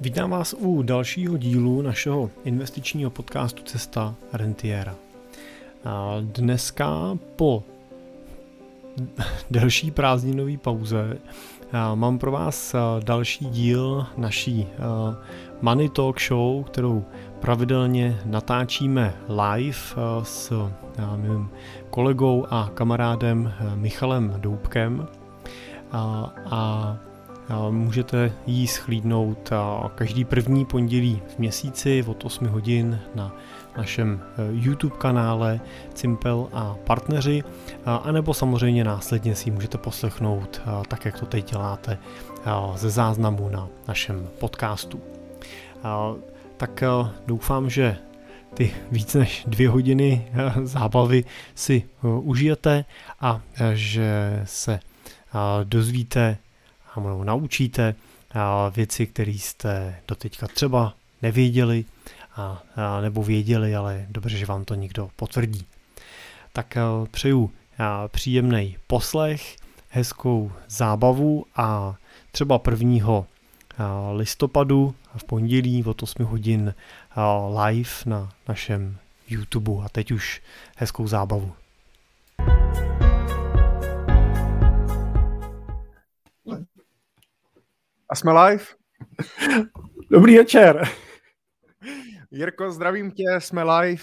Vítám vás u dalšího dílu našeho investičního podcastu Cesta Rentiera. Dneska po delší prázdninové pauze mám pro vás další díl naší Money Talk Show, kterou pravidelně natáčíme live s mým kolegou a kamarádem Michalem Doubkem. A, a Můžete ji schlídnout každý první pondělí v měsíci od 8 hodin na našem e, YouTube kanále Cimpel a partneři, anebo samozřejmě následně si ji můžete poslechnout tak, jak to teď děláte ze záznamu na našem podcastu. Tak e, doufám, že ty víc než dvě hodiny e, zábavy si užijete a že se dozvíte a naučíte věci, které jste doteďka třeba nevěděli a, a nebo věděli, ale dobře, že vám to někdo potvrdí. Tak a, přeju příjemný poslech, hezkou zábavu a třeba prvního listopadu v pondělí od 8 hodin live na našem YouTube. A teď už hezkou zábavu. A jsme live? Dobrý večer. Jirko, zdravím tě, jsme live.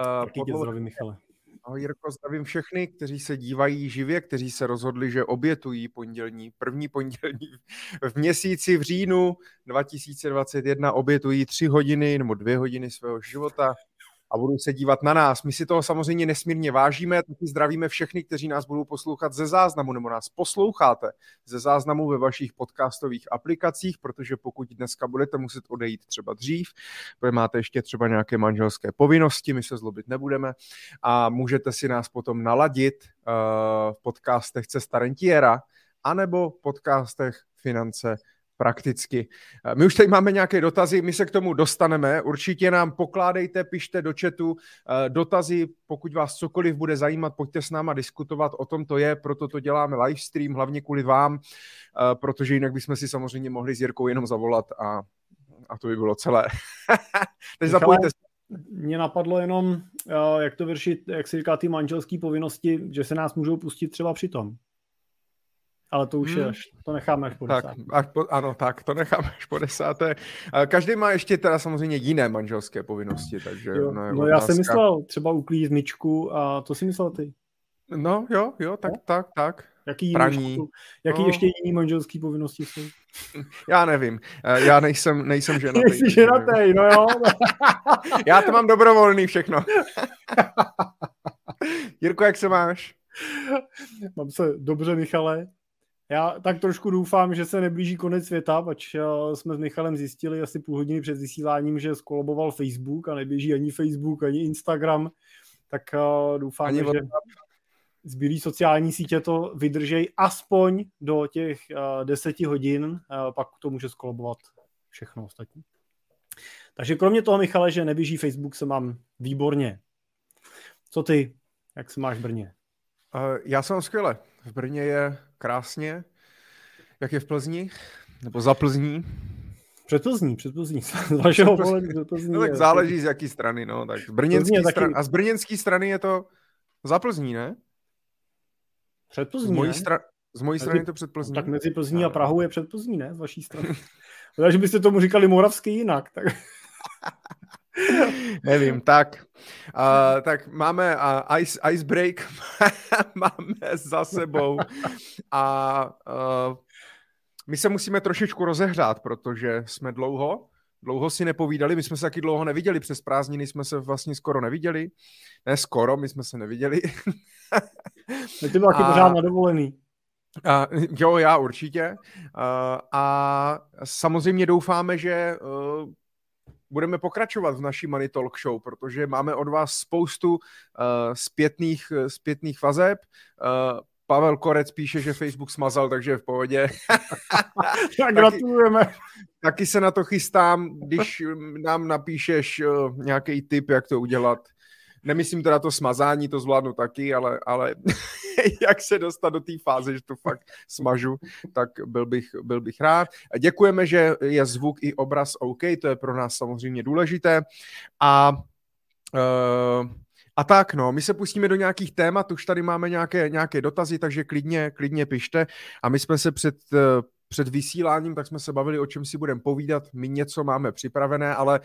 Uh, Taky tě zdravím, Michale. Ahoj Jirko, zdravím všechny, kteří se dívají živě, kteří se rozhodli, že obětují pondělní, první pondělní v měsíci v říjnu 2021 obětují tři hodiny nebo dvě hodiny svého života a budou se dívat na nás. My si toho samozřejmě nesmírně vážíme, taky zdravíme všechny, kteří nás budou poslouchat ze záznamu nebo nás posloucháte ze záznamu ve vašich podcastových aplikacích, protože pokud dneska budete muset odejít třeba dřív, protože máte ještě třeba nějaké manželské povinnosti, my se zlobit nebudeme a můžete si nás potom naladit uh, v podcastech Cesta Rentiera anebo v podcastech Finance prakticky. Eh, my už tady máme nějaké dotazy, my se k tomu dostaneme. Určitě nám pokládejte, pište do chatu eh, dotazy, pokud vás cokoliv bude zajímat, pojďte s náma diskutovat, o tom to je, proto to děláme livestream, hlavně kvůli vám, eh, protože jinak bychom si samozřejmě mohli s Jirkou jenom zavolat a, a to by bylo celé. Takže zapojte se. Mně napadlo jenom, jak to vyřešit, jak se říká, ty manželské povinnosti, že se nás můžou pustit třeba při tom. Ale to už hmm. je až, to necháme až po tak, desáté. Až po, ano, tak, to necháme až po desáté. Každý má ještě teda samozřejmě jiné manželské povinnosti, takže... Jo, no, no já jsem myslel třeba uklízet myčku a to si myslel ty. No jo, jo, tak, no? tak, tak. Jaký, Praní. Jiný, jaký no. ještě jiný manželský povinnosti jsou? Já nevím, eh, já nejsem, nejsem ženatý. Jsi ženatý, no jo. já to mám dobrovolný všechno. Jirko, jak se máš? Mám se dobře, Michale. Já tak trošku doufám, že se neblíží konec světa, pač eh, jsme s Michalem zjistili asi půl hodiny před vysíláním, že skoloboval Facebook a neběží ani Facebook, ani Instagram, tak eh, doufám, ani že zbylý sociální sítě to vydržej aspoň do těch uh, deseti hodin, pak to může skolobovat všechno ostatní. Takže kromě toho, Michale, že neběží Facebook, se mám výborně. Co ty? Jak se máš v Brně? Uh, já jsem skvěle. V Brně je krásně. Jak je v Plzni? Nebo za Plzní? Před Plzní, před Plzní. Z vašeho pohledu před Plzní. No tak záleží z jaký strany, no. Tak z brněnský taky... strany, a z brněnské strany je to za Plzní, ne? Před Plzní, z mojí, stra... z mojí strany je to před Plzní. tak mezi Plzní a Prahou je před Plzní, ne? Z vaší strany. Takže byste tomu říkali moravský jinak. Tak... Nevím, tak. Uh, tak máme uh, ice, ice break máme za sebou a uh, my se musíme trošičku rozehřát, protože jsme dlouho, dlouho si nepovídali, my jsme se taky dlouho neviděli, přes prázdniny jsme se vlastně skoro neviděli. Ne skoro, my jsme se neviděli. My ty taky pořád na dovolený. Uh, jo, já určitě. Uh, a samozřejmě doufáme, že uh, budeme pokračovat v naší Money Talk Show, protože máme od vás spoustu uh, zpětných, zpětných vazeb. Uh, Pavel Korec píše, že Facebook smazal, takže je v pohodě. tak gratulujeme. Taky, taky se na to chystám, když nám napíšeš uh, nějaký tip, jak to udělat. Nemyslím teda to smazání, to zvládnu taky, ale, ale jak se dostat do té fáze, že to fakt smažu, tak byl bych, byl bych rád. Děkujeme, že je zvuk i obraz OK, to je pro nás samozřejmě důležité. A uh, a tak, no, my se pustíme do nějakých témat, už tady máme nějaké, nějaké dotazy, takže klidně, klidně pište. A my jsme se před, eh, před vysíláním, tak jsme se bavili, o čem si budeme povídat. My něco máme připravené, ale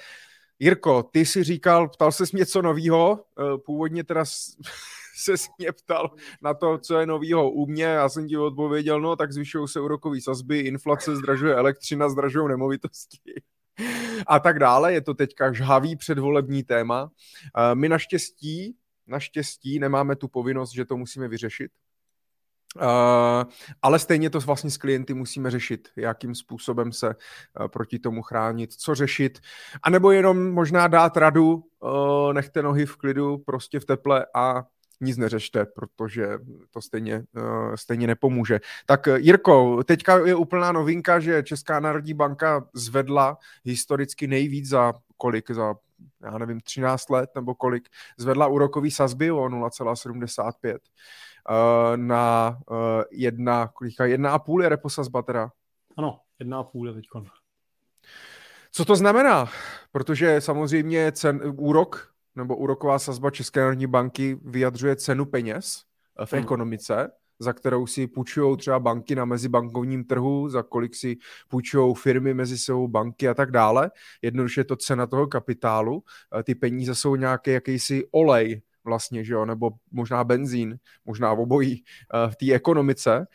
Jirko, ty si říkal, ptal se něco novýho, eh, původně teda se mě ptal na to, co je novýho u mě, já jsem ti odpověděl, no tak zvyšují se úrokové sazby, inflace zdražuje elektřina, zdražují nemovitosti a tak dále. Je to teďka žhavý předvolební téma. Eh, my naštěstí, naštěstí nemáme tu povinnost, že to musíme vyřešit. Uh, ale stejně to vlastně s klienty musíme řešit, jakým způsobem se uh, proti tomu chránit, co řešit, anebo jenom možná dát radu, uh, nechte nohy v klidu, prostě v teple a nic neřešte, protože to stejně, stejně nepomůže. Tak Jirko, teďka je úplná novinka, že Česká národní banka zvedla historicky nejvíc za kolik, za já nevím, 13 let nebo kolik, zvedla úrokový sazby o 0,75 uh, na uh, jedna, kolika, jedna a půl je reposazba teda. Ano, jedna a půl je teď. Co to znamená? Protože samozřejmě cen, úrok nebo úroková sazba České národní banky vyjadřuje cenu peněz v hmm. ekonomice, za kterou si půjčují třeba banky na mezibankovním trhu, za kolik si půjčují firmy mezi sebou, banky a tak dále. Jednoduše je to cena toho kapitálu. Ty peníze jsou nějaký jakýsi olej, vlastně, že jo, nebo možná benzín, možná obojí uh, v té ekonomice, uh,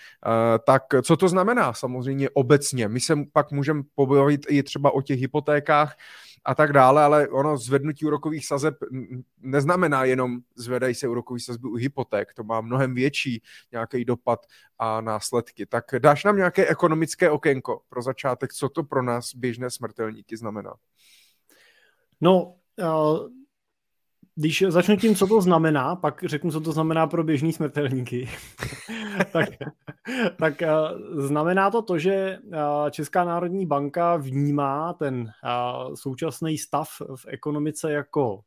tak co to znamená samozřejmě obecně? My se pak můžeme pobavit i třeba o těch hypotékách a tak dále, ale ono zvednutí úrokových sazeb neznamená jenom zvedají se úrokový sazby u hypoték, to má mnohem větší nějaký dopad a následky. Tak dáš nám nějaké ekonomické okénko pro začátek, co to pro nás běžné smrtelníky znamená? No, uh když začnu tím, co to znamená, pak řeknu, co to znamená pro běžní smrtelníky. tak, tak eh, znamená to to, že eh, Česká národní banka vnímá ten eh, současný stav v ekonomice jako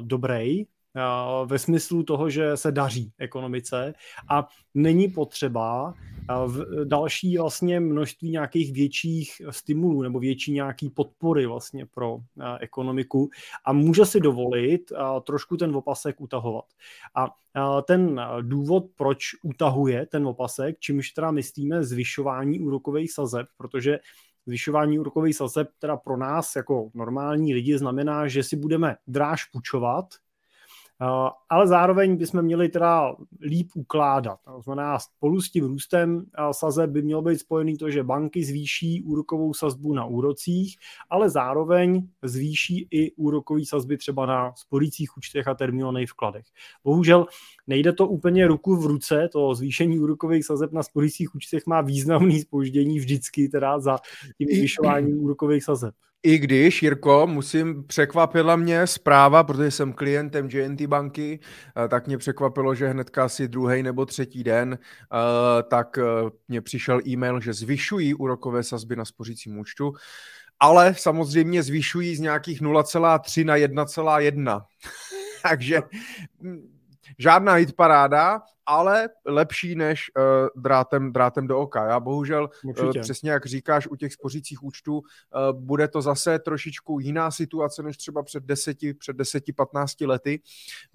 dobrý, ve smyslu toho, že se daří ekonomice a není potřeba v další vlastně množství nějakých větších stimulů nebo větší nějaký podpory vlastně pro ekonomiku a může si dovolit trošku ten opasek utahovat. A ten důvod, proč utahuje ten opasek, čímž teda myslíme zvyšování úrokových sazeb, protože zvyšování úrokových sazeb teda pro nás jako normální lidi znamená, že si budeme dráž půjčovat, Eh, ale zároveň bychom měli teda líp ukládat. To znamená, spolu s tím růstem eh, sazeb by mělo být spojený to, že banky zvýší úrokovou sazbu na úrocích, ale zároveň zvýší i úrokové sazby třeba na sporících účtech a termínovaných vkladech. Bohužel nejde to úplně ruku v ruce, to zvýšení úrokových sazeb na spořících účtech má významný spoždění vždycky teda za tím zvyšováním úrokových sazeb. I když, Jirko, musím, překvapila mě zpráva, protože jsem klientem JNT banky, eh, tak mě překvapilo, že hnedka asi druhý nebo třetí den, eh, tak eh, mě přišel e-mail, že zvyšují úrokové sazby na spořícím účtu, ale samozřejmě zvyšují z nějakých 0,3 na 1,1. Takže hm, žádná hitparáda, ale lepší než uh, drátem, drátem do oka. Já bohužel, uh, přesně jak říkáš, u těch spořících účtů uh, bude to zase trošičku jiná situace než třeba před deseti, před deseti, patnácti lety,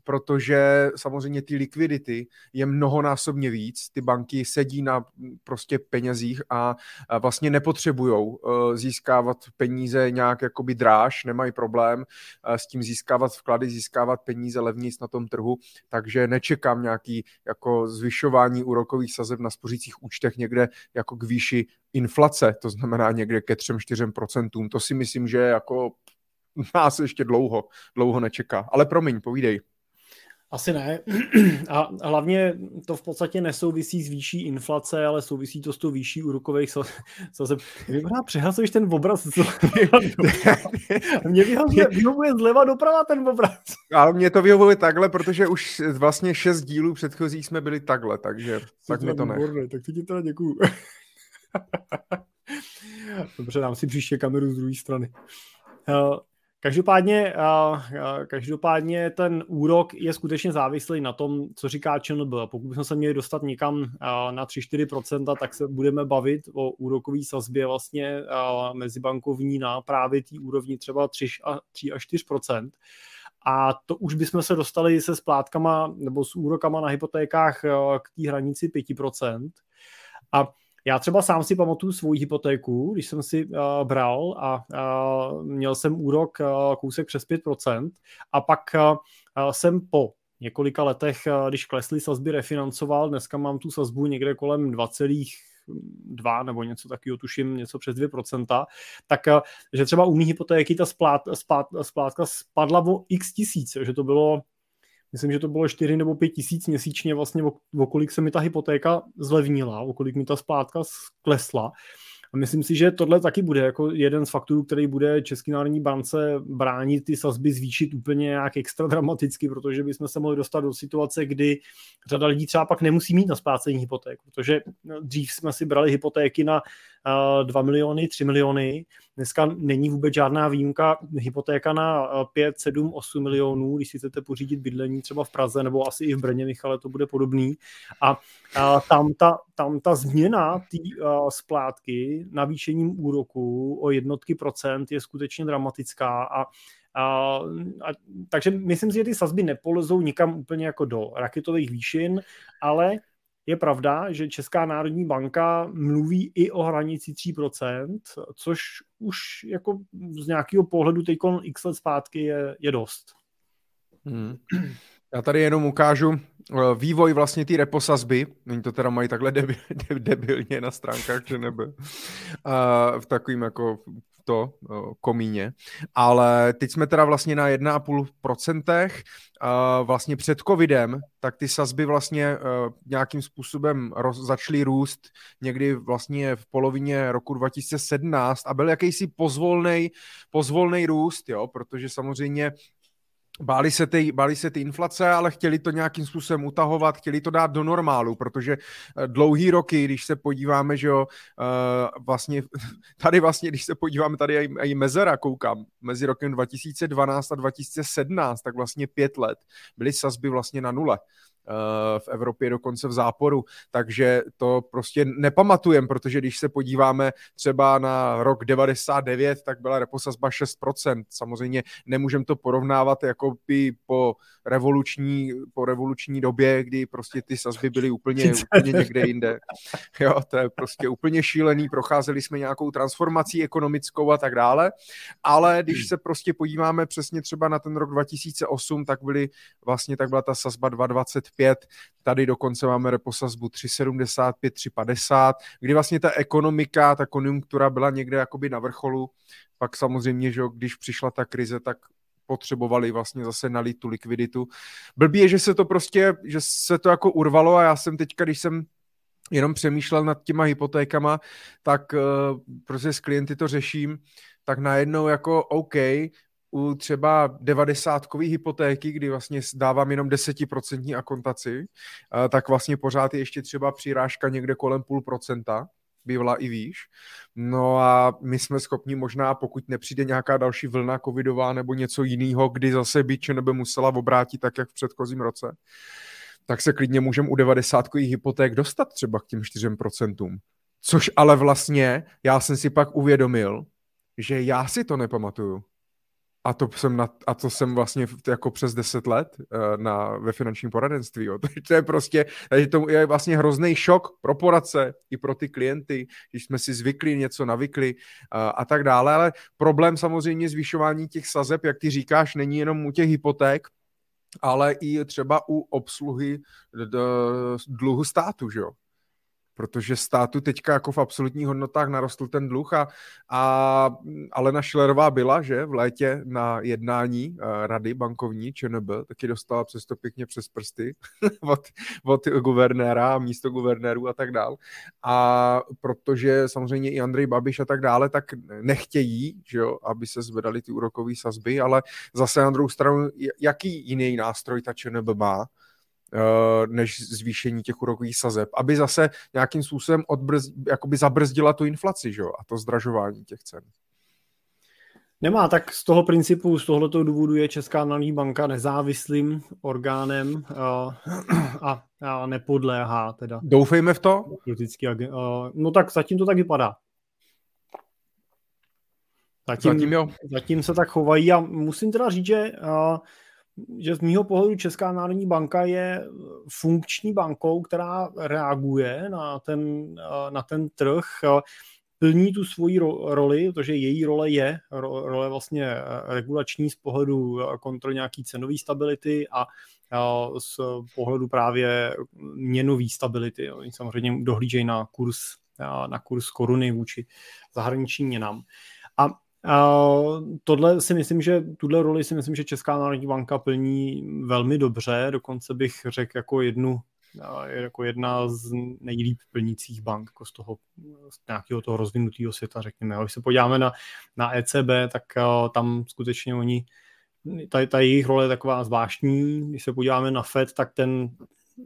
protože samozřejmě ty likvidity je mnohonásobně víc. Ty banky sedí na prostě penězích a, vlastně nepotřebují uh, získávat peníze nějak jakoby dráž, nemají problém uh, s tím získávat vklady, získávat peníze levnějc na tom trhu, takže nečekám nějaký jak jako zvyšování úrokových sazeb na spořících účtech někde jako k výši inflace, to znamená někde ke 3-4%. To si myslím, že jako nás ještě dlouho, dlouho nečeká. Ale promiň, povídej. Asi ne. A hlavně to v podstatě nesouvisí s výší inflace, ale souvisí to s tou výší úrokových sazeb. Vy možná přehazuješ ten obraz Mě vyhovuje, vyhovuje zleva doprava ten obraz. Ale mě to vyhovuje takhle, protože už vlastně šest dílů předchozích jsme byli takhle, takže tak mi to ne. tak ti teda děkuju. Dobře, dám si příště kameru z druhé strany. Každopádně, každopádně ten úrok je skutečně závislý na tom, co říká ČNB. Pokud bychom se měli dostat někam na 3-4%, tak se budeme bavit o úrokové sazbě vlastně mezibankovní na právě té úrovni třeba 3 až 4%. A to už bychom se dostali se splátkama nebo s úrokama na hypotékách k té hranici 5%. A já třeba sám si pamatuju svou hypotéku, když jsem si uh, bral a uh, měl jsem úrok uh, kousek přes 5% a pak uh, jsem po několika letech, uh, když klesly sazby, refinancoval, dneska mám tu sazbu někde kolem 2,2 nebo něco takového, tuším něco přes 2%, tak že třeba u mý hypotéky ta splát, splát, splátka spadla o x tisíc, že to bylo myslím, že to bylo 4 nebo 5 tisíc měsíčně vlastně, o, kolik se mi ta hypotéka zlevnila, o kolik mi ta splátka klesla. A myslím si, že tohle taky bude jako jeden z faktorů, který bude Český národní bance bránit ty sazby zvýšit úplně nějak extra dramaticky, protože bychom se mohli dostat do situace, kdy řada lidí třeba pak nemusí mít na splácení hypoték, protože dřív jsme si brali hypotéky na 2 miliony, 3 miliony. Dneska není vůbec žádná výjimka hypotéka na 5, 7, 8 milionů, když si chcete pořídit bydlení třeba v Praze nebo asi i v Brně, Michale, to bude podobný. A, a tam, ta, tam ta změna té splátky navýšením úroku o jednotky procent je skutečně dramatická a a, a, takže myslím si, že ty sazby nepolezou nikam úplně jako do raketových výšin, ale je pravda, že Česká národní banka mluví i o hranici 3%, což už jako z nějakého pohledu teď x let zpátky je, je dost. Hmm. Já tady jenom ukážu eh, vývoj vlastně té reposazby. Oni to teda mají takhle debil, debilně na stránkách, že nebe. Uh, v takovým jako to komíně. Ale teď jsme teda vlastně na 1,5%. Vlastně před covidem, tak ty sazby vlastně e, nějakým způsobem roz, začaly růst někdy vlastně v polovině roku 2017 a byl jakýsi pozvolný růst, jo, protože samozřejmě Báli se, ty, báli se ty inflace, ale chtěli to nějakým způsobem utahovat, chtěli to dát do normálu, protože eh, dlouhý roky, když se podíváme, že jo, eh, vlastně tady vlastně, když se podíváme, tady i, i mezera koukám, mezi rokem 2012 a 2017, tak vlastně pět let byly sazby vlastně na nule. Eh, v Evropě dokonce v záporu, takže to prostě nepamatujem, protože když se podíváme třeba na rok 99, tak byla reposazba 6%. Samozřejmě nemůžeme to porovnávat jako by po revoluční, po revoluční době, kdy prostě ty sazby byly úplně, úplně někde jinde. Jo, to je prostě úplně šílený, procházeli jsme nějakou transformací ekonomickou a tak dále, ale když se prostě podíváme přesně třeba na ten rok 2008, tak byly vlastně, tak byla ta sazba 2,25, tady dokonce máme reposazbu 3,75, 3,50, kdy vlastně ta ekonomika, ta konjunktura byla někde jakoby na vrcholu, pak samozřejmě, že když přišla ta krize, tak potřebovali vlastně zase nalít tu likviditu. Blbý je, že se to prostě, že se to jako urvalo a já jsem teďka, když jsem jenom přemýšlel nad těma hypotékama, tak uh, prostě s klienty to řeším, tak najednou jako OK, u třeba 90 hypotéky, kdy vlastně dávám jenom 10% akontaci, uh, tak vlastně pořád je ještě třeba přirážka někde kolem půl procenta, bývala i výš. No a my jsme schopni možná, pokud nepřijde nějaká další vlna covidová nebo něco jiného, kdy zase by nebo musela obrátit tak, jak v předchozím roce, tak se klidně můžeme u 90 hypoték dostat třeba k těm 4%. Což ale vlastně já jsem si pak uvědomil, že já si to nepamatuju. A to jsem, na, a to jsem vlastně jako přes 10 let uh, na, ve finančním poradenství. Jo. To je prostě, takže to je vlastně hrozný šok pro poradce i pro ty klienty, když jsme si zvykli, něco navykli uh, a tak dále. Ale problém samozřejmě zvyšování těch sazeb, jak ty říkáš, není jenom u těch hypoték, ale i třeba u obsluhy dluhu státu, že jo? Protože státu teďka jako v absolutních hodnotách narostl ten dluh a, a Alena Schillerová byla, že v létě na jednání uh, rady bankovní ČNB, taky dostala přesto pěkně přes prsty od, od guvernéra místo guvernérů a tak dál. A protože samozřejmě i Andrej Babiš a tak dále, tak nechtějí, že jo, aby se zvedaly ty úrokové sazby, ale zase na druhou stranu, jaký jiný nástroj ta ČNB má, Eh, než zvýšení těch úrokových sazeb, aby zase nějakým způsobem odbrz, jakoby zabrzdila tu inflaci že? a to zdražování těch cen. Nemá, tak z toho principu, z tohoto důvodu je Česká národní banka nezávislým orgánem uh, a, a nepodléhá teda. Doufejme v to? Politický, uh, no tak zatím to tak vypadá. Zatím, zatím, jo. zatím se tak chovají a musím teda říct, že, že z mýho pohledu Česká národní banka je funkční bankou, která reaguje na ten, na ten trh. Plní tu svoji roli, protože její role je role vlastně regulační z pohledu kontroly nějaký cenové stability a z pohledu právě měnové stability. Oni samozřejmě dohlížejí na kurz, na kurz koruny vůči zahraničním měnám. A tohle si myslím, že tuhle roli si myslím, že Česká národní banka plní velmi dobře, dokonce bych řekl jako jednu je jako jedna z nejlíp plnících bank jako z toho z nějakého toho rozvinutého světa, řekněme. Když se podíváme na, na ECB, tak tam skutečně oni, ta, ta jejich role je taková zvláštní. Když se podíváme na FED, tak ten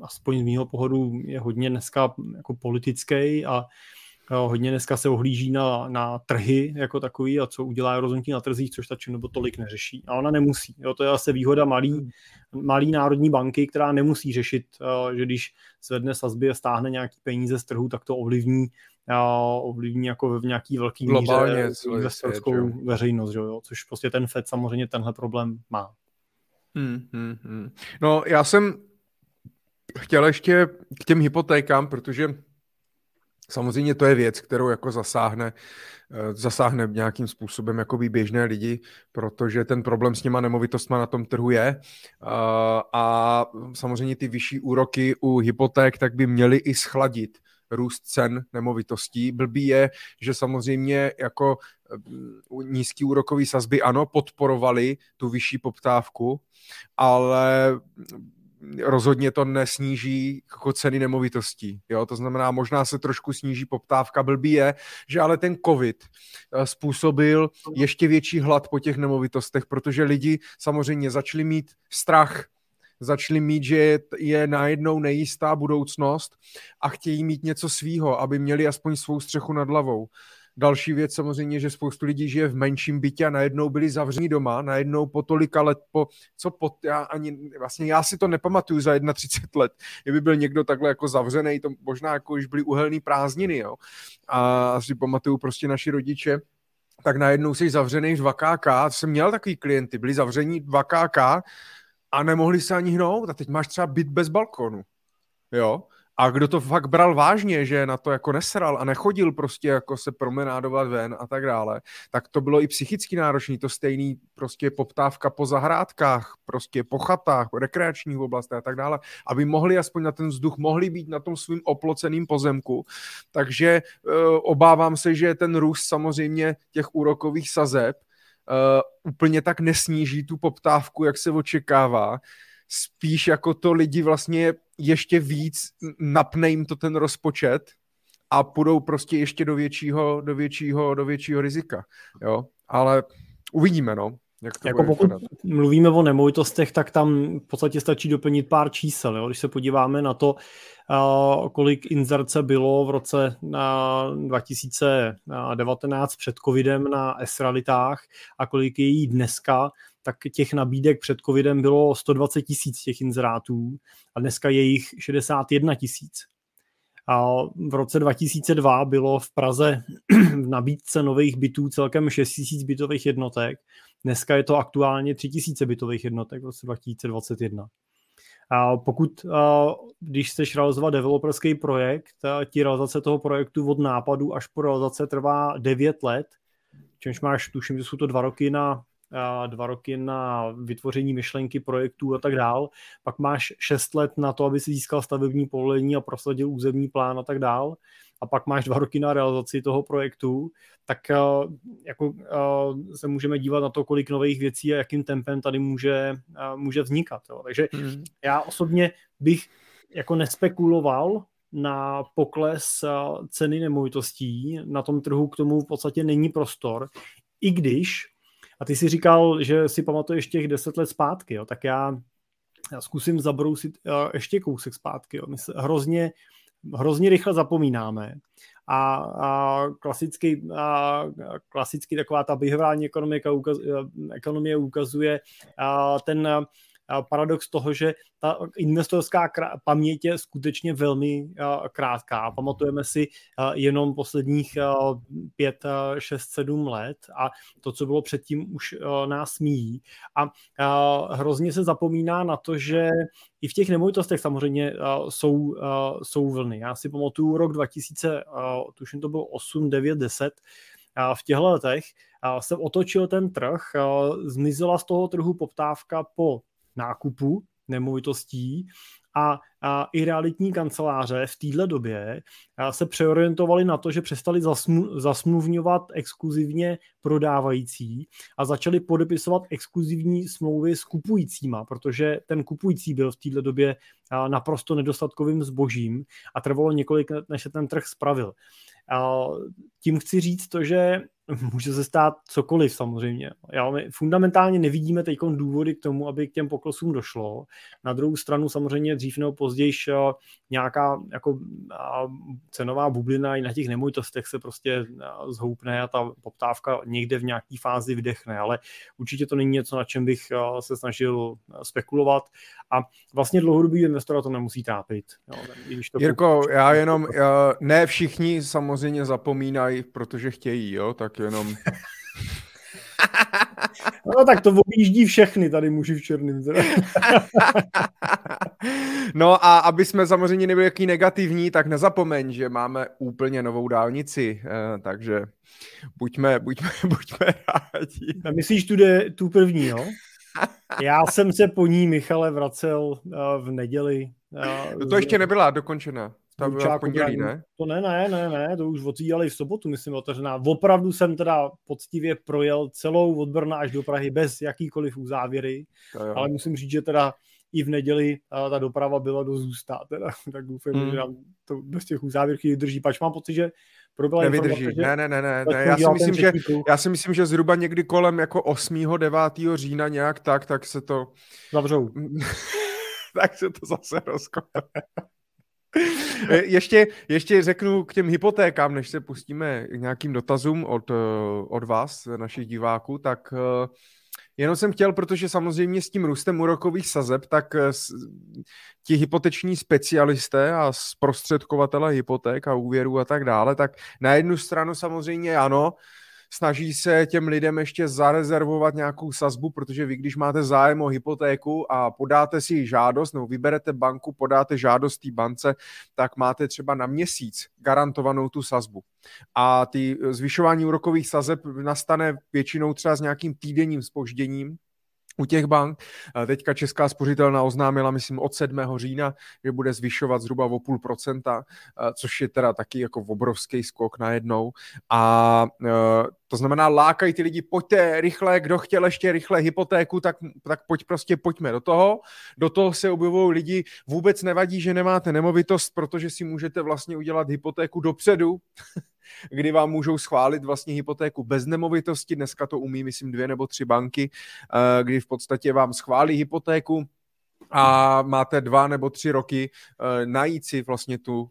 aspoň z mého pohledu je hodně dneska jako politický a hodně dneska se ohlíží na, na trhy jako takový a co udělá rozhodnutí na trzích, což ta nebo tolik neřeší. A ona nemusí. Jo, to je zase výhoda malý, malý národní banky, která nemusí řešit, že když zvedne sazby a stáhne nějaký peníze z trhu, tak to ovlivní ovlivní jako v nějaký velký míře investorskou veřejnost, že jo? což prostě ten FED samozřejmě tenhle problém má. Hmm, hmm, hmm. No já jsem chtěl ještě k těm hypotékám, protože Samozřejmě to je věc, kterou jako zasáhne, eh, zasáhne nějakým způsobem jako běžné lidi, protože ten problém s těma nemovitostma na tom trhu je eh, a samozřejmě ty vyšší úroky u hypoték tak by měly i schladit růst cen nemovitostí. Blbý je, že samozřejmě jako eh, nízký úrokový sazby ano, podporovali tu vyšší poptávku, ale rozhodně to nesníží jako ceny nemovitostí. Jo? To znamená, možná se trošku sníží poptávka. Blbý je, že ale ten covid eh, způsobil ještě větší hlad po těch nemovitostech, protože lidi samozřejmě začali mít strach začali mít, že je najednou nejistá budoucnost a chtějí mít něco svýho, aby měli aspoň svou střechu nad hlavou. Další věc samozřejmě, že spoustu lidí žije v menším bytě a najednou byli zavření doma, najednou po tolika let, po, co po, já ani, vlastně já si to nepamatuju za 31 let, kdyby byl někdo takhle jako zavřený, to možná jako už byly uhelný prázdniny, jo. A si pamatuju prostě naši rodiče, tak najednou jsi zavřený v 2KK, jsem měl takový klienty, byli zavření 2KK a nemohli se ani hnout a teď máš třeba byt bez balkonu, jo a kdo to fakt bral vážně, že na to jako nesral a nechodil prostě jako se promenádovat ven a tak dále, tak to bylo i psychicky náročné, to stejný prostě poptávka po zahrádkách, prostě po chatách, po rekreačních oblastech a tak dále, aby mohli aspoň na ten vzduch, mohli být na tom svým oploceným pozemku. Takže e, obávám se, že ten růst samozřejmě těch úrokových sazeb e, úplně tak nesníží tu poptávku, jak se očekává spíš jako to lidi vlastně ještě víc napne jim to ten rozpočet a půjdou prostě ještě do většího, do většího, do většího rizika, jo, ale uvidíme, no. Jak to jako pokud vypadat. mluvíme o nemovitostech, tak tam v podstatě stačí doplnit pár čísel. Jo? Když se podíváme na to, kolik inzerce bylo v roce uh, 2019 před covidem na S-realitách a kolik je jí dneska, tak těch nabídek před covidem bylo 120 tisíc těch inzerátů a dneska je jich 61 tisíc. A v roce 2002 bylo v Praze v nabídce nových bytů celkem 6 tisíc bytových jednotek. Dneska je to aktuálně 3 tisíce bytových jednotek v roce 2021. A pokud, když chceš realizovat developerský projekt, ti realizace toho projektu od nápadu až po realizace trvá 9 let, čímž máš, tuším, že jsou to dva roky na dva roky na vytvoření myšlenky projektů a tak dál, pak máš šest let na to, aby si získal stavební povolení a prosadil územní plán a tak dál, a pak máš dva roky na realizaci toho projektu, tak jako se můžeme dívat na to, kolik nových věcí a jakým tempem tady může, může vznikat. Jo. Takže hmm. já osobně bych jako nespekuloval na pokles ceny nemovitostí. Na tom trhu k tomu v podstatě není prostor, i když a ty si říkal, že si pamatuješ těch deset let zpátky, jo? tak já, já zkusím zabrousit uh, ještě kousek zpátky. Jo? My se hrozně, hrozně rychle zapomínáme. a, a klasicky, a, klasicky taková ta behaviorální ekonomika ukaz, ekonomie ukazuje a ten paradox toho, že ta investorská paměť je skutečně velmi krátká. Pamatujeme si jenom posledních 5, 6, 7 let a to, co bylo předtím, už nás míjí. A hrozně se zapomíná na to, že i v těch nemovitostech samozřejmě jsou, jsou vlny. Já si pamatuju rok 2000, tuším to bylo 8, 9, 10, v těchto letech jsem otočil ten trh, zmizela z toho trhu poptávka po nákupu nemovitostí a, a i realitní kanceláře v téhle době se přeorientovali na to, že přestali zasmu, zasmluvňovat exkluzivně prodávající a začali podepisovat exkluzivní smlouvy s kupujícíma, protože ten kupující byl v téhle době naprosto nedostatkovým zbožím a trvalo několik let, než se ten trh spravil. Tím chci říct to, že může se stát cokoliv samozřejmě. Já, my fundamentálně nevidíme teď důvody k tomu, aby k těm poklesům došlo. Na druhou stranu samozřejmě dřív nebo později nějaká jako cenová bublina i na těch nemovitostech se prostě zhoupne a ta poptávka někde v nějaké fázi vydechne, ale určitě to není něco, na čem bych se snažil spekulovat a vlastně dlouhodobý investora to nemusí trápit. Jo, když to Jirko, já jenom, ne všichni samozřejmě zapomínají, protože chtějí, jo, tak jenom... No tak to objíždí všechny tady muži v černém. no a aby jsme samozřejmě nebyli jaký negativní, tak nezapomeň, že máme úplně novou dálnici, eh, takže buďme, buďme, buďme rádi. A myslíš tu, de, tu první, jo? Já jsem se po ní, Michale, vracel eh, v neděli. No to ještě nebyla dokončena. Ta byla v pondělí, ne? To ne, ne, ne, ne, to už otvírali v sobotu, myslím, otevřená. Opravdu jsem teda poctivě projel celou od Brna až do Prahy bez jakýkoliv uzávěry, ale musím říct, že teda i v neděli ta doprava byla do zůstá, teda, tak doufám, hmm. že nám to bez těch uzávěrky drží. Pač mám pocit, že Nevydrží. Ne, ne, ne, ne, ne. Já, si myslím, že, já si myslím, že zhruba někdy kolem jako 8. 9. října nějak tak, tak se to... Zavřou. tak se to zase rozkope. Ještě, ještě řeknu k těm hypotékám, než se pustíme k nějakým dotazům od, od vás, našich diváků, tak uh, Jenom jsem chtěl, protože samozřejmě s tím růstem úrokových sazeb, tak eh, ti hypoteční specialisté a zprostředkovatele hypoték a úvěrů a tak dále, tak na jednu stranu samozřejmě ano, snaží se těm lidem ještě zarezervovat nějakou sazbu, protože vy, když máte zájem o hypotéku a podáte si žádost, nebo vyberete banku, podáte žádost té bance, tak máte třeba na měsíc garantovanou tu sazbu. A ty zvyšování úrokových sazeb nastane většinou třeba s nějakým týdenním spožděním, u těch bank. Teďka Česká spořitelna oznámila, myslím, od 7. října, že bude zvyšovat zhruba o půl procenta, což je teda taky jako obrovský skok najednou. A to znamená, lákají ty lidi, pojďte rychle, kdo chtěl ještě rychle hypotéku, tak, tak pojď prostě, pojďme do toho. Do toho se objevují lidi, vůbec nevadí, že nemáte nemovitost, protože si můžete vlastně udělat hypotéku dopředu, kdy vám můžou schválit vlastně hypotéku bez nemovitosti. Dneska to umí, myslím, dvě nebo tři banky, eh, kdy v podstatě vám schválí hypotéku a máte dva nebo tři roky eh, najít si vlastně tu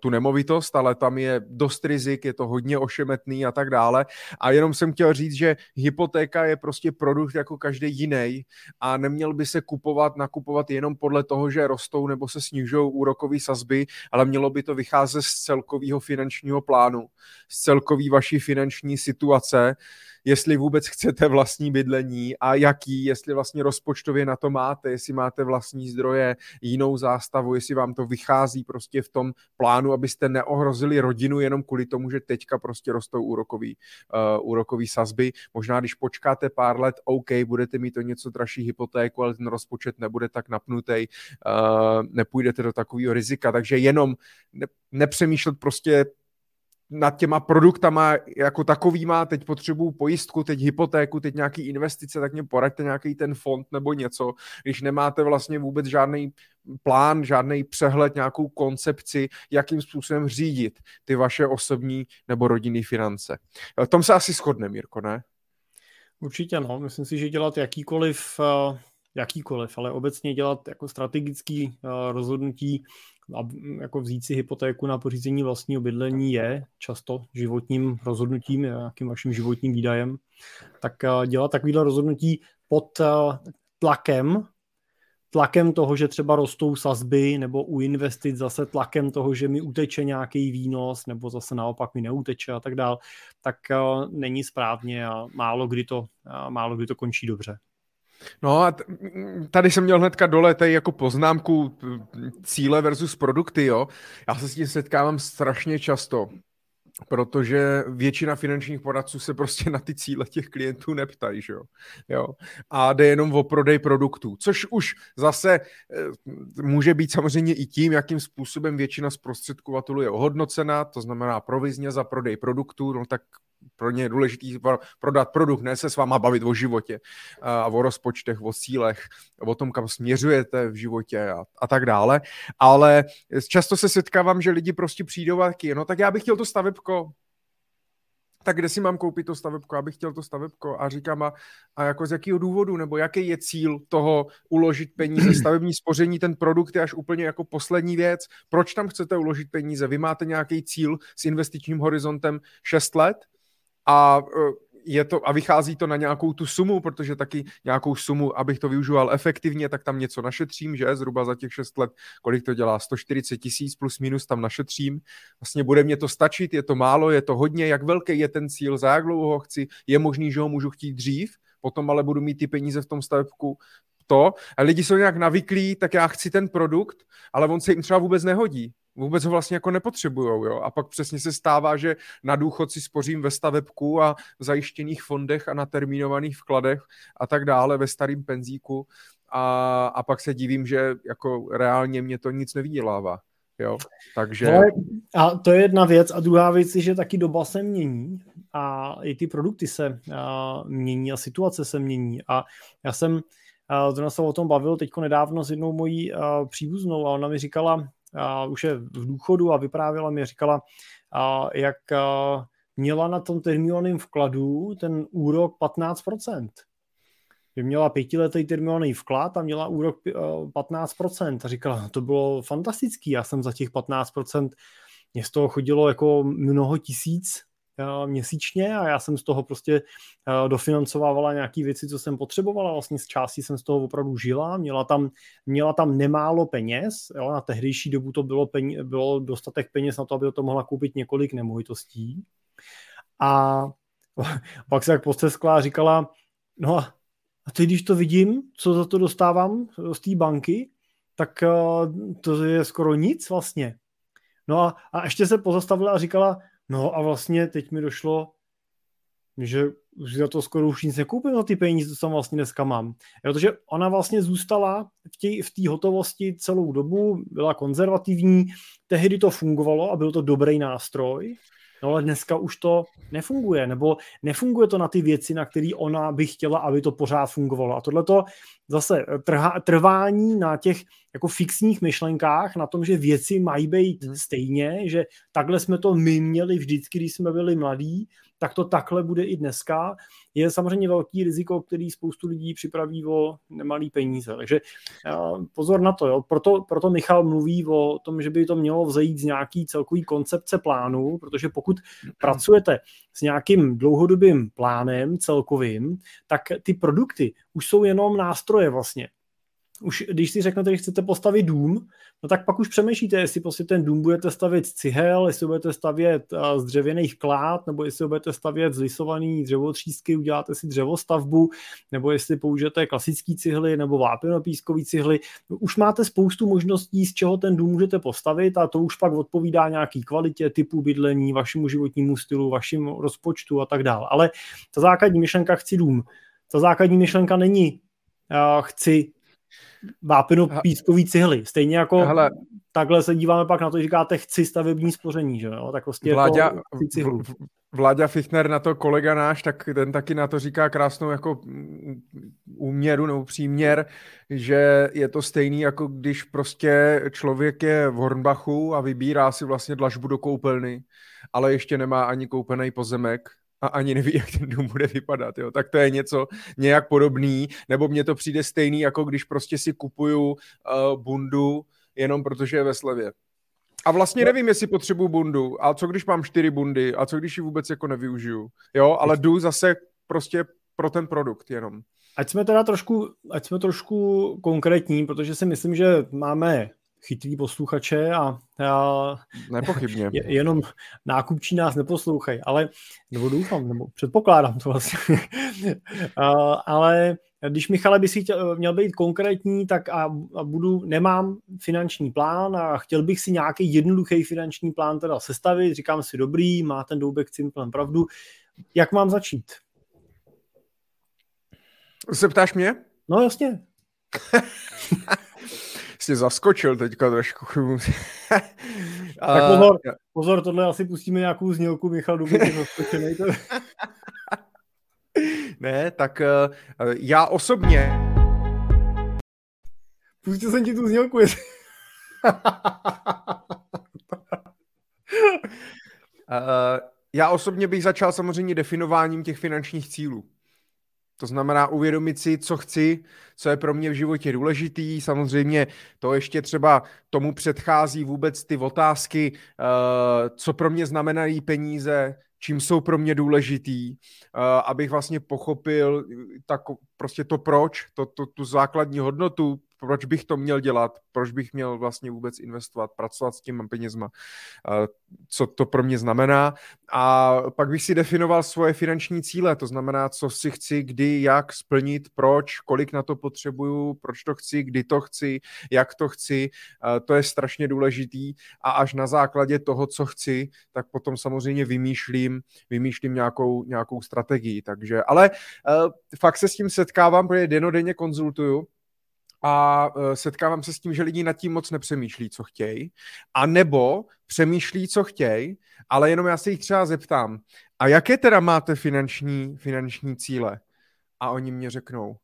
tu nemovitost, ale tam je dost rizik, je to hodně ošemetný a tak dále. A jenom jsem chtěl říct, že hypotéka je prostě produkt jako každý jiný a neměl by se kupovat, nakupovat jenom podle toho, že rostou nebo se snižují úrokové sazby, ale mělo by to vycházet z celkového finančního plánu, z celkový vaší finanční situace, jestli vůbec chcete vlastní bydlení a jaký, jestli vlastně rozpočtově na to máte, jestli máte vlastní zdroje, jinou zástavu, jestli vám to vychází prostě v tom plánu, abyste neohrozili rodinu jenom kvůli tomu, že teďka prostě rostou úrokový, uh, úrokový sazby. Možná, když počkáte pár let, OK, budete mít to něco dražší hypotéku, ale ten rozpočet nebude tak napnutý, uh, nepůjdete do takového rizika. Takže jenom ne, nepřemýšlet prostě nad těma produktama jako takovýma, teď potřebuju pojistku, teď hypotéku, teď nějaký investice, tak mě poraďte nějaký ten fond nebo něco, když nemáte vlastně vůbec žádný plán, žádný přehled, nějakou koncepci, jakým způsobem řídit ty vaše osobní nebo rodinné finance. V tom se asi shodne, Mirko, ne? Určitě no, myslím si, že dělat jakýkoliv, eh, jakýkoliv, ale obecně dělat jako strategický eh, rozhodnutí jako vzít si hypotéku na pořízení vlastního bydlení je často životním rozhodnutím, nějakým vaším životním výdajem, tak dělat takovýhle rozhodnutí pod tlakem, tlakem toho, že třeba rostou sazby, nebo u investic zase tlakem toho, že mi uteče nějaký výnos, nebo zase naopak mi neuteče a tak dál, tak není správně a málo kdy to, málo kdy to končí dobře. No a tady jsem měl hnedka dole tady jako poznámku cíle versus produkty, jo. Já se s tím setkávám strašně často, protože většina finančních poradců se prostě na ty cíle těch klientů neptají, že jo? jo. A jde jenom o prodej produktů, což už zase e, může být samozřejmě i tím, jakým způsobem většina zprostředkovatelů je ohodnocena, to znamená provizně za prodej produktů, no tak pro ně je důležitý prodat produkt, ne se s váma bavit o životě a o rozpočtech, o cílech, o tom, kam směřujete v životě a, a tak dále. Ale často se setkávám, že lidi prostě přijdou a taky, no tak já bych chtěl to stavebko, tak kde si mám koupit to stavebko, abych chtěl to stavebko. A říkám a, a jako z jakého důvodu, nebo jaký je cíl toho uložit peníze, stavební spoření, ten produkt je až úplně jako poslední věc, proč tam chcete uložit peníze, vy máte nějaký cíl s investičním horizontem 6 let, a e, je to, a vychází to na nějakou tu sumu, protože taky nějakou sumu, abych to využíval efektivně, tak tam něco našetřím, že? Zhruba za těch 6 let, kolik to dělá, 140 tisíc plus minus tam našetřím. Vlastně bude mě to stačit, je to málo, je to hodně, jak velký je ten cíl, za jak dlouho ho chci, je možný, že ho můžu chtít dřív, potom ale budu mít ty peníze v tom stavebku. To. A lidi jsou nějak navyklí, tak já chci ten produkt, ale on se jim třeba vůbec nehodí vůbec ho vlastně jako nepotřebujou, jo. A pak přesně se stává, že na důchod si spořím ve stavebku a v zajištěných fondech a na termínovaných vkladech a tak dále ve starém penzíku a, a pak se divím, že jako reálně mě to nic nevydělává. Jo, takže... Ale, a to je jedna věc. A druhá věc je, že taky doba se mění a i ty produkty se a, mění a situace se mění. A já jsem zrovna se o tom bavil teď nedávno s jednou mojí příbuznou a ona mi říkala, a už je v důchodu a vyprávěla mi, říkala, a jak a měla na tom termínovaném vkladu ten úrok 15%. Že měla pětiletý termínovaný vklad a měla úrok 15%. A říkala, to bylo fantastický, já jsem za těch 15%, mě z toho chodilo jako mnoho tisíc měsíčně a já jsem z toho prostě eh, dofinancovávala nějaké věci, co jsem potřebovala. Vlastně z části jsem z toho opravdu žila. Měla tam, měla tam nemálo peněz. Jo? Na tehdejší dobu to bylo, peně, bylo dostatek peněz na to, aby to mohla koupit několik nemovitostí. A pak se jak posteskla a říkala, no a teď, když to vidím, co za to dostávám z té banky, tak eh, to je skoro nic vlastně. No a, a ještě se pozastavila a říkala, No a vlastně teď mi došlo, že už za to skoro už nic nekoupím za ty peníze, co tam vlastně dneska mám. Protože ona vlastně zůstala v té v hotovosti celou dobu, byla konzervativní, tehdy to fungovalo a byl to dobrý nástroj, No ale dneska už to nefunguje, nebo nefunguje to na ty věci, na které ona by chtěla, aby to pořád fungovalo. A tohle to zase trhá, trvání na těch jako fixních myšlenkách, na tom, že věci mají být hmm. stejně, že takhle jsme to my měli vždycky, když jsme byli mladí, tak to takhle bude i dneska, je samozřejmě velký riziko, který spoustu lidí připraví o nemalý peníze. Takže pozor na to. Jo. Proto, proto Michal mluví o tom, že by to mělo vzejít z nějaký celkový koncepce plánu, protože pokud pracujete s nějakým dlouhodobým plánem celkovým, tak ty produkty už jsou jenom nástroje vlastně už když si řeknete, že chcete postavit dům, no tak pak už přemýšlíte, jestli prostě ten dům budete stavět z cihel, jestli budete stavět z dřevěných klád, nebo jestli budete stavět z lisovaný dřevotřísky, uděláte si dřevostavbu, nebo jestli použijete klasický cihly nebo vápenopískový cihly. Už máte spoustu možností, z čeho ten dům můžete postavit a to už pak odpovídá nějaký kvalitě, typu bydlení, vašemu životnímu stylu, vašim rozpočtu a tak dále. Ale ta základní myšlenka chci dům. Ta základní myšlenka není chci vápinu pískový cihly. Stejně jako Hele, takhle se díváme pak na to, že říkáte chci stavební spoření, že jo? Tak prostě Vláďa, jako cihlu. Vláďa Fichtner na to kolega náš, tak ten taky na to říká krásnou jako úměru nebo příměr, že je to stejný, jako když prostě člověk je v Hornbachu a vybírá si vlastně dlažbu do koupelny, ale ještě nemá ani koupený pozemek, a ani neví, jak ten dům bude vypadat, jo. Tak to je něco nějak podobný, nebo mně to přijde stejný, jako když prostě si kupuju uh, bundu, jenom protože je ve slevě. A vlastně nevím, jestli potřebuju bundu. A co když mám čtyři bundy? A co když ji vůbec jako nevyužiju? Jo, ale jdu zase prostě pro ten produkt jenom. Ať jsme teda trošku, ať jsme trošku konkrétní, protože si myslím, že máme chytrý posluchače a, a Nepochybně. jenom nákupčí nás neposlouchají, ale nebo doufám, nebo předpokládám to vlastně. a, ale když Michale by si chtěl, měl být konkrétní, tak a, a budu, nemám finanční plán a chtěl bych si nějaký jednoduchý finanční plán teda sestavit, říkám si dobrý, má ten Doubek Simplem pravdu, jak mám začít? Se ptáš mě? No jasně. Jsi zaskočil teďka trošku. tak pozor, pozor, tohle asi pustíme nějakou znělku, Michal Dubek je zaskočený. ne, tak uh, já osobně... Pustil jsem ti tu znělku, jestli... uh, já osobně bych začal samozřejmě definováním těch finančních cílů. To znamená uvědomit si, co chci, co je pro mě v životě důležitý. Samozřejmě to ještě třeba tomu předchází vůbec ty otázky, uh, co pro mě znamenají peníze, čím jsou pro mě důležitý, uh, abych vlastně pochopil tak prostě to proč, to, to, tu základní hodnotu, proč bych to měl dělat, proč bych měl vlastně vůbec investovat, pracovat s těma penězma, co to pro mě znamená. A pak bych si definoval svoje finanční cíle, to znamená, co si chci, kdy, jak splnit, proč, kolik na to potřebuju, proč to chci, kdy to chci, jak to chci, to je strašně důležitý a až na základě toho, co chci, tak potom samozřejmě vymýšlím, vymýšlím nějakou, nějakou strategii. Takže, ale uh, fakt se s tím setkávám, protože denodenně konzultuju a e, setkávám se s tím, že lidi nad tím moc nepřemýšlí, co chtějí, a nebo přemýšlí, co chtějí, ale jenom já se jich třeba zeptám, a jaké teda máte finanční, finanční cíle? A oni mě řeknou,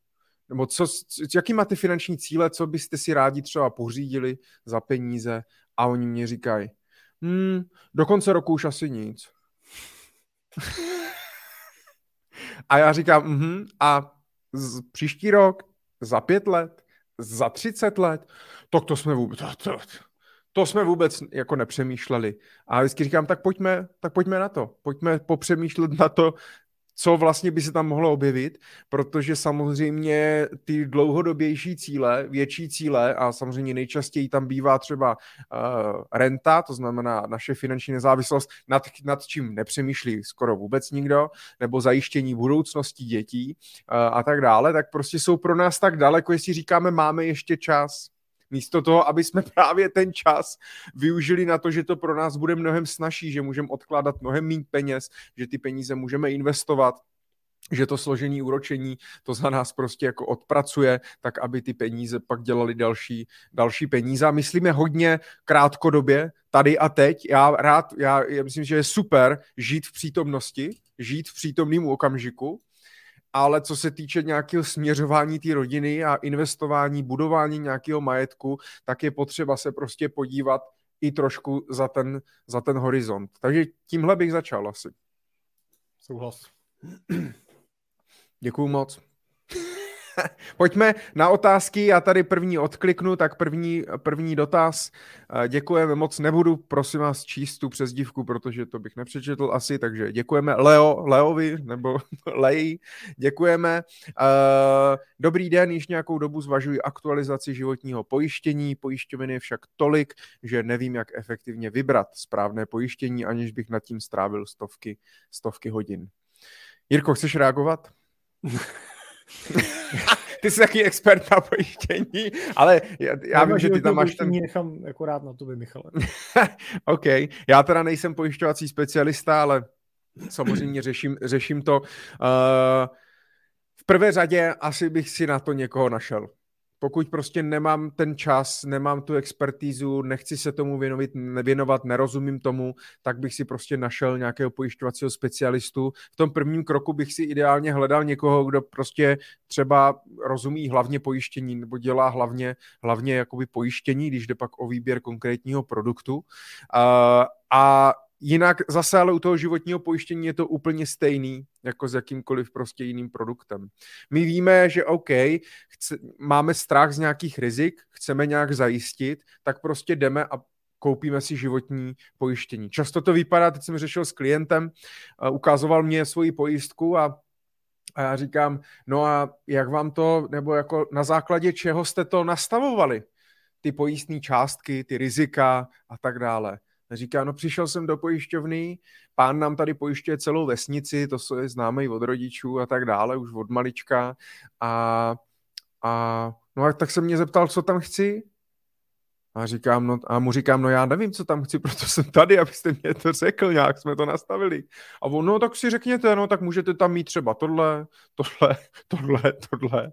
nebo co, jaký máte finanční cíle, co byste si rádi třeba pořídili za peníze? A oni mě říkají, hmm, do konce roku už asi nic. a já říkám, mhm, a z, příští rok, za pět let, za 30 let, tak to jsme vůbec, to, to jsme vůbec jako nepřemýšleli. A vždycky říkám, tak pojďme, tak pojďme na to. Pojďme popřemýšlet na to, co vlastně by se tam mohlo objevit, protože samozřejmě ty dlouhodobější cíle, větší cíle a samozřejmě nejčastěji tam bývá třeba uh, renta, to znamená naše finanční nezávislost, nad, nad čím nepřemýšlí skoro vůbec nikdo, nebo zajištění budoucnosti dětí uh, a tak dále, tak prostě jsou pro nás tak daleko, jestli říkáme, máme ještě čas, Místo toho, aby jsme právě ten čas využili na to, že to pro nás bude mnohem snažší, že můžeme odkládat mnohem méně peněz, že ty peníze můžeme investovat, že to složení úročení to za nás prostě jako odpracuje, tak aby ty peníze pak dělali další, další peníze. A myslíme hodně krátkodobě, tady a teď. Já rád, já, já myslím, že je super žít v přítomnosti, žít v přítomném okamžiku, ale co se týče nějakého směřování té rodiny a investování, budování nějakého majetku, tak je potřeba se prostě podívat i trošku za ten, za ten horizont. Takže tímhle bych začal asi. Souhlas. Děkuju moc. Pojďme na otázky, já tady první odkliknu, tak první, první dotaz. Eh, děkujeme moc, nebudu prosím vás číst tu přezdívku, protože to bych nepřečetl asi, takže děkujeme Leo, Leovi nebo Leji, děkujeme. Eh, dobrý den, již nějakou dobu zvažuji aktualizaci životního pojištění, pojišťoviny však tolik, že nevím, jak efektivně vybrat správné pojištění, aniž bych nad tím strávil stovky, stovky hodin. Jirko, chceš reagovat? ty jsi taky expert na pojištění, ale já, já vím, že ty tam máš ten... nechám jako rád na tobě, Michale. OK, já teda nejsem pojišťovací specialista, ale samozřejmě řeším, řeším to. Uh, v prvé řadě asi bych si na to někoho našel pokud prostě nemám ten čas, nemám tu expertízu, nechci se tomu věnovat, věnovat, nerozumím tomu, tak bych si prostě našel nějakého pojišťovacího specialistu. V tom prvním kroku bych si ideálně hledal někoho, kdo prostě třeba rozumí hlavně pojištění nebo dělá hlavně, hlavně jakoby pojištění, když jde pak o výběr konkrétního produktu. A, a jinak zase ale u toho životního pojištění je to úplně stejný, jako s jakýmkoliv prostě jiným produktem. My víme, že OK, chce, máme strach z nějakých rizik, chceme nějak zajistit, tak prostě jdeme a koupíme si životní pojištění. Často to vypadá, teď jsem řešil s klientem, ukazoval mě svoji pojistku a a já říkám, no a jak vám to, nebo jako na základě čeho jste to nastavovali? Ty pojistné částky, ty rizika a tak dále. Říká, no přišel jsem do pojišťovny, pán nám tady pojišťuje celou vesnici, to je známý od rodičů a tak dále, už od malička. A, a no a tak se mě zeptal, co tam chci. A, říkám, no, a mu říkám, no já nevím, co tam chci, proto jsem tady, abyste mě to řekl, nějak jsme to nastavili. A on, no tak si řekněte, no tak můžete tam mít třeba tohle, tohle, tohle, tohle.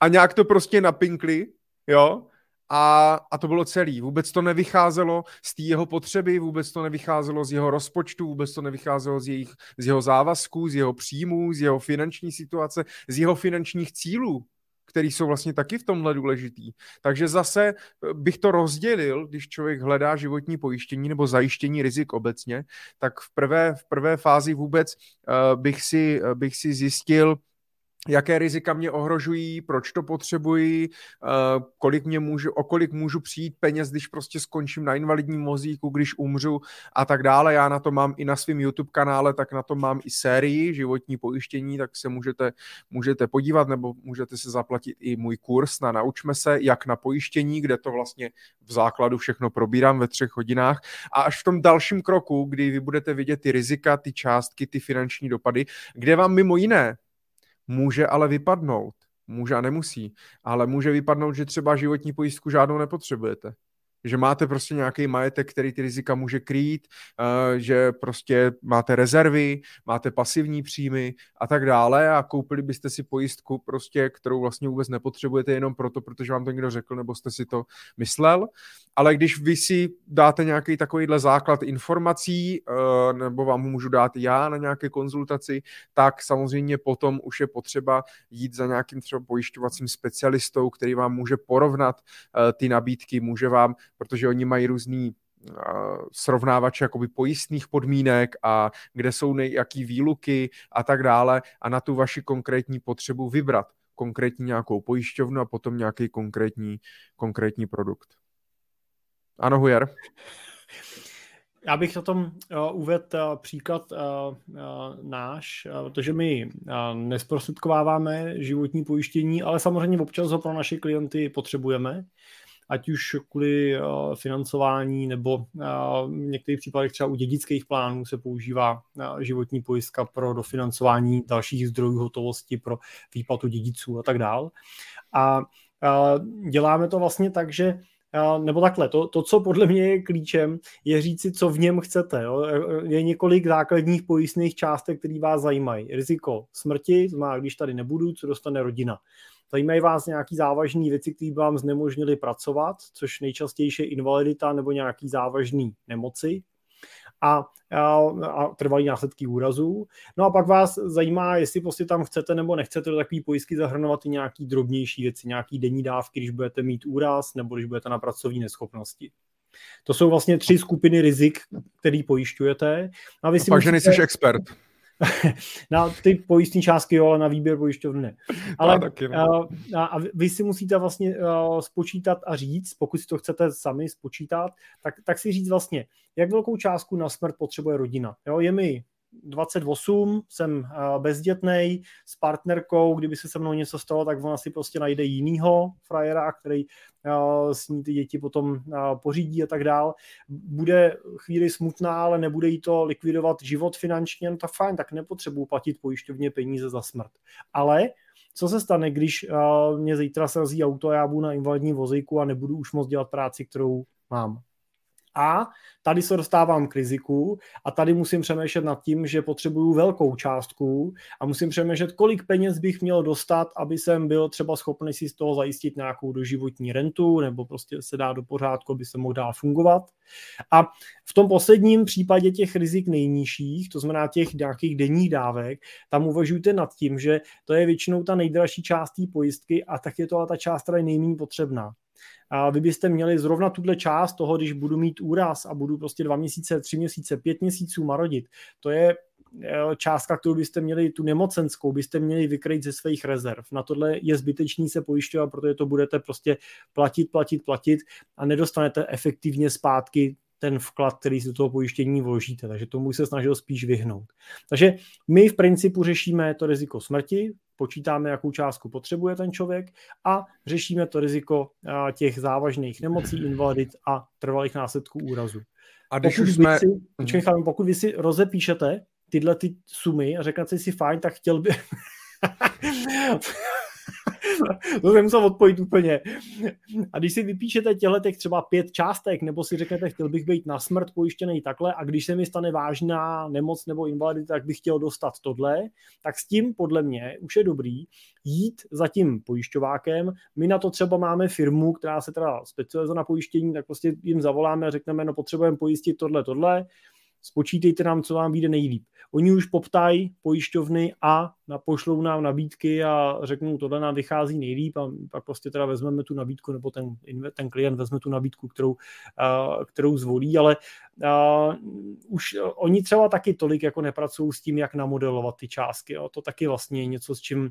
A nějak to prostě napinkli, jo, a, a to bylo celý. Vůbec to nevycházelo z té jeho potřeby, vůbec to nevycházelo z jeho rozpočtu, vůbec to nevycházelo z, jejich, z jeho závazků, z jeho příjmů, z jeho finanční situace, z jeho finančních cílů který jsou vlastně taky v tomhle důležitý. Takže zase eh, bych to rozdělil, když člověk hledá životní pojištění nebo zajištění rizik obecně, tak v prvé, v prvé fázi vůbec uh, bych, si, uh, bych si zjistil, jaké rizika mě ohrožují, proč to potřebuji, eh, kolik mě můžu, o kolik můžu přijít peněz, když prostě skončím na invalidním vozíku, když umřu a tak dále. Já na to mám i na svém YouTube kanále, tak na to mám i sérii životní pojištění, tak se můžete, můžete podívat nebo můžete se zaplatit i můj kurz na Naučme se, jak na pojištění, kde to vlastně v základu všechno probírám ve třech hodinách. A až v tom dalším kroku, kdy vy budete vidět ty rizika, ty částky, ty finanční dopady, kde vám mimo jiné Může ale vypadnout. Může a nemusí. Ale může vypadnout, že třeba životní pojistku žádnou nepotřebujete že máte prostě nějaký majetek, který ty rizika může krýt, uh, že prostě máte rezervy, máte pasivní příjmy a tak dále a koupili byste si pojistku prostě, kterou vlastně vůbec nepotřebujete jenom proto, protože vám to někdo řekl, nebo jste si to myslel. Ale když vy si dáte nějaký takovýhle základ informací, uh, nebo vám ho můžu dát já na nějaké konzultaci, tak samozřejmě potom už je potřeba jít za nějakým třeba pojišťovacím specialistou, který vám může porovnat uh, ty nabídky, může vám protože oni mají různý srovnávače jakoby pojistných podmínek a kde jsou nejaký výluky a tak dále a na tu vaši konkrétní potřebu vybrat konkrétní nějakou pojišťovnu a potom nějaký konkrétní, konkrétní produkt. Ano, Hujer? Já bych o tom uh, uvedl uh, příklad náš, protože my nesprostředkováváme životní pojištění, ale samozřejmě občas ho pro naše klienty potřebujeme ať už kvůli uh, financování nebo uh, v některých případech třeba u dědických plánů se používá uh, životní pojistka pro dofinancování dalších zdrojů hotovosti pro výplatu dědiců a tak dál. A děláme to vlastně tak, že nebo takhle, to, to, co podle mě je klíčem, je říci, co v něm chcete. Jo? Je několik základních pojistných částek, které vás zajímají. Riziko smrti, znamená, když tady nebudu, co dostane rodina. Zajímají vás nějaký závažné věci, které by vám znemožnili pracovat, což nejčastěji je invalidita nebo nějaký závažný nemoci a, a, a trvalý následky úrazů. No a pak vás zajímá, jestli prostě tam chcete nebo nechcete do takové pojistky zahrnovat i nějaký drobnější věci, nějaký denní dávky, když budete mít úraz nebo když budete na pracovní neschopnosti. To jsou vlastně tři skupiny rizik, který pojišťujete. A, vy si pak, musíte... že nejsi expert. na ty pojistní částky, jo, ale na výběr pojišťovny ne. Ale a, taky, no. a, a vy si musíte vlastně uh, spočítat a říct, pokud si to chcete sami spočítat, tak, tak si říct vlastně, jak velkou částku na smrt potřebuje rodina. Jo, je mi 28, jsem uh, bezdětný s partnerkou, kdyby se se mnou něco stalo, tak ona si prostě najde jinýho frajera, který uh, s ní ty děti potom uh, pořídí a tak dál. Bude chvíli smutná, ale nebude jí to likvidovat život finančně, no tak fajn, tak nepotřebuji platit pojišťovně peníze za smrt. Ale co se stane, když mě zítra srazí auto a já budu na invalidní vozíku a nebudu už moc dělat práci, kterou mám? A tady se dostávám k riziku a tady musím přemýšlet nad tím, že potřebuju velkou částku a musím přemýšlet, kolik peněz bych měl dostat, aby jsem byl třeba schopný si z toho zajistit nějakou doživotní rentu nebo prostě se dá do pořádku, aby se mohl dál fungovat. A v tom posledním případě těch rizik nejnižších, to znamená těch nějakých denních dávek, tam uvažujte nad tím, že to je většinou ta nejdražší část té pojistky a tak je to ale ta část, která je nejméně potřebná. A vy byste měli zrovna tuhle část toho, když budu mít úraz a budu prostě dva měsíce, tři měsíce, pět měsíců marodit, to je částka, kterou byste měli, tu nemocenskou, byste měli vykrýt ze svých rezerv. Na tohle je zbytečný se pojišťovat, protože to budete prostě platit, platit, platit a nedostanete efektivně zpátky ten vklad, který si do toho pojištění vložíte. Takže tomu se snažil spíš vyhnout. Takže my v principu řešíme to riziko smrti, počítáme, jakou částku potřebuje ten člověk a řešíme to riziko těch závažných nemocí, invalidit a trvalých následků úrazu. A když pokud už jsme... Si, počkej, pokud vy si rozepíšete tyhle ty sumy a řeknete si fajn, tak chtěl by... to jsem musel odpojit úplně. A když si vypíšete těchto těch třeba pět částek, nebo si řeknete, chtěl bych být na smrt pojištěný takhle, a když se mi stane vážná nemoc nebo invalidita, tak bych chtěl dostat tohle, tak s tím podle mě už je dobrý jít za tím pojišťovákem. My na to třeba máme firmu, která se teda specializuje na pojištění, tak prostě jim zavoláme a řekneme, no potřebujeme pojistit tohle, tohle, spočítejte nám, co vám vyjde nejlíp. Oni už poptají pojišťovny a na, pošlou nám nabídky a řeknou, tohle nám vychází nejlíp a pak prostě teda vezmeme tu nabídku, nebo ten, ten klient vezme tu nabídku, kterou, kterou zvolí, ale uh, už oni třeba taky tolik jako nepracují s tím, jak namodelovat ty částky. Jo. To taky vlastně je něco, s čím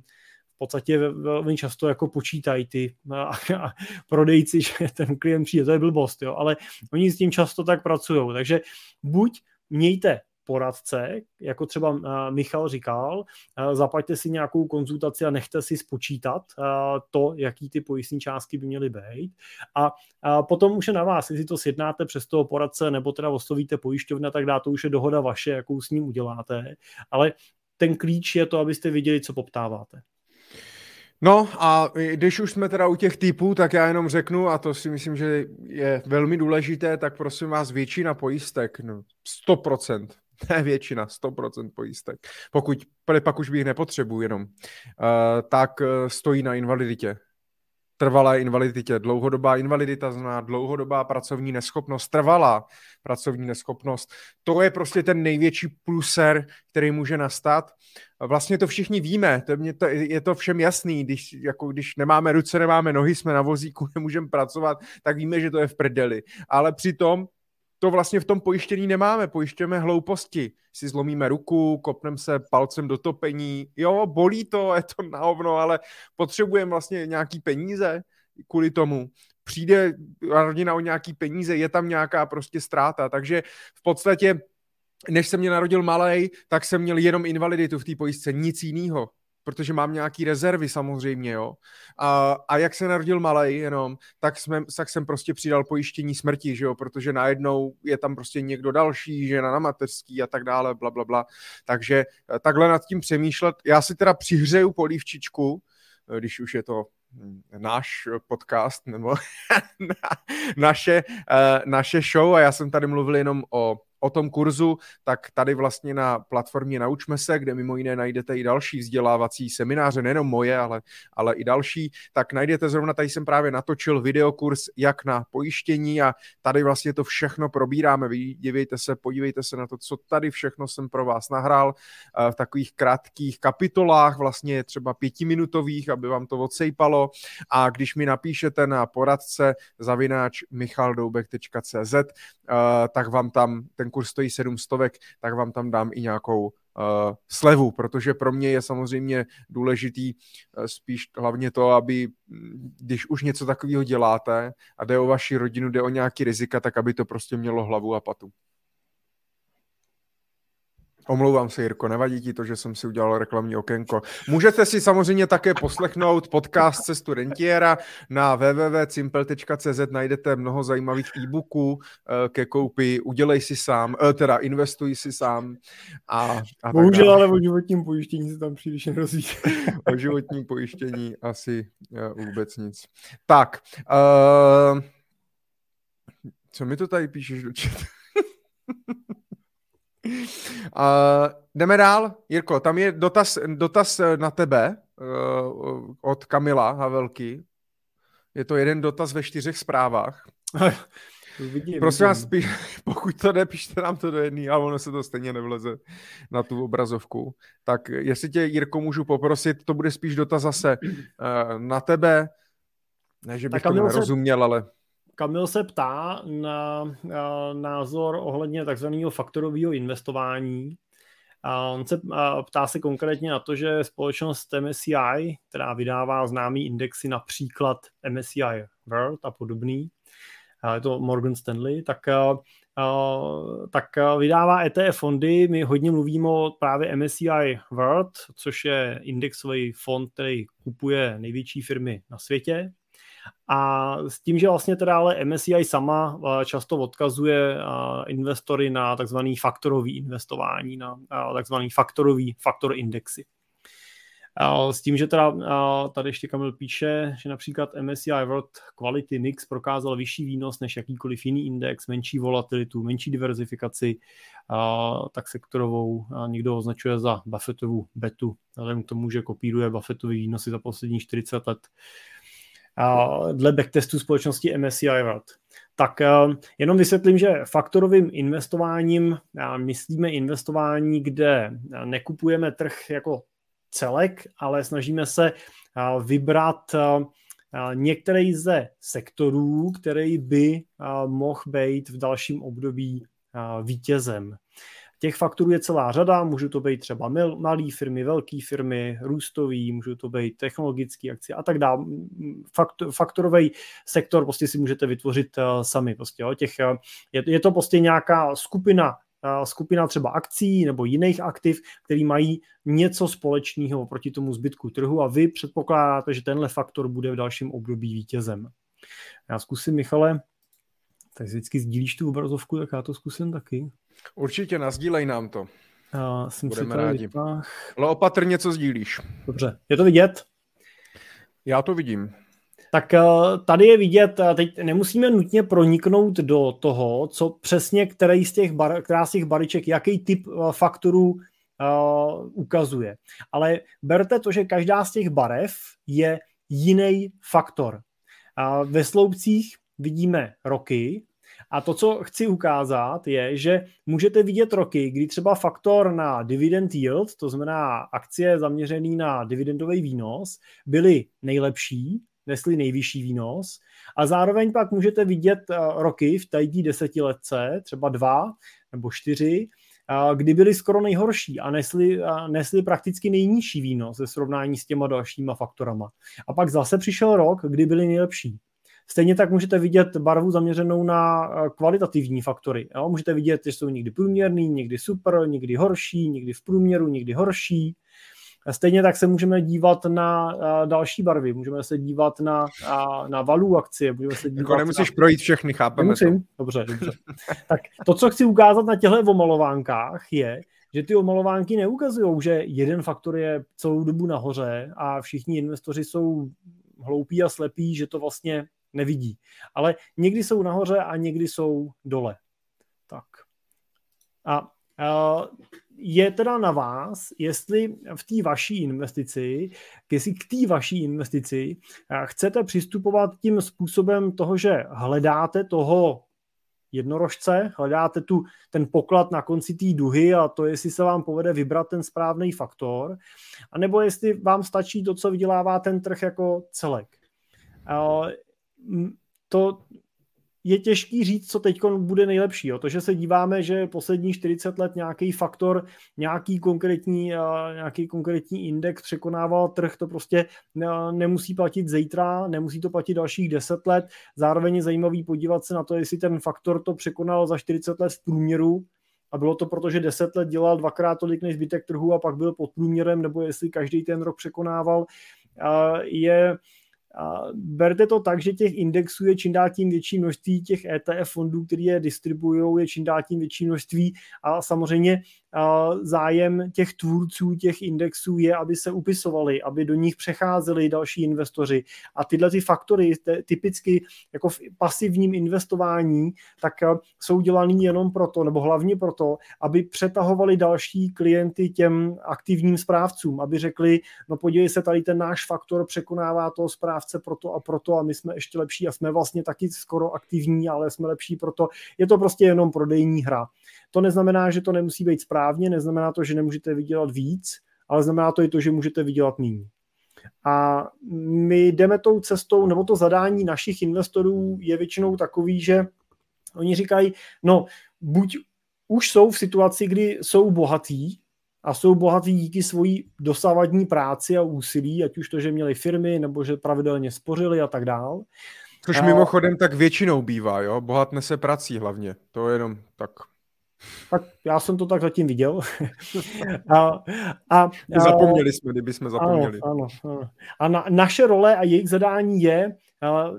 v podstatě velmi často jako počítají ty a, a prodejci, že ten klient přijde, to je blbost, jo, ale oni s tím často tak pracují. Takže buď mějte poradce, jako třeba Michal říkal, zaplaťte si nějakou konzultaci a nechte si spočítat to, jaký ty pojistní částky by měly být. A potom už je na vás, jestli to sjednáte přes toho poradce nebo teda oslovíte pojišťovna, tak dá to už je dohoda vaše, jakou s ním uděláte. Ale ten klíč je to, abyste viděli, co poptáváte. No a když už jsme teda u těch typů, tak já jenom řeknu, a to si myslím, že je velmi důležité, tak prosím vás, většina pojistek, no 100%, ne většina, 100% pojistek, pokud pak už bych nepotřebuji jenom, uh, tak uh, stojí na invaliditě trvalé invaliditě. Dlouhodobá invalidita znamená dlouhodobá pracovní neschopnost, trvalá pracovní neschopnost. To je prostě ten největší pluser, který může nastat. Vlastně to všichni víme, to, mě to, je to všem jasný, když, jako když nemáme ruce, nemáme nohy, jsme na vozíku, nemůžeme pracovat, tak víme, že to je v prdeli. Ale přitom to vlastně v tom pojištění nemáme. Pojišťujeme hlouposti. Si zlomíme ruku, kopneme se palcem do topení. Jo, bolí to, je to na ovno, ale potřebujeme vlastně nějaký peníze kvůli tomu. Přijde rodina o nějaký peníze, je tam nějaká prostě ztráta. Takže v podstatě než se mě narodil malej, tak jsem měl jenom invaliditu v té pojistce, nic jiného protože mám nějaký rezervy samozřejmě, jo. A, a jak se narodil malej jenom, tak, jsme, tak jsem prostě přidal pojištění smrti, že jo, protože najednou je tam prostě někdo další, žena na mateřský a tak dále, bla, bla, bla. Takže eh, takhle nad tím přemýšlet. Já si teda přihřeju polívčičku, eh, když už je to hm, náš podcast nebo na, naše, naše show a já jsem tady mluvil jenom o o tom kurzu, tak tady vlastně na platformě Naučme se, kde mimo jiné najdete i další vzdělávací semináře, nejenom moje, ale, ale i další, tak najdete zrovna, tady jsem právě natočil videokurs jak na pojištění a tady vlastně to všechno probíráme. Dívejte se, podívejte se na to, co tady všechno jsem pro vás nahrál eh, v takových krátkých kapitolách, vlastně třeba pětiminutových, aby vám to odsejpalo a když mi napíšete na poradce zavináč michaldoubek.cz, eh, tak vám tam ten kurz stojí 700, tak vám tam dám i nějakou uh, slevu, protože pro mě je samozřejmě důležitý uh, spíš hlavně to, aby mm, když už něco takového děláte a jde o vaši rodinu, jde o nějaký rizika, tak aby to prostě mělo hlavu a patu. Omlouvám se, Jirko, nevadí ti to, že jsem si udělal reklamní okénko. Můžete si samozřejmě také poslechnout podcast Cestu rentiera na www.simple.cz najdete mnoho zajímavých e-booků eh, ke koupi. Udělej si sám, eh, teda investuj si sám. A, a Bohužel, ale o životním pojištění se tam příliš nerozvíjí. o životním pojištění asi eh, vůbec nic. Tak, uh, co mi to tady píšeš do Uh, jdeme dál. Jirko, tam je dotaz, dotaz na tebe uh, od Kamila Havelky. Je to jeden dotaz ve čtyřech zprávách. Vidím, Prosím vás, spíš, pokud to jde, pište nám to do jedné, ale ono se to stejně nevleze na tu obrazovku. Tak jestli tě, Jirko, můžu poprosit, to bude spíš dotaz zase uh, na tebe. Ne, že bych tomu nerozuměl, se, ale... Kamil se ptá na, na názor ohledně takzvaného faktorového investování. On se a ptá se konkrétně na to, že společnost MSCI, která vydává známý indexy, například MSCI World a podobný, je to Morgan Stanley, tak, tak vydává ETF fondy. My hodně mluvíme o právě MSCI World, což je indexový fond, který kupuje největší firmy na světě. A s tím, že vlastně teda ale MSCI sama eh, často odkazuje eh, investory na takzvaný faktorový investování, na eh, takzvaný faktorový faktor indexy. S tím, že teda tady ještě Kamil píše, že například MSCI World Quality Mix prokázal vyšší výnos než jakýkoliv jiný index, menší volatilitu, menší diverzifikaci, tak sektorovou někdo označuje za Buffettovu betu, vzhledem k tomu, že kopíruje Buffettovy výnosy za poslední 40 let dle backtestu společnosti MSCI World. Tak jenom vysvětlím, že faktorovým investováním myslíme investování, kde nekupujeme trh jako celek, ale snažíme se vybrat některý ze sektorů, který by mohl být v dalším období vítězem. Těch faktorů je celá řada, můžou to být třeba malé firmy, velké firmy, růstové, můžou to být technologické akcie a tak dále. Faktor, faktorový sektor prostě si můžete vytvořit uh, sami. Prostě, jo. Těch, uh, je, je to prostě nějaká skupina uh, skupina třeba akcí nebo jiných aktiv, který mají něco společného proti tomu zbytku trhu a vy předpokládáte, že tenhle faktor bude v dalším období vítězem. Já zkusím, Michale, tak vždycky sdílíš tu obrazovku, tak já to zkusím taky. Určitě, nazdílej nám to. Já jsem Budeme si rádi. Ale opatrně, co sdílíš. Dobře, je to vidět? Já to vidím. Tak eh, tady je vidět, eh, teď nemusíme nutně proniknout do toho, co přesně který z těch bar, která z těch bariček, jaký typ eh, faktorů uh, ukazuje. Ale berte to, že každá z těch barev je jiný faktor. Uh, ve sloupcích vidíme roky, a to, co chci ukázat, je, že můžete vidět roky, kdy třeba faktor na dividend yield, to znamená akcie zaměřený na dividendový výnos, byly nejlepší, nesly nejvyšší výnos a zároveň pak můžete vidět eh, roky v té desetiletce, třeba dva nebo čtyři, eh, kdy byly skoro nejhorší a nesli, a nesli prakticky nejnižší výnos ve srovnání s těma dalšíma faktorama. A pak zase přišel rok, kdy byly nejlepší. Stejně tak můžete vidět barvu zaměřenou na eh, kvalitativní faktory. Jo? Můžete vidět, že jsou někdy průměrný, někdy super, někdy horší, někdy v průměru, někdy horší. Stejně tak se můžeme dívat na eh, další barvy, můžeme se dívat na, na, na value akcie. Můžeme se dívat jako nemusíš na... projít všechny, chápeme Nemusím. to. Dobře, dobře. tak to, co chci ukázat na těchto omalovánkách, je, že ty omalovánky neukazují, že jeden faktor je celou dobu nahoře a všichni investoři jsou hloupí a slepí, že to vlastně nevidí. Ale někdy jsou nahoře a někdy jsou dole. Tak. A, je teda na vás, jestli v té vaší investici, jestli k té vaší investici chcete přistupovat tím způsobem toho, že hledáte toho jednorožce, hledáte tu, ten poklad na konci té duhy a to, jestli se vám povede vybrat ten správný faktor, anebo jestli vám stačí to, co vydělává ten trh jako celek to je těžký říct, co teď bude nejlepší. Jo. To, že se díváme, že poslední 40 let nějaký faktor, nějaký konkrétní, nějaký konkrétní index překonával trh, to prostě nemusí platit zítra, nemusí to platit dalších 10 let. Zároveň je zajímavý podívat se na to, jestli ten faktor to překonal za 40 let v průměru, a bylo to proto, že 10 let dělal dvakrát tolik než zbytek trhu a pak byl pod průměrem, nebo jestli každý ten rok překonával, je berte to tak, že těch indexů je čím dál tím větší množství, těch ETF fondů, které je distribuují, je čím dál tím větší množství. A samozřejmě zájem těch tvůrců těch indexů je, aby se upisovali, aby do nich přecházeli další investoři. A tyhle ty faktory, typicky jako v pasivním investování, tak jsou dělaný jenom proto, nebo hlavně proto, aby přetahovali další klienty těm aktivním správcům, aby řekli, no podívej se, tady ten náš faktor překonává toho správce proto a proto a my jsme ještě lepší a jsme vlastně taky skoro aktivní, ale jsme lepší proto. Je to prostě jenom prodejní hra. To neznamená, že to nemusí být správně, neznamená to, že nemůžete vydělat víc, ale znamená to i to, že můžete vydělat méně. A my jdeme tou cestou, nebo to zadání našich investorů je většinou takový, že oni říkají, no buď už jsou v situaci, kdy jsou bohatí a jsou bohatí díky svojí dosávadní práci a úsilí, ať už to, že měli firmy, nebo že pravidelně spořili a tak dál. Což mimochodem tak většinou bývá, jo? Bohatne se prací hlavně. To je jenom tak tak já jsem to tak zatím viděl. a, a, zapomněli jsme, kdyby jsme zapomněli. Ano, ano, ano. A na, naše role a jejich zadání je,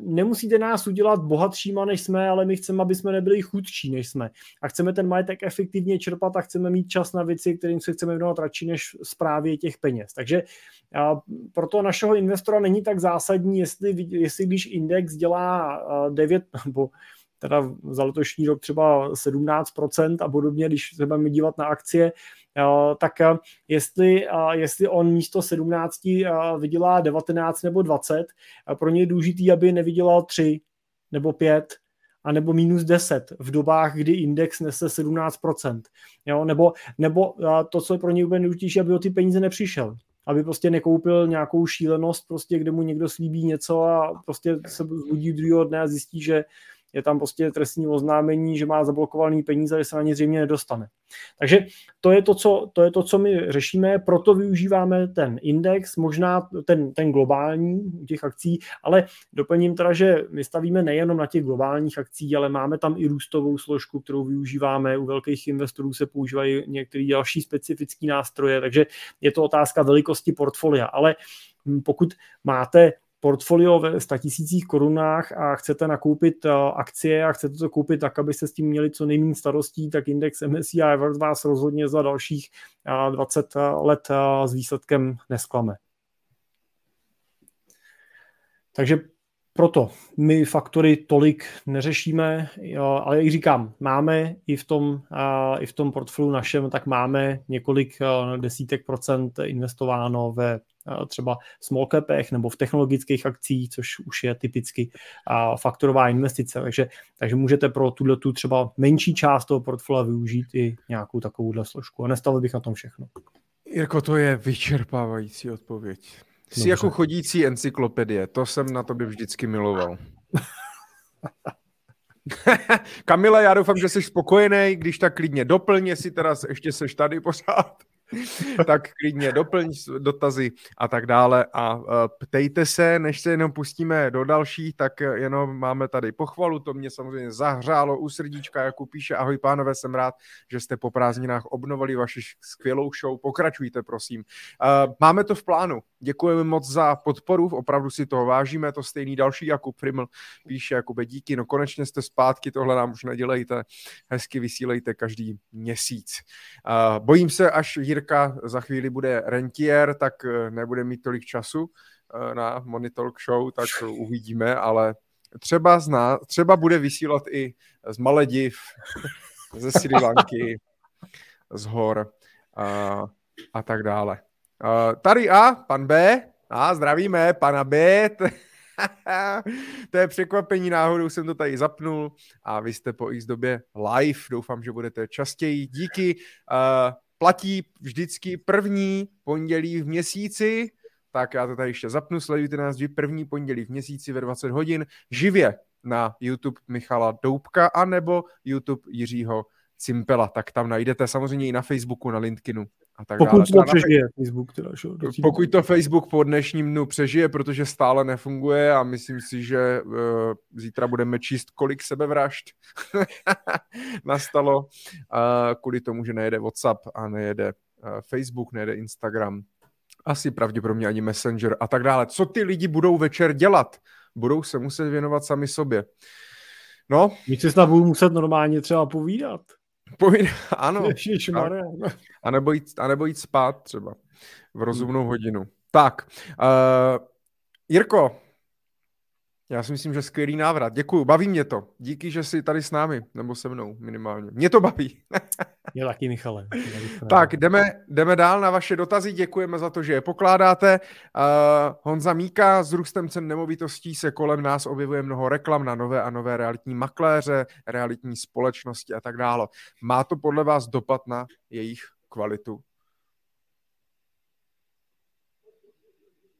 nemusíte nás udělat bohatšíma, než jsme, ale my chceme, aby jsme nebyli chudší, než jsme. A chceme ten majetek efektivně čerpat a chceme mít čas na věci, kterým se chceme věnovat radši, než zprávě těch peněz. Takže a proto našeho investora není tak zásadní, jestli, jestli když index dělá 9 nebo teda za letošní rok třeba 17% a podobně, když se budeme dívat na akcie, tak jestli, jestli on místo 17 vydělá 19 nebo 20, pro ně je důležitý, aby nevydělal 3 nebo 5 a nebo minus 10 v dobách, kdy index nese 17%. Jo? Nebo, nebo to, co je pro ně úplně důležitější, aby o ty peníze nepřišel aby prostě nekoupil nějakou šílenost, prostě kde mu někdo slíbí něco a prostě se zbudí druhého dne a zjistí, že je tam prostě trestní oznámení, že má zablokovaný peníze, že se na ně zřejmě nedostane. Takže to je to, co, to je to, co my řešíme, proto využíváme ten index, možná ten, ten globální u těch akcí, ale doplním teda, že my stavíme nejenom na těch globálních akcí, ale máme tam i růstovou složku, kterou využíváme. U velkých investorů se používají některé další specifické nástroje, takže je to otázka velikosti portfolia. Ale pokud máte portfolio ve 100 tisících korunách a chcete nakoupit eh, akcie a chcete to koupit tak, abyste s tím měli co nejméně starostí, tak index MSCI World vás rozhodně za dalších 20 eh, let eh, s výsledkem nesklame. Takže proto my faktory tolik neřešíme, ale jak říkám, máme i v tom, i v tom portfoliu našem, tak máme několik desítek procent investováno ve třeba small capech nebo v technologických akcích, což už je typicky faktorová investice. Takže, takže můžete pro tuhle tu třeba menší část toho portfolia využít i nějakou takovouhle složku. A nestavil bych na tom všechno. Jirko, to je vyčerpávající odpověď. Jsi Dobře. jako chodící encyklopedie, to jsem na tobě vždycky miloval. Kamila, já doufám, že jsi spokojený, když tak klidně doplň, jestli teda ještě seš tady pořád. tak klidně doplň dotazy a tak dále. A e, ptejte se, než se jenom pustíme do dalších, tak jenom máme tady pochvalu, to mě samozřejmě zahřálo u srdíčka, jak píše, ahoj pánové, jsem rád, že jste po prázdninách obnovili vaši skvělou show, pokračujte prosím. E, máme to v plánu, děkujeme moc za podporu, opravdu si toho vážíme, to stejný další Jakub Friml píše, Jakube díky, no konečně jste zpátky, tohle nám už nedělejte, hezky vysílejte každý měsíc. E, bojím se, až Jirka za chvíli bude rentier, tak eh, nebude mít tolik času eh, na Monitor Show, tak uvidíme, ale třeba, zná, třeba bude vysílat i z Malediv, ze Sri Lanky, z hor a, a tak dále. A, tady A, pan B, a zdravíme, pana B, to je překvapení, náhodou jsem to tady zapnul a vy jste po x době live, doufám, že budete častěji. Díky. Uh, platí vždycky první pondělí v měsíci, tak já to tady ještě zapnu, sledujte nás vždy první pondělí v měsíci ve 20 hodin živě na YouTube Michala Doubka anebo YouTube Jiřího Cimpela, tak tam najdete samozřejmě i na Facebooku, na LinkedInu a tak Pokud dále. to přežije Facebook teda, šo, Pokud to Facebook po dnešním dnu přežije, protože stále nefunguje a myslím si, že uh, zítra budeme číst, kolik sebevražd nastalo uh, kvůli tomu, že nejede WhatsApp a nejede uh, Facebook, nejede Instagram, asi pravděpodobně ani Messenger a tak dále. Co ty lidi budou večer dělat? Budou se muset věnovat sami sobě. No. My si snad budou muset normálně třeba povídat. Povídat, ano. A, a, nebo jít, a nebo jít spát třeba v rozumnou hmm. hodinu. Tak, uh, Jirko, já si myslím, že skvělý návrat. Děkuju, baví mě to. Díky, že jsi tady s námi, nebo se mnou minimálně. Mě to baví. Mě taky, Michale. tak, jdeme, jdeme dál na vaše dotazy. Děkujeme za to, že je pokládáte. Uh, Honza Míka, s růstem cen nemovitostí se kolem nás objevuje mnoho reklam na nové a nové realitní makléře, realitní společnosti a tak dále. Má to podle vás dopad na jejich kvalitu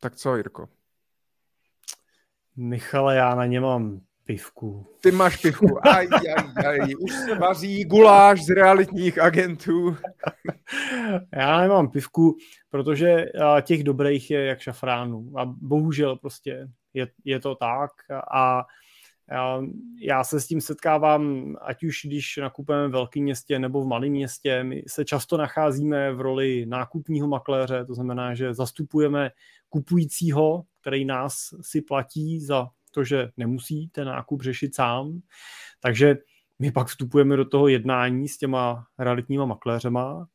Tak co, Jirko? Michale, já na ně mám pivku. Ty máš pivku. Aj, aj, aj. Už se vaří guláš z realitních agentů. Já nemám pivku, protože těch dobrých je jak šafránů. A bohužel prostě je, je to tak. A já se s tím setkávám, ať už když nakupujeme v velkém městě nebo v malém městě, my se často nacházíme v roli nákupního makléře, to znamená, že zastupujeme kupujícího, který nás si platí za to, že nemusí ten nákup řešit sám. Takže my pak vstupujeme do toho jednání s těma realitníma makléřema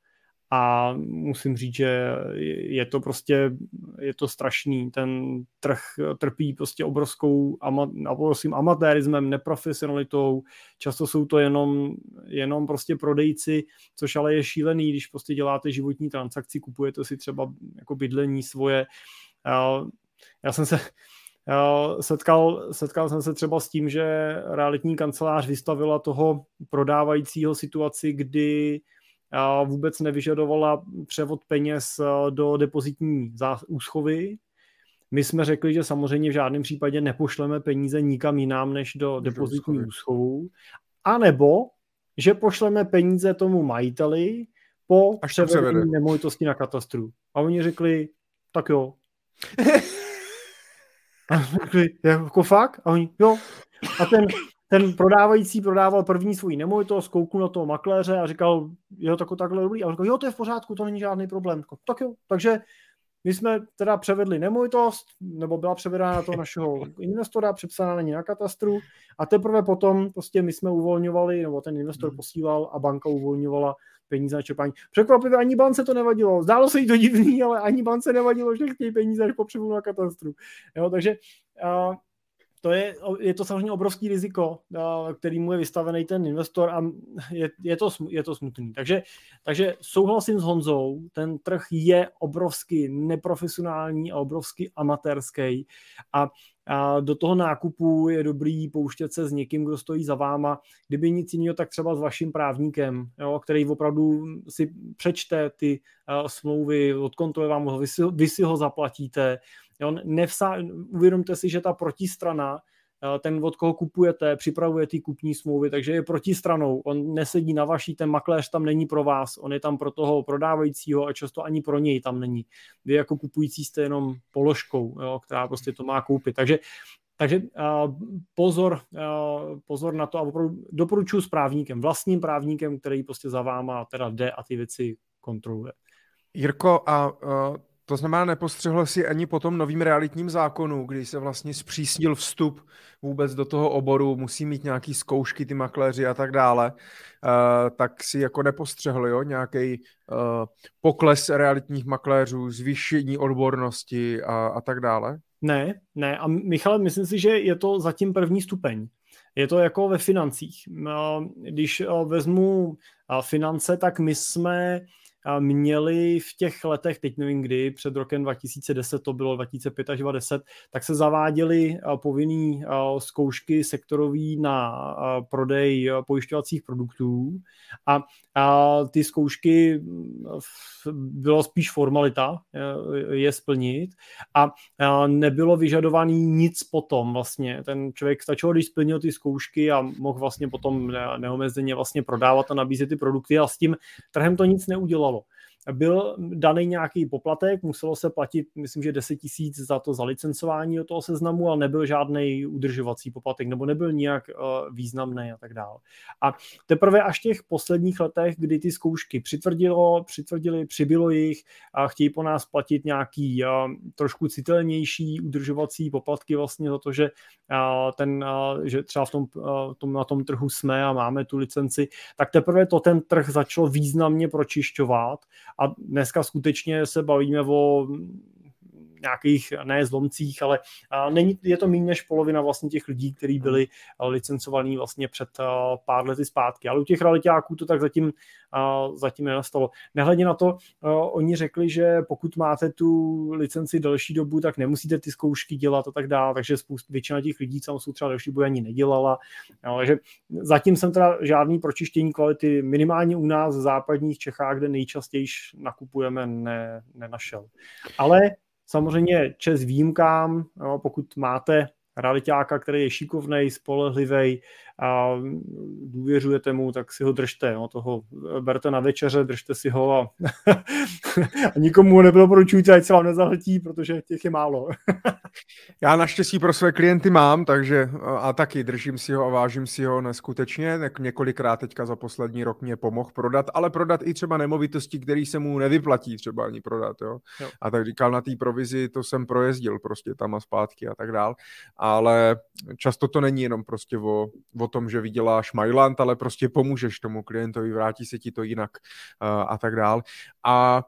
a musím říct, že je to prostě, je to strašný, ten trh trpí prostě obrovskou, obrovským amatérismem, neprofesionalitou, často jsou to jenom, jenom prostě prodejci, což ale je šílený, když prostě děláte životní transakci, kupujete si třeba jako bydlení svoje, já jsem se, Setkal, setkal jsem se třeba s tím, že realitní kancelář vystavila toho prodávajícího situaci, kdy vůbec nevyžadovala převod peněz do depozitní úschovy. My jsme řekli, že samozřejmě v žádném případě nepošleme peníze nikam jinam než do depozitní úschovu. A nebo, že pošleme peníze tomu majiteli po převedení nemovitosti na katastru. A oni řekli, tak jo. A řekli, jako fakt? A oni, jo. A ten, ten prodávající prodával první svůj nemovitost, kouknul na toho makléře a říkal, jo, tak, takhle dobrý. A on říkal, jo, to je v pořádku, to není žádný problém. Tak jo, takže my jsme teda převedli nemovitost, nebo byla převedána na toho našeho investora, přepsaná není na katastru a teprve potom prostě my jsme uvolňovali, nebo ten investor hmm. posílal a banka uvolňovala peníze na čerpání. Překvapivě ani bance to nevadilo. Zdálo se jí to divný, ale ani bance nevadilo, že chtějí peníze až po převodu na katastru. Jo, takže uh, to je, je to samozřejmě obrovský riziko, který mu je vystavený ten investor a je, je, to, je to smutný. Takže, takže souhlasím s Honzou, ten trh je obrovsky neprofesionální a obrovsky amatérský a, a do toho nákupu je dobrý pouštět se s někým, kdo stojí za váma. Kdyby nic jiného, tak třeba s vaším právníkem, jo, který opravdu si přečte ty uh, smlouvy, odkontroluje vám ho, vy si, vy si ho zaplatíte, Jo, nevsá, uvědomte si, že ta protistrana, eh, ten, od koho kupujete, připravuje ty kupní smlouvy, takže je protistranou. On nesedí na vaší, ten makléř tam není pro vás, on je tam pro toho prodávajícího a často ani pro něj tam není. Vy jako kupující jste jenom položkou, jo, která prostě to má koupit. Takže takže uh, pozor, uh, pozor na to a opravdu doporučuji s právníkem, vlastním právníkem, který prostě za váma teda jde a ty věci kontroluje. Jirko, a to znamená, nepostřehl si ani po tom novým realitním zákonu, kdy se vlastně zpřísnil vstup vůbec do toho oboru, musí mít nějaký zkoušky ty makléři a tak dále, uh, tak si jako nepostřehl, jo, nějaký uh, pokles realitních makléřů, zvýšení odbornosti a, a tak dále? Ne, ne. A Michale, myslím si, že je to zatím první stupeň. Je to jako ve financích. Když vezmu finance, tak my jsme měli v těch letech, teď nevím kdy, před rokem 2010, to bylo 2005 až 2010, tak se zaváděly povinné zkoušky sektorový na prodej pojišťovacích produktů. A, a ty zkoušky bylo spíš formalita je splnit a nebylo vyžadovaný nic potom vlastně. Ten člověk stačilo, když splnil ty zkoušky a mohl vlastně potom neomezeně vlastně prodávat a nabízet ty produkty a s tím trhem to nic neudělalo byl daný nějaký poplatek, muselo se platit, myslím, že 10 tisíc za to zalicencování do toho seznamu, ale nebyl žádný udržovací poplatek, nebo nebyl nijak uh, významný a tak dále. A teprve až v těch posledních letech, kdy ty zkoušky přitvrdilo, přitvrdili, přibylo jich a chtějí po nás platit nějaký uh, trošku citelnější udržovací poplatky vlastně za to, že, uh, ten, že třeba v tom, tom, na tom trhu jsme a máme tu licenci, tak teprve to ten trh začal významně pročišťovat a dneska skutečně se bavíme o nějakých, ne zlomcích, ale není, je to méně než polovina vlastně těch lidí, kteří byli licencovaní vlastně před pár lety zpátky. Ale u těch realitáků to tak zatím, zatím nenastalo. Nehledě na to, oni řekli, že pokud máte tu licenci delší dobu, tak nemusíte ty zkoušky dělat a tak dále, takže spoust, většina těch lidí, co jsou třeba delší dobu, ani nedělala. Takže zatím jsem teda žádný pročištění kvality minimálně u nás v západních Čechách, kde nejčastěji nakupujeme, ne, nenašel. Ale Samozřejmě čes výjimkám, pokud máte realitáka, který je šikovný, spolehlivý a důvěřujete mu, tak si ho držte. No, toho berte na večeře, držte si ho a, a nikomu nedoporučujte, ať se vám nezahltí, protože těch je málo. Já naštěstí pro své klienty mám, takže a taky držím si ho a vážím si ho neskutečně. Několikrát teďka za poslední rok mě pomohl prodat, ale prodat i třeba nemovitosti, které se mu nevyplatí třeba ani prodat. Jo? Jo. A tak říkal na té provizi, to jsem projezdil prostě tam a zpátky a tak dál. Ale často to není jenom prostě o, o tom, že vyděláš Mailand, ale prostě pomůžeš tomu klientovi, vrátí se ti to jinak uh, a tak dál. A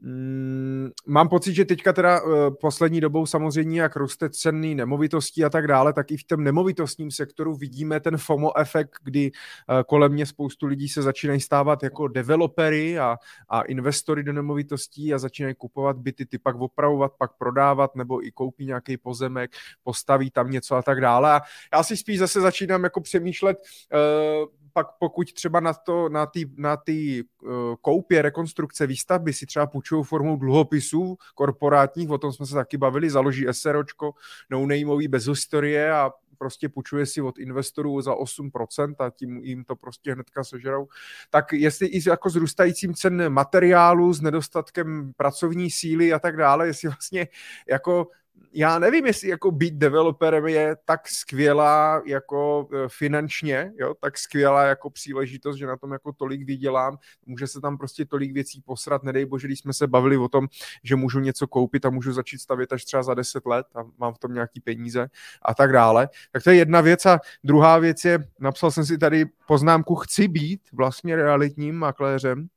Mm, mám pocit, že teďka teda uh, poslední dobou samozřejmě, jak roste cenný nemovitostí a tak dále, tak i v tom nemovitostním sektoru vidíme ten FOMO efekt, kdy uh, kolem mě spoustu lidí se začínají stávat jako developery a, a investory do nemovitostí a začínají kupovat byty, ty pak opravovat, pak prodávat, nebo i koupí nějaký pozemek, postaví tam něco a tak dále. A já si spíš zase začínám jako přemýšlet, uh, pak pokud třeba na, to, na ty, na uh, koupě, rekonstrukce, výstavby si třeba půjčují formou dluhopisů korporátních, o tom jsme se taky bavili, založí SROčko, no nameový bez historie a prostě půjčuje si od investorů za 8% a tím jim to prostě hnedka sežerou. Tak jestli i jako s růstajícím cen materiálu, s nedostatkem pracovní síly a tak dále, jestli vlastně jako já nevím, jestli jako být developerem je tak skvělá jako e, finančně, jo, tak skvělá jako příležitost, že na tom jako tolik vydělám, může se tam prostě tolik věcí posrat, nedej bože, když jsme se bavili o tom, že můžu něco koupit a můžu začít stavět až třeba za 10 let a mám v tom nějaký peníze a tak dále. Tak to je jedna věc. A druhá věc je, napsal jsem si tady poznámku, chci být vlastně realitním makléřem,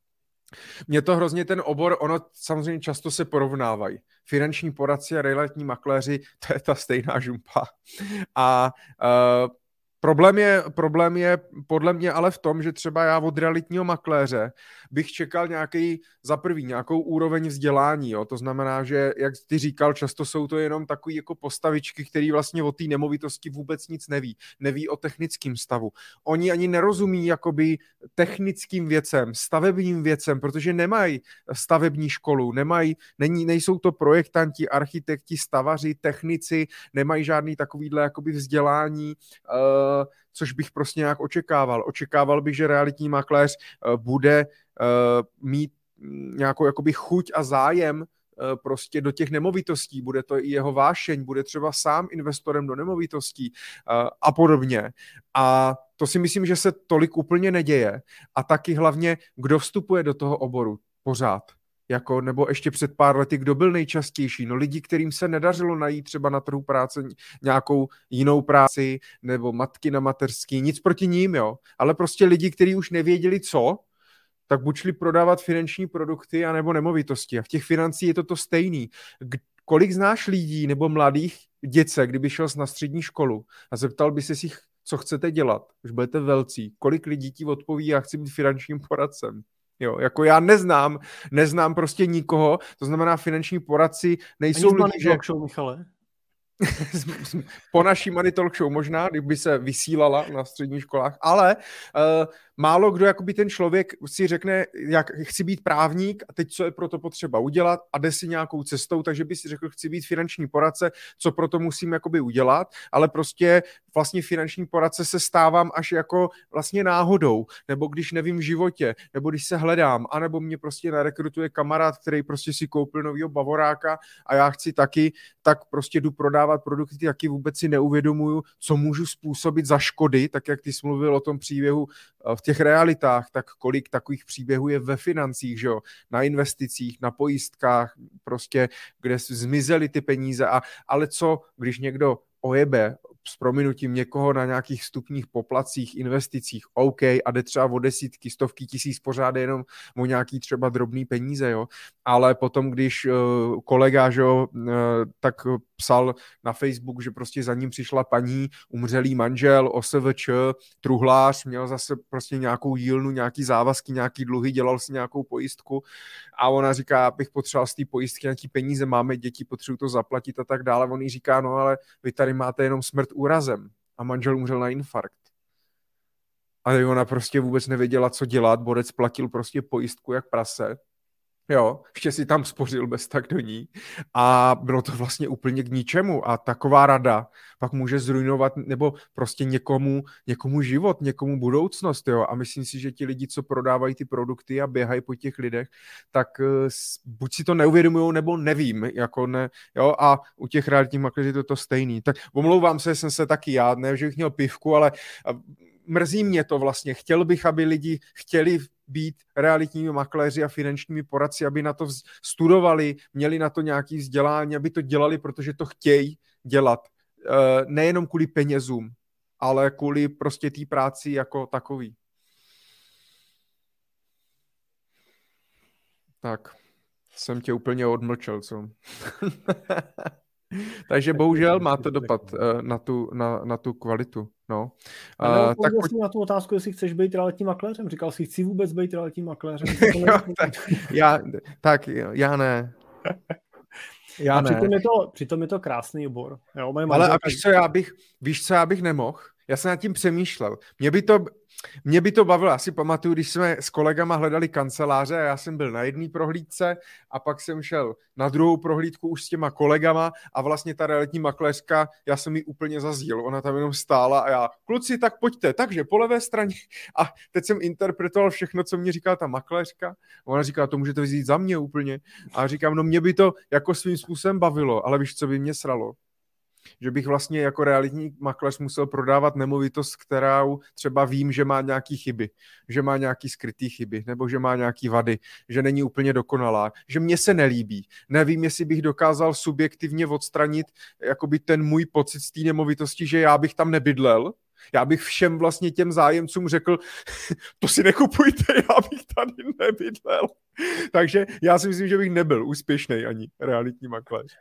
mě to hrozně ten obor, ono samozřejmě často se porovnávají. Finanční poradci a realitní makléři, to je ta stejná žumpa. A uh, Problém je, problém je podle mě ale v tom, že třeba já od realitního makléře bych čekal nějaký, za prvý, nějakou úroveň vzdělání. Jo? To znamená, že, jak ty říkal, často jsou to jenom takové jako postavičky, které vlastně o té nemovitosti vůbec nic neví. Neví o technickém stavu. Oni ani nerozumí jakoby technickým věcem, stavebním věcem, protože nemají stavební školu, nemají, není, nejsou to projektanti, architekti, stavaři, technici, nemají žádný takovýhle jakoby vzdělání, uh, což bych prostě nějak očekával. Očekával bych, že realitní makléř eh, bude eh, mít nějakou jakoby chuť a zájem eh, prostě do těch nemovitostí, bude to i jeho vášeň, bude třeba sám investorem do nemovitostí a podobně. A to si myslím, že se tolik úplně neděje. A taky hlavně, kdo vstupuje do toho oboru pořád jako, nebo ještě před pár lety, kdo byl nejčastější? No lidi, kterým se nedařilo najít třeba na trhu práce nějakou jinou práci, nebo matky na mateřský, nic proti ním, jo, ale prostě lidi, kteří už nevěděli co, tak buď šli prodávat finanční produkty, anebo nemovitosti. A v těch financích je to to stejný. Kolik znáš lidí nebo mladých dětce, kdyby šel na střední školu a zeptal by se si, co chcete dělat, už budete velcí, kolik lidí ti odpoví, já chci být finančním poradcem. Jo, jako já neznám, neznám prostě nikoho, to znamená finanční poradci nejsou Ani lidi, že... show, Michale. po naší Money Talk Show možná, kdyby se vysílala na středních školách, ale uh, málo kdo, jakoby ten člověk si řekne, jak chci být právník a teď co je pro to potřeba udělat a jde si nějakou cestou, takže by si řekl, chci být finanční poradce, co pro to musím jakoby udělat, ale prostě vlastně finanční poradce se stávám až jako vlastně náhodou, nebo když nevím v životě, nebo když se hledám, anebo mě prostě narekrutuje kamarád, který prostě si koupil novýho bavoráka a já chci taky, tak prostě jdu prodávat produkty, taky vůbec si neuvědomuju, co můžu způsobit za škody, tak jak ty jsi mluvil o tom příběhu eh, v těch realitách, tak kolik takových příběhů je ve financích, že jo? na investicích, na pojistkách, prostě, kde zmizely ty peníze. A, ale co, když někdo ojebe s prominutím někoho na nějakých stupních poplacích, investicích, OK, a jde třeba o desítky, stovky tisíc pořád jenom o nějaký třeba drobný peníze, jo. Ale potom, když uh, kolega, že jo, uh, tak psal na Facebook, že prostě za ním přišla paní, umřelý manžel, OSVČ, truhlář, měl zase prostě nějakou jílnu, nějaký závazky, nějaký dluhy, dělal si nějakou pojistku a ona říká, bych potřeboval z té pojistky nějaký peníze, máme děti, potřebuji to zaplatit a tak dále. On jí říká, no ale vy tady máte jenom smrt úrazem a manžel umřel na infarkt. A ona prostě vůbec nevěděla, co dělat, Borec platil prostě pojistku jak prase Jo, ještě si tam spořil bez tak do ní. A bylo to vlastně úplně k ničemu. A taková rada pak může zrujnovat nebo prostě někomu, někomu život, někomu budoucnost, jo, a myslím si, že ti lidi, co prodávají ty produkty a běhají po těch lidech, tak uh, buď si to neuvědomují, nebo nevím, jako ne, jo, a u těch realitních makléřů je to to stejný. Tak omlouvám se, jsem se taky já, ne, že bych měl pivku, ale mrzí mě to vlastně. Chtěl bych, aby lidi chtěli být realitními makléři a finančními poradci, aby na to studovali, měli na to nějaké vzdělání, aby to dělali, protože to chtějí dělat. Eh, nejenom kvůli penězům, ale kvůli prostě té práci jako takový. Tak, jsem tě úplně odmlčel, co? Takže bohužel má to dopad uh, na tu, na, na tu kvalitu. No. Uh, tak pojď... na tu otázku, jestli chceš být realitním makléřem. Říkal jsi, chci vůbec být realitním makléřem. jo, tak, já, tak já ne. Já a ne. Přitom, je to, přitom je to krásný obor. Jo, Ale a víš co, já bych, víš co, já bych nemohl? Já jsem nad tím přemýšlel. Mě by to, mě by to bavilo, já si pamatuju, když jsme s kolegama hledali kanceláře a já jsem byl na jedné prohlídce a pak jsem šel na druhou prohlídku už s těma kolegama a vlastně ta realitní makléřka, já jsem ji úplně zazdíl, ona tam jenom stála a já, kluci, tak pojďte, takže po levé straně. A teď jsem interpretoval všechno, co mě říkala ta makléřka. A ona říká, to můžete vzít za mě úplně. A říkám, no mě by to jako svým způsobem bavilo, ale víš, co by mě sralo? Že bych vlastně jako realitní makléř musel prodávat nemovitost, kterou třeba vím, že má nějaký chyby, že má nějaký skrytý chyby, nebo že má nějaký vady, že není úplně dokonalá, že mě se nelíbí. Nevím, jestli bych dokázal subjektivně odstranit jakoby ten můj pocit z té nemovitosti, že já bych tam nebydlel, já bych všem vlastně těm zájemcům řekl, to si nekupujte, já bych tady nebydlel. Takže já si myslím, že bych nebyl úspěšný ani realitní makléř.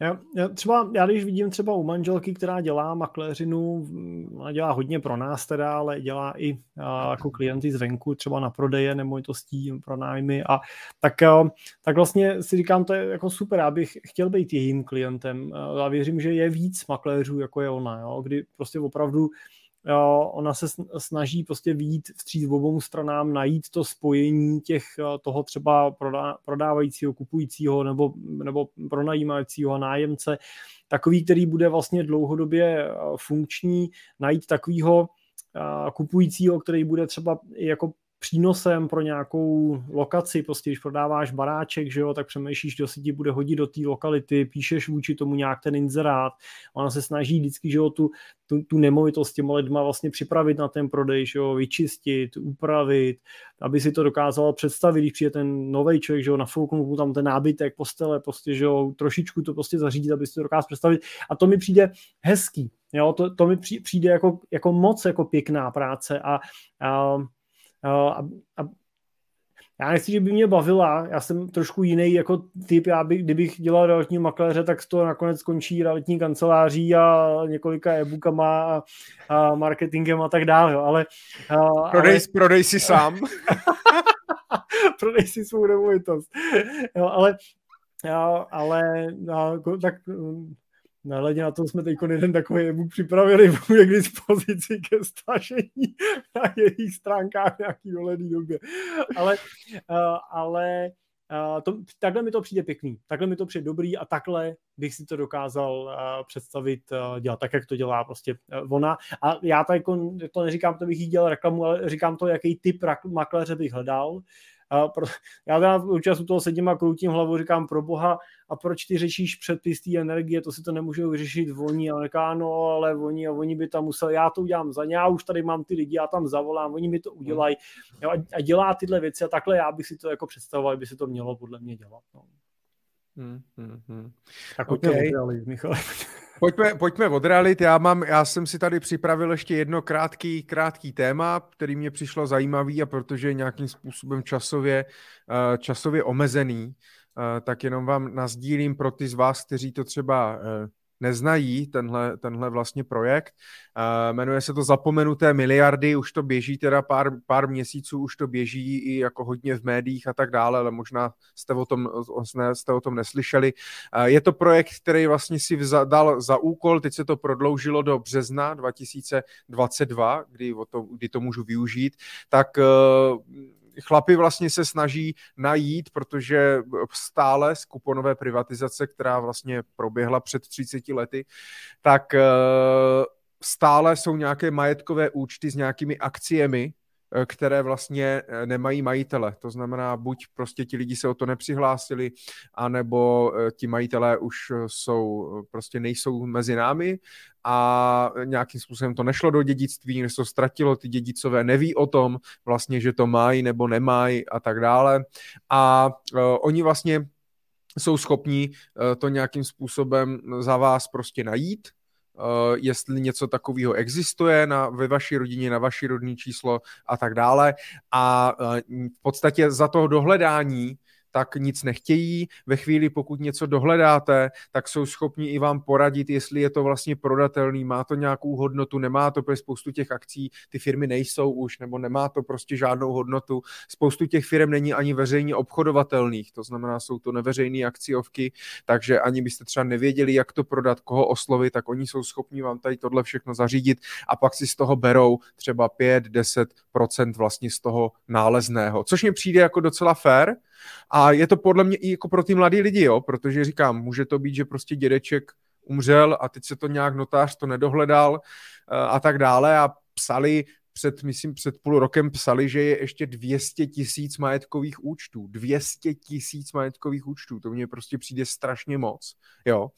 Já, já, třeba, já když vidím třeba u manželky, která dělá makléřinu, ona dělá hodně pro nás teda, ale dělá i a, jako klienty zvenku, třeba na prodeje nemovitostí, pro nájmy a tak, a, tak vlastně si říkám, to je jako super, já bych chtěl být jejím klientem. A věřím, že je víc makléřů, jako je ona, jo, kdy prostě opravdu ona se snaží prostě výjít vstříc obou stranám, najít to spojení těch toho třeba prodávajícího, kupujícího nebo, nebo pronajímajícího nájemce, takový, který bude vlastně dlouhodobě funkční, najít takovýho kupujícího, který bude třeba jako přínosem pro nějakou lokaci, prostě když prodáváš baráček, že jo, tak přemýšlíš, kdo si ti bude hodit do té lokality, píšeš vůči tomu nějak ten inzerát, ona se snaží vždycky, že jo, tu, tu, tu nemovitost těma lidma vlastně připravit na ten prodej, že jo, vyčistit, upravit, aby si to dokázala představit, když přijde ten nový člověk, že jo, nafouknout mu tam ten nábytek, postele, prostě, že jo, trošičku to prostě zařídit, aby si to dokázal představit. A to mi přijde hezký, jo, to, to mi přijde jako, jako moc jako pěkná práce. A, a a, a já nechci, že by mě bavila, já jsem trošku jiný jako typ, já bych, kdybych dělal realitní makléře, tak to nakonec skončí realitní kanceláří a několika e-bookama a, a marketingem a tak dále, ale... A, prodej, ale... prodej si sám. prodej si svou nemovitost. Jo, ale, jo, ale no, tak Nehledě na to jsme teď jeden takový e-book připravili, bude k dispozici ke stažení na jejich stránkách v nějaký dohledný době. Ale, uh, ale uh, to, takhle mi to přijde pěkný, takhle mi to přijde dobrý a takhle bych si to dokázal uh, představit dělat, tak jak to dělá prostě ona. A já jako, to neříkám, to bych jí dělal reklamu, ale říkám to, jaký typ makléře bych hledal. A pro, já teda občas u toho sedím a kroutím hlavu, říkám pro boha, a proč ty řešíš předpis té energie, to si to nemůžou vyřešit voní, ale říká, no, ale oni a oni by tam museli, já to udělám za ně, já už tady mám ty lidi, já tam zavolám, oni mi to udělají jo, a, a, dělá tyhle věci a takhle já bych si to jako představoval, by si to mělo podle mě dělat. No. Hmm, hmm, hmm. Tak okay. Michal. Pojďme, pojďme od realit. Já, mám, já jsem si tady připravil ještě jedno krátký, krátký téma, který mě přišlo zajímavý a protože je nějakým způsobem časově, uh, časově omezený, uh, tak jenom vám nazdílím pro ty z vás, kteří to třeba uh, neznají tenhle, tenhle vlastně projekt. Uh, jmenuje se to Zapomenuté miliardy, už to běží teda pár, pár měsíců, už to běží i jako hodně v médiích a tak dále, ale možná jste o tom, jste o tom neslyšeli. Uh, je to projekt, který vlastně si vzal, dal za úkol, teď se to prodloužilo do března 2022, kdy, o to, kdy to můžu využít, tak uh, chlapi vlastně se snaží najít, protože stále z kuponové privatizace, která vlastně proběhla před 30 lety, tak stále jsou nějaké majetkové účty s nějakými akciemi, Eh, které vlastně eh, nemají majitele. To znamená, buď prostě ti lidi se o to nepřihlásili, anebo eh, ti majitelé už jsou, prostě nejsou mezi námi a nějakým způsobem to nešlo do dědictví, než to ztratilo, ty dědicové neví o tom vlastně, že to mají nebo nemají a tak dále. A oni vlastně jsou schopni to nějakým způsobem za vás prostě najít, Uh, jestli něco takového existuje na, ve vaší rodině, na vaší rodní číslo a tak dále. A uh, v podstatě za toho dohledání tak nic nechtějí. Ve chvíli, pokud něco dohledáte, tak jsou schopni i vám poradit, jestli je to vlastně prodatelný, má to nějakou hodnotu, nemá to, protože spoustu těch akcí ty firmy nejsou už, nebo nemá to prostě žádnou hodnotu. Spoustu těch firm není ani veřejně obchodovatelných, to znamená, jsou to neveřejné akciovky, takže ani byste třeba nevěděli, jak to prodat, koho oslovit, tak oni jsou schopni vám tady tohle všechno zařídit a pak si z toho berou třeba 5-10% vlastně z toho nálezného, což mi přijde jako docela fair, a je to podle mě i jako pro ty mladý lidi, jo, protože říkám, může to být, že prostě dědeček umřel a teď se to nějak notář to nedohledal eh, a tak dále a psali před, myslím, před půl rokem psali, že je ještě 200 tisíc majetkových účtů. 200 tisíc majetkových účtů, to mně prostě přijde strašně moc. Jo.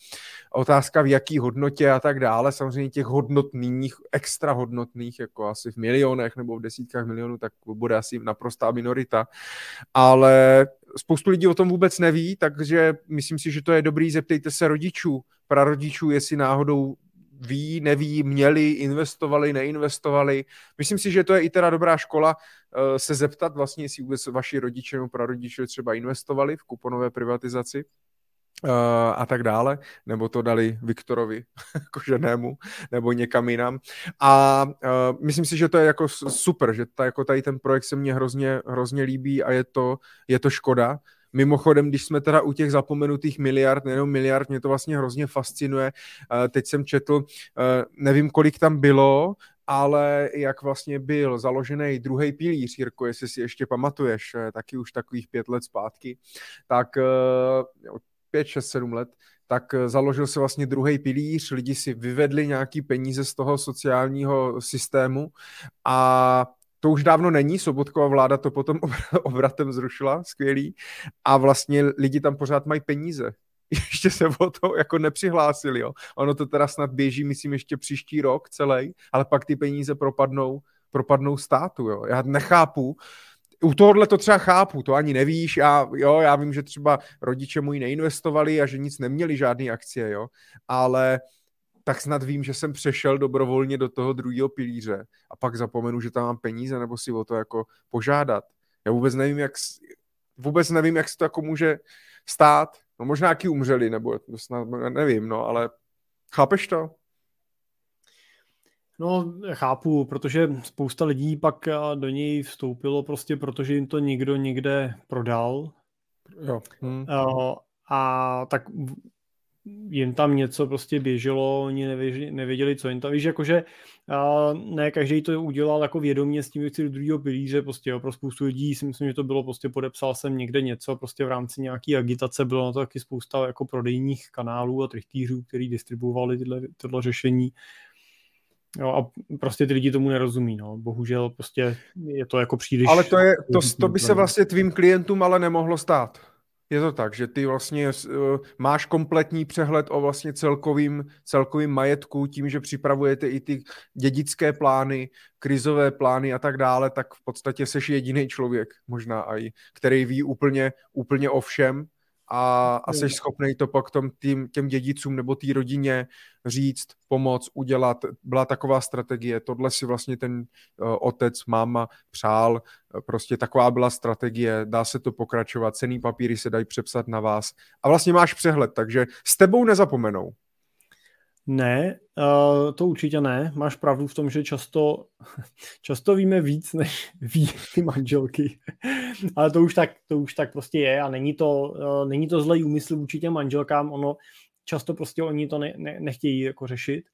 Otázka v jaký hodnotě a tak dále, samozřejmě těch hodnotných, extra hodnotných, jako asi v milionech nebo v desítkách milionů, tak bude asi naprostá minorita. Ale spoustu lidí o tom vůbec neví, takže myslím si, že to je dobrý, zeptejte se rodičů, prarodičů, jestli náhodou ví, neví, měli, investovali, neinvestovali. Myslím si, že to je i teda dobrá škola uh, se zeptat vlastně, jestli vůbec vaši rodiče nebo prarodiče třeba investovali v kuponové privatizaci uh, a tak dále, nebo to dali Viktorovi Koženému, nebo někam jinam. A uh, myslím si, že to je jako super, že ta, jako tady ten projekt se mně hrozně, hrozně líbí a je to, je to škoda, Mimochodem, když jsme teda u těch zapomenutých miliard, nejenom miliard, mě to vlastně hrozně fascinuje. Eh, teď jsem četl, eh, nevím, kolik tam bylo, ale jak vlastně byl založený druhý pilíř, Jirko, jestli si ještě pamatuješ, eh, taky už takových pět let zpátky, tak pět, šest, sedm let, tak založil se vlastně druhý pilíř, lidi si vyvedli nějaký peníze z toho sociálního systému a to už dávno není, Sobotková vláda to potom obratem zrušila, skvělý, a vlastně lidi tam pořád mají peníze. Ještě se o to jako nepřihlásili, jo. Ono to teda snad běží, myslím, ještě příští rok celý, ale pak ty peníze propadnou, propadnou státu, jo. Já nechápu, u tohohle to třeba chápu, to ani nevíš, já, jo, já vím, že třeba rodiče moji neinvestovali a že nic neměli, žádné akcie, jo, ale tak snad vím, že jsem přešel dobrovolně do toho druhého pilíře a pak zapomenu, že tam mám peníze nebo si o to jako požádat. Já vůbec nevím, jak, vůbec nevím, jak se to jako může stát. No možná jaký umřeli, nebo snad nevím, no, ale chápeš to? No, chápu, protože spousta lidí pak do něj vstoupilo prostě, protože jim to někdo někde prodal. Jo. Hmm. A tak jim tam něco prostě běželo, oni nevěděli, nevěděli co jim tam, víš, jakože a ne každý to udělal jako vědomě s tím věci do druhého pilíře, prostě jo, pro spoustu lidí si myslím, že to bylo prostě podepsal jsem někde něco, prostě v rámci nějaké agitace bylo na to taky spousta jako prodejních kanálů a trichtýřů, který distribuovali tyhle, tyhle řešení. Jo, a prostě ty lidi tomu nerozumí, no. Bohužel prostě je to jako příliš... Ale to, je, to, to by se vlastně tvým klientům ale nemohlo stát. Je to tak, že ty vlastně uh, máš kompletní přehled o vlastně celkovým, celkovým majetku tím, že připravujete i ty dědické plány, krizové plány a tak dále, tak v podstatě seš jediný člověk možná i, který ví úplně, úplně o všem a, a jsi schopný to pak tom tým, těm dědicům nebo té rodině říct, pomoct, udělat. Byla taková strategie, tohle si vlastně ten uh, otec, máma přál, prostě taková byla strategie, dá se to pokračovat, cený papíry se dají přepsat na vás. A vlastně máš přehled, takže s tebou nezapomenou. Ne, to určitě ne. Máš pravdu v tom, že často, často víme víc, než ví ty manželky. Ale to už tak, to už tak prostě je a není to, uh, není to zlej úmysl vůči těm manželkám. Ono často prostě oni to ne, ne, nechtějí jako řešit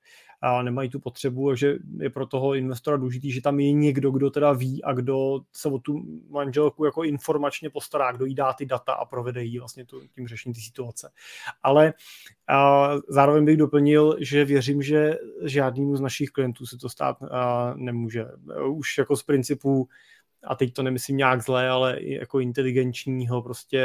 a nemají tu potřebu, že je pro toho investora důležitý, že tam je někdo, kdo teda ví a kdo se o tu manželku jako informačně postará, kdo jí dá ty data a provede jí vlastně tu, tím řešením ty situace. Ale a zároveň bych doplnil, že věřím, že žádnému z našich klientů se to stát a, nemůže. Už jako z principu a teď to nemyslím nějak zlé, ale i jako inteligenčního, prostě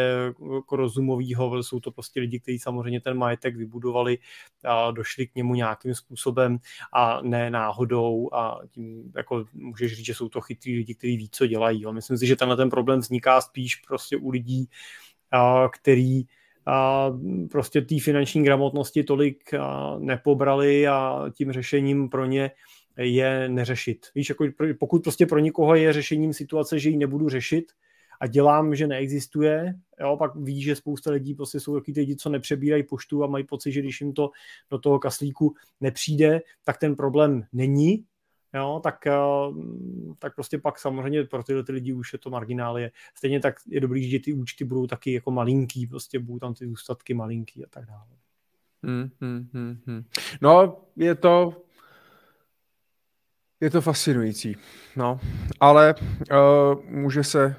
jako rozumového, jsou to prostě lidi, kteří samozřejmě ten majetek vybudovali a došli k němu nějakým způsobem a ne náhodou a tím jako můžeš říct, že jsou to chytrý lidi, kteří ví, co dělají. Ale myslím si, že tenhle ten problém vzniká spíš prostě u lidí, a, který a prostě té finanční gramotnosti tolik nepobrali a tím řešením pro ně je neřešit. Víš, jako pokud prostě pro někoho je řešením situace, že ji nebudu řešit a dělám, že neexistuje, jo, pak ví, že spousta lidí prostě jsou taky lidi, co nepřebírají poštu a mají pocit, že když jim to do toho kaslíku nepřijde, tak ten problém není, jo, tak, eh, tak prostě pak samozřejmě pro tyhle ty lidi už je to marginálie. Stejně tak je dobrý, že ty účty budou taky jako malinký, prostě budou tam ty zůstatky malinký a tak dále. Hmm, hmm, hmm, hmm. No, je to je to fascinující, no, ale uh, může se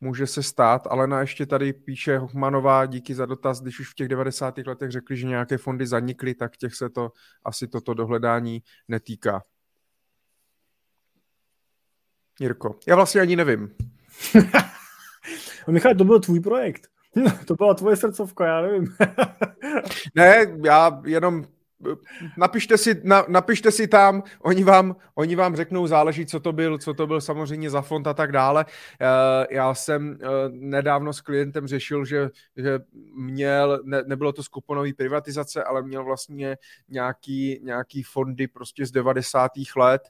může se stát. ale na ještě tady píše Hochmanová, díky za dotaz, když už v těch 90. letech řekli, že nějaké fondy zanikly, tak těch se to asi toto dohledání netýká. Jirko, já vlastně ani nevím. Michal, to byl tvůj projekt. to byla tvoje srdcovka, já nevím. ne, já jenom napište si, na, napište si tam, oni vám, oni vám řeknou, záleží, co to byl, co to byl samozřejmě za fond a tak dále. Uh, já jsem uh, nedávno s klientem řešil, že, že měl, ne, nebylo to skuponový privatizace, ale měl vlastně nějaký, nějaký fondy prostě z 90. let,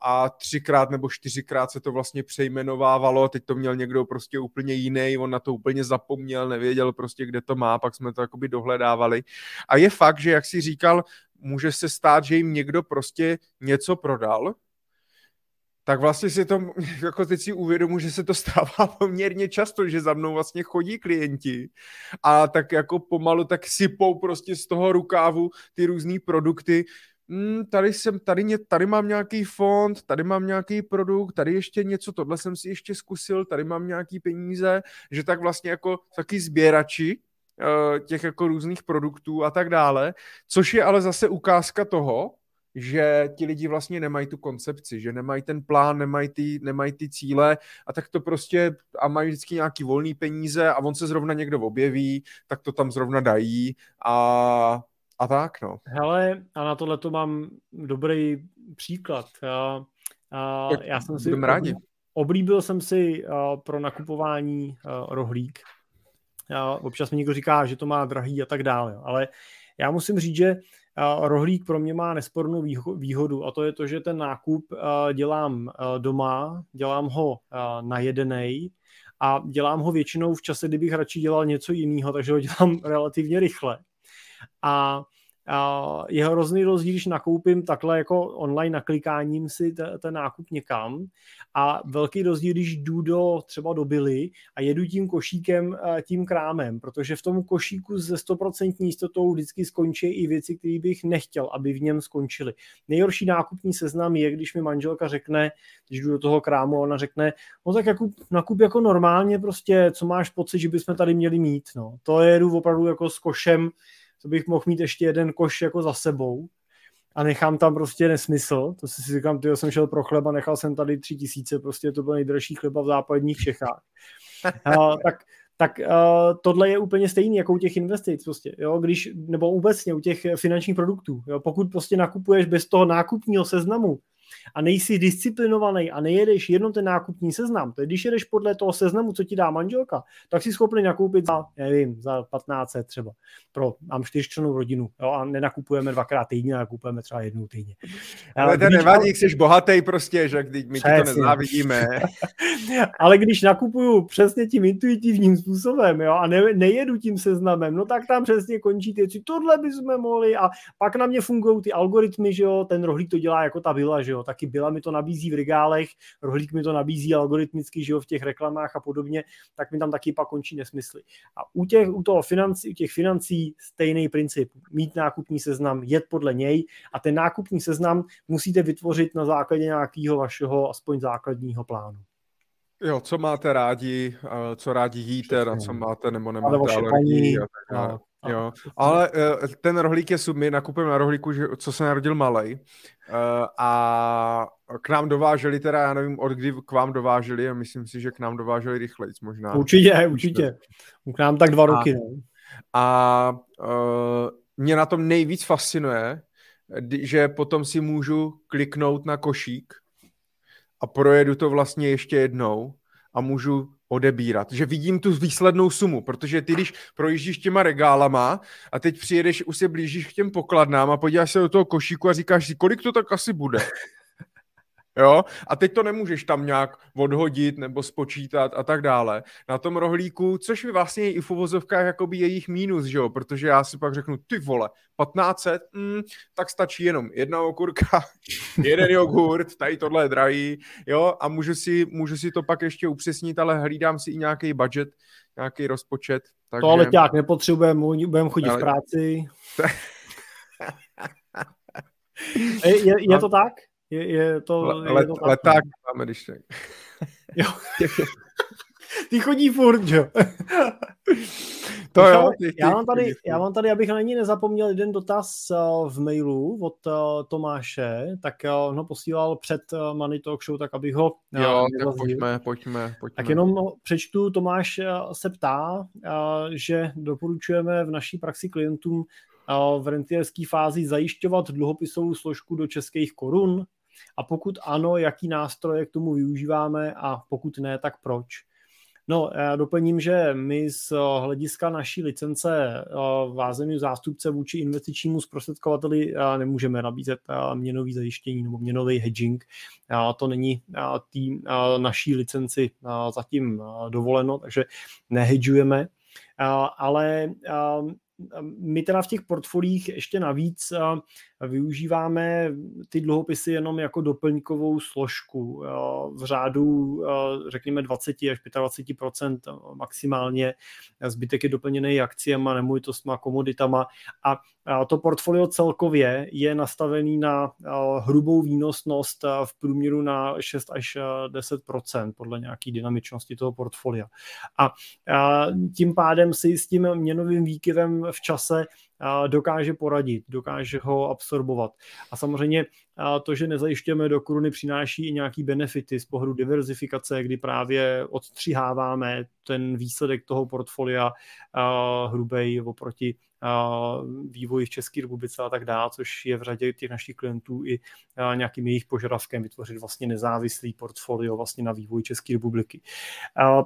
a třikrát nebo čtyřikrát se to vlastně přejmenovávalo, teď to měl někdo prostě úplně jiný, on na to úplně zapomněl, nevěděl prostě, kde to má, pak jsme to jakoby dohledávali. A je fakt, že jak si říkal, může se stát, že jim někdo prostě něco prodal, tak vlastně si to, jako teď si uvědomu, že se to stává poměrně často, že za mnou vlastně chodí klienti a tak jako pomalu tak sypou prostě z toho rukávu ty různé produkty, mm, tady, jsem, tady, mě, tady mám nějaký fond, tady mám nějaký produkt, tady ještě něco, tohle jsem si ještě zkusil, tady mám nějaký peníze, že tak vlastně jako taky sběrači uh, těch jako různých produktů a tak dále, což je ale zase ukázka toho, že ti lidi vlastně nemají tu koncepci, že nemají ten plán, nemají ty, nemají ty cíle a tak to prostě a mají vždycky nějaký volný peníze a on se zrovna někdo objeví, tak to tam zrovna dají a a tak, no. Hele, a na tohle to mám dobrý příklad. Já, a, já jsem si rádi. oblíbil jsem si pro nakupování rohlík. A občas mi někdo říká, že to má drahý a tak dále, ale já musím říct, že rohlík pro mě má nespornou výhodu a to je to, že ten nákup dělám doma, dělám ho na jedenej a dělám ho většinou v čase, kdybych radši dělal něco jiného, takže ho dělám relativně rychle a a je hrozný rozdíl, když nakoupím takhle jako online naklikáním si ten nákup někam a velký rozdíl, když jdu do, třeba do Billy a jedu tím košíkem, tím krámem, protože v tom košíku se 100% jistotou vždycky skončí i věci, které bych nechtěl, aby v něm skončily. Nejhorší nákupní seznam je, když mi manželka řekne, když jdu do toho krámu, ona řekne, no tak jako nakup jako normálně prostě, co máš pocit, že bychom tady měli mít, no. To jedu opravdu jako s košem, to bych mohl mít ještě jeden koš jako za sebou a nechám tam prostě nesmysl. To si říkám, ty jsem šel pro chleba, nechal jsem tady tři tisíce, prostě to byl nejdražší chleba v západních Čechách. A, tak tak uh, tohle je úplně stejný jako u těch investic prostě, jo, když, nebo obecně u těch finančních produktů, jo, pokud prostě nakupuješ bez toho nákupního seznamu, a nejsi disciplinovaný a nejedeš jenom ten nákupní seznam, to je, když jedeš podle toho seznamu, co ti dá manželka, tak si schopný nakoupit za, nevím, za 15 třeba pro, mám čtyřčlenou rodinu jo, a nenakupujeme dvakrát týdně, nakupujeme třeba jednou týdně. Ale to nevadí, jsi bohatý prostě, že když my Přesně. to nezávidíme. Ale když nakupuju přesně tím intuitivním způsobem jo, a ne, nejedu tím seznamem, no tak tam přesně končí ty, tohle bychom mohli a pak na mě fungují ty algoritmy, že jo, ten rohlík to dělá jako ta vila, že jo, jo. Taky byla mi to nabízí v regálech, rohlík mi to nabízí algoritmicky, že jo, v těch reklamách a podobně, tak mi tam taky pak končí nesmysly. A u těch, u toho financí, u těch financí stejný princip. Mít nákupní seznam, jet podle něj a ten nákupní seznam musíte vytvořit na základě nějakého vašeho aspoň základního plánu. Jo, co máte rádi, co rádi jíte, na co máte nebo nemáte alergii a tak dále. Jo, ale eh, ten rohlík je sub, my nakupujeme na rohlíku, že, co se narodil malej eh, a k nám dováželi teda, já nevím, od kdy k vám dováželi, a myslím si, že k nám dováželi rychleji možná. Určitě, určitě. K nám tak dva roky, no. A uh, mě na tom nejvíc fascinuje, že potom si můžu kliknout na košík a projedu to vlastně ještě jednou a můžu odebírat. Že vidím tu výslednou sumu, protože ty, když projíždíš těma regálama a teď přijedeš, už se blížíš k těm pokladnám a podíváš se do toho košíku a říkáš si, kolik to tak asi bude. Jo? A teď to nemůžeš tam nějak odhodit nebo spočítat a tak dále. Na tom rohlíku, což mi vlastně i v uvozovkách jakoby jejich mínus, že jo? protože já si pak řeknu, ty vole, 1500, mm, tak stačí jenom jedna okurka, jeden jogurt, tady tohle je drahý, jo, a můžu si, můžu si to pak ještě upřesnit, ale hlídám si i nějaký budget, nějaký rozpočet. Takže... To ale těk nepotřebujeme, budeme chodit ale... v práci. je, je, je to tak? Je, je to, Le, je to leták máme, když tak. Jo. Ty chodí furt, jo. To jo. Ty, ty, já, mám tady, já mám tady, abych na ní nezapomněl, jeden dotaz eh, v mailu od eh, Tomáše, tak ho eh, posílal před Money Talk Show, tak abych ho Jo, tak pojďme, pojďme, pojďme. Tak jenom přečtu, Tomáš se ptá, že doporučujeme v naší praxi klientům v rentierské fázi zajišťovat dluhopisovou složku do českých korun, a pokud ano, jaký nástroje k tomu využíváme a pokud ne, tak proč? No, já doplním, že my z hlediska naší licence vázemí zástupce vůči investičnímu zprostředkovateli nemůžeme nabízet měnový zajištění nebo měnový hedging. To není tý naší licenci zatím dovoleno, takže nehedžujeme. Ale my teda v těch portfolích ještě navíc využíváme ty dluhopisy jenom jako doplňkovou složku v řádu řekněme 20 až 25% maximálně. Zbytek je doplněný akciemi, nemovitostma, komoditama a to portfolio celkově je nastavený na hrubou výnosnost v průměru na 6 až 10% podle nějaké dynamičnosti toho portfolia. A tím pádem si s tím měnovým výkyvem v čase dokáže poradit, dokáže ho absorbovat. A samozřejmě to, že nezajišťujeme do koruny, přináší i nějaký benefity z pohledu diverzifikace, kdy právě odstřiháváme ten výsledek toho portfolia hrubej oproti vývoji v České republice a tak dále, což je v řadě těch našich klientů i nějakým jejich požadavkem vytvořit vlastně nezávislý portfolio vlastně na vývoji České republiky.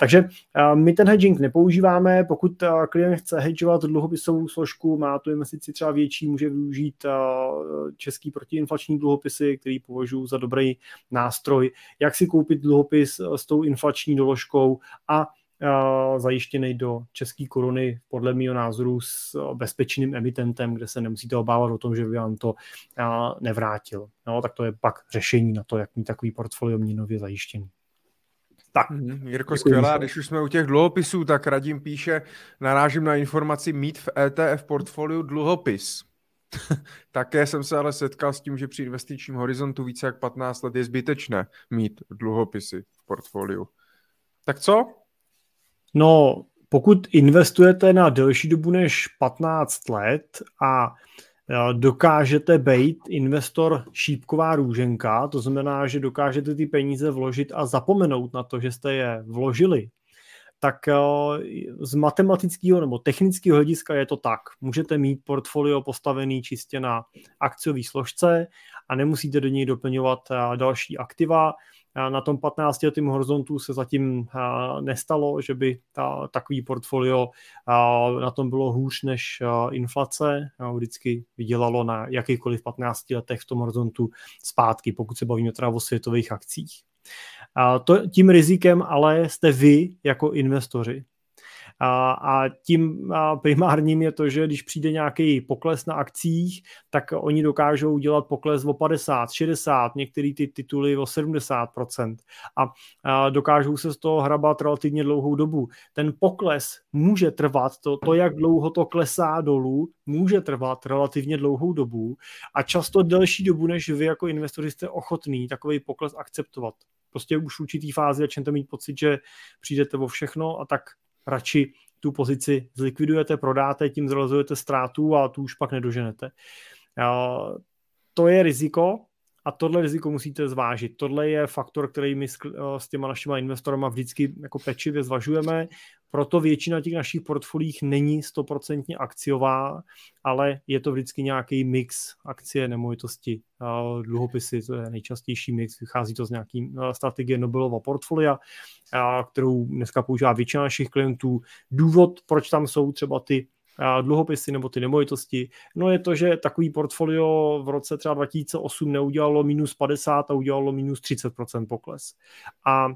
Takže my ten hedging nepoužíváme, pokud klient chce hedžovat dluhopisovou složku, má tu investici třeba větší, může využít český protiinflační dluhopisy, který považuji za dobrý nástroj, jak si koupit dluhopis s tou inflační doložkou a zajištěný do české koruny podle mého názoru s bezpečným emitentem, kde se nemusíte obávat o tom, že by vám to nevrátil. No, tak to je pak řešení na to, jak mít takový portfolio měnově zajištěný. Tak. Mm, Jirko, skvělá. Když už jsme u těch dluhopisů, tak Radim píše, narážím na informaci mít v ETF portfoliu dluhopis. Také jsem se ale setkal s tím, že při investičním horizontu více jak 15 let je zbytečné mít dluhopisy v portfoliu. Tak co? No, pokud investujete na delší dobu než 15 let a dokážete být investor šípková růženka, to znamená, že dokážete ty peníze vložit a zapomenout na to, že jste je vložili, tak eh, z matematického nebo technického hlediska je to tak. Můžete mít portfolio postavený čistě na akciové složce a nemusíte do něj doplňovat eh, další aktiva. Na tom 15 letým horizontu se zatím nestalo, že by ta, takový portfolio na tom bylo hůř než inflace. Vždycky vydělalo na jakýchkoliv 15 letech v tom horizontu zpátky, pokud se bavíme teda o světových akcích. To, tím rizikem ale jste vy jako investoři. A, a tím primárním je to, že když přijde nějaký pokles na akcích, tak oni dokážou udělat pokles o 50, 60, některé ty tituly o 70% a, a dokážou se z toho hrabat relativně dlouhou dobu. Ten pokles může trvat, to, to jak dlouho to klesá dolů, může trvat relativně dlouhou dobu a často delší dobu, než vy jako investoři jste ochotný takový pokles akceptovat. Prostě už v určitý fázi začnete mít pocit, že přijdete o všechno a tak radši tu pozici zlikvidujete, prodáte, tím zrealizujete ztrátu a tu už pak nedoženete. To je riziko, a tohle riziko musíte zvážit. Tohle je faktor, který my s, těma našimi investorama vždycky jako pečlivě zvažujeme. Proto většina těch našich portfolích není stoprocentně akciová, ale je to vždycky nějaký mix akcie, nemovitosti, dluhopisy, to je nejčastější mix, vychází to z nějaký strategie Nobelova portfolia, kterou dneska používá většina našich klientů. Důvod, proč tam jsou třeba ty dluhopisy nebo ty nemovitosti. No je to, že takový portfolio v roce třeba 2008 neudělalo minus 50 a udělalo minus 30% pokles. A,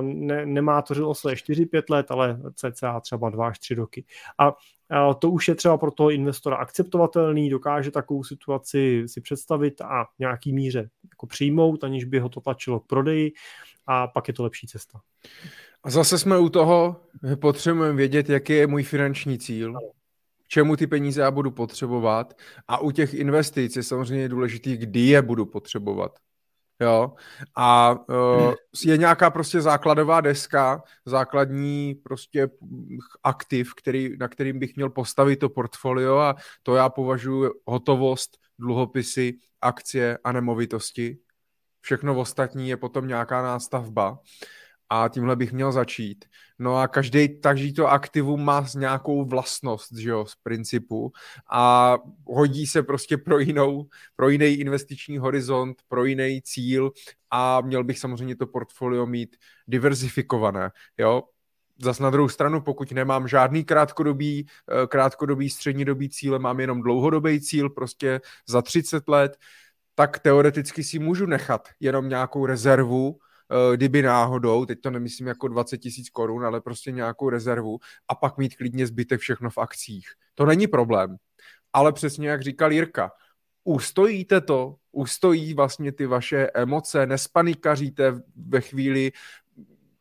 ne, nemá to zase 4-5 let, ale cca třeba 2 až 3 roky. A, a to už je třeba pro toho investora akceptovatelný, dokáže takovou situaci si představit a v nějaký míře jako přijmout, aniž by ho to tlačilo k prodeji a pak je to lepší cesta. A zase jsme u toho, potřebujeme vědět, jaký je můj finanční cíl. Ano čemu ty peníze já budu potřebovat a u těch investic je samozřejmě důležitý, kdy je budu potřebovat. Jo, a uh, je nějaká prostě základová deska, základní prostě aktiv, který, na kterým bych měl postavit to portfolio a to já považuji hotovost, dluhopisy, akcie a nemovitosti. Všechno ostatní je potom nějaká nástavba a tímhle bych měl začít. No a každý, každý to aktivum má nějakou vlastnost, že jo, z principu a hodí se prostě pro jinou, pro jiný investiční horizont, pro jiný cíl a měl bych samozřejmě to portfolio mít diverzifikované, jo. Zas na druhou stranu, pokud nemám žádný krátkodobý, eh, krátkodobý střednědobý cíle, mám jenom dlouhodobý cíl, prostě za 30 let, tak teoreticky si můžu nechat jenom nějakou rezervu, kdyby náhodou, teď to nemyslím jako 20 tisíc korun, ale prostě nějakou rezervu a pak mít klidně zbytek všechno v akcích. To není problém. Ale přesně jak říkal Jirka, ustojíte to, ustojí vlastně ty vaše emoce, nespanikaříte ve chvíli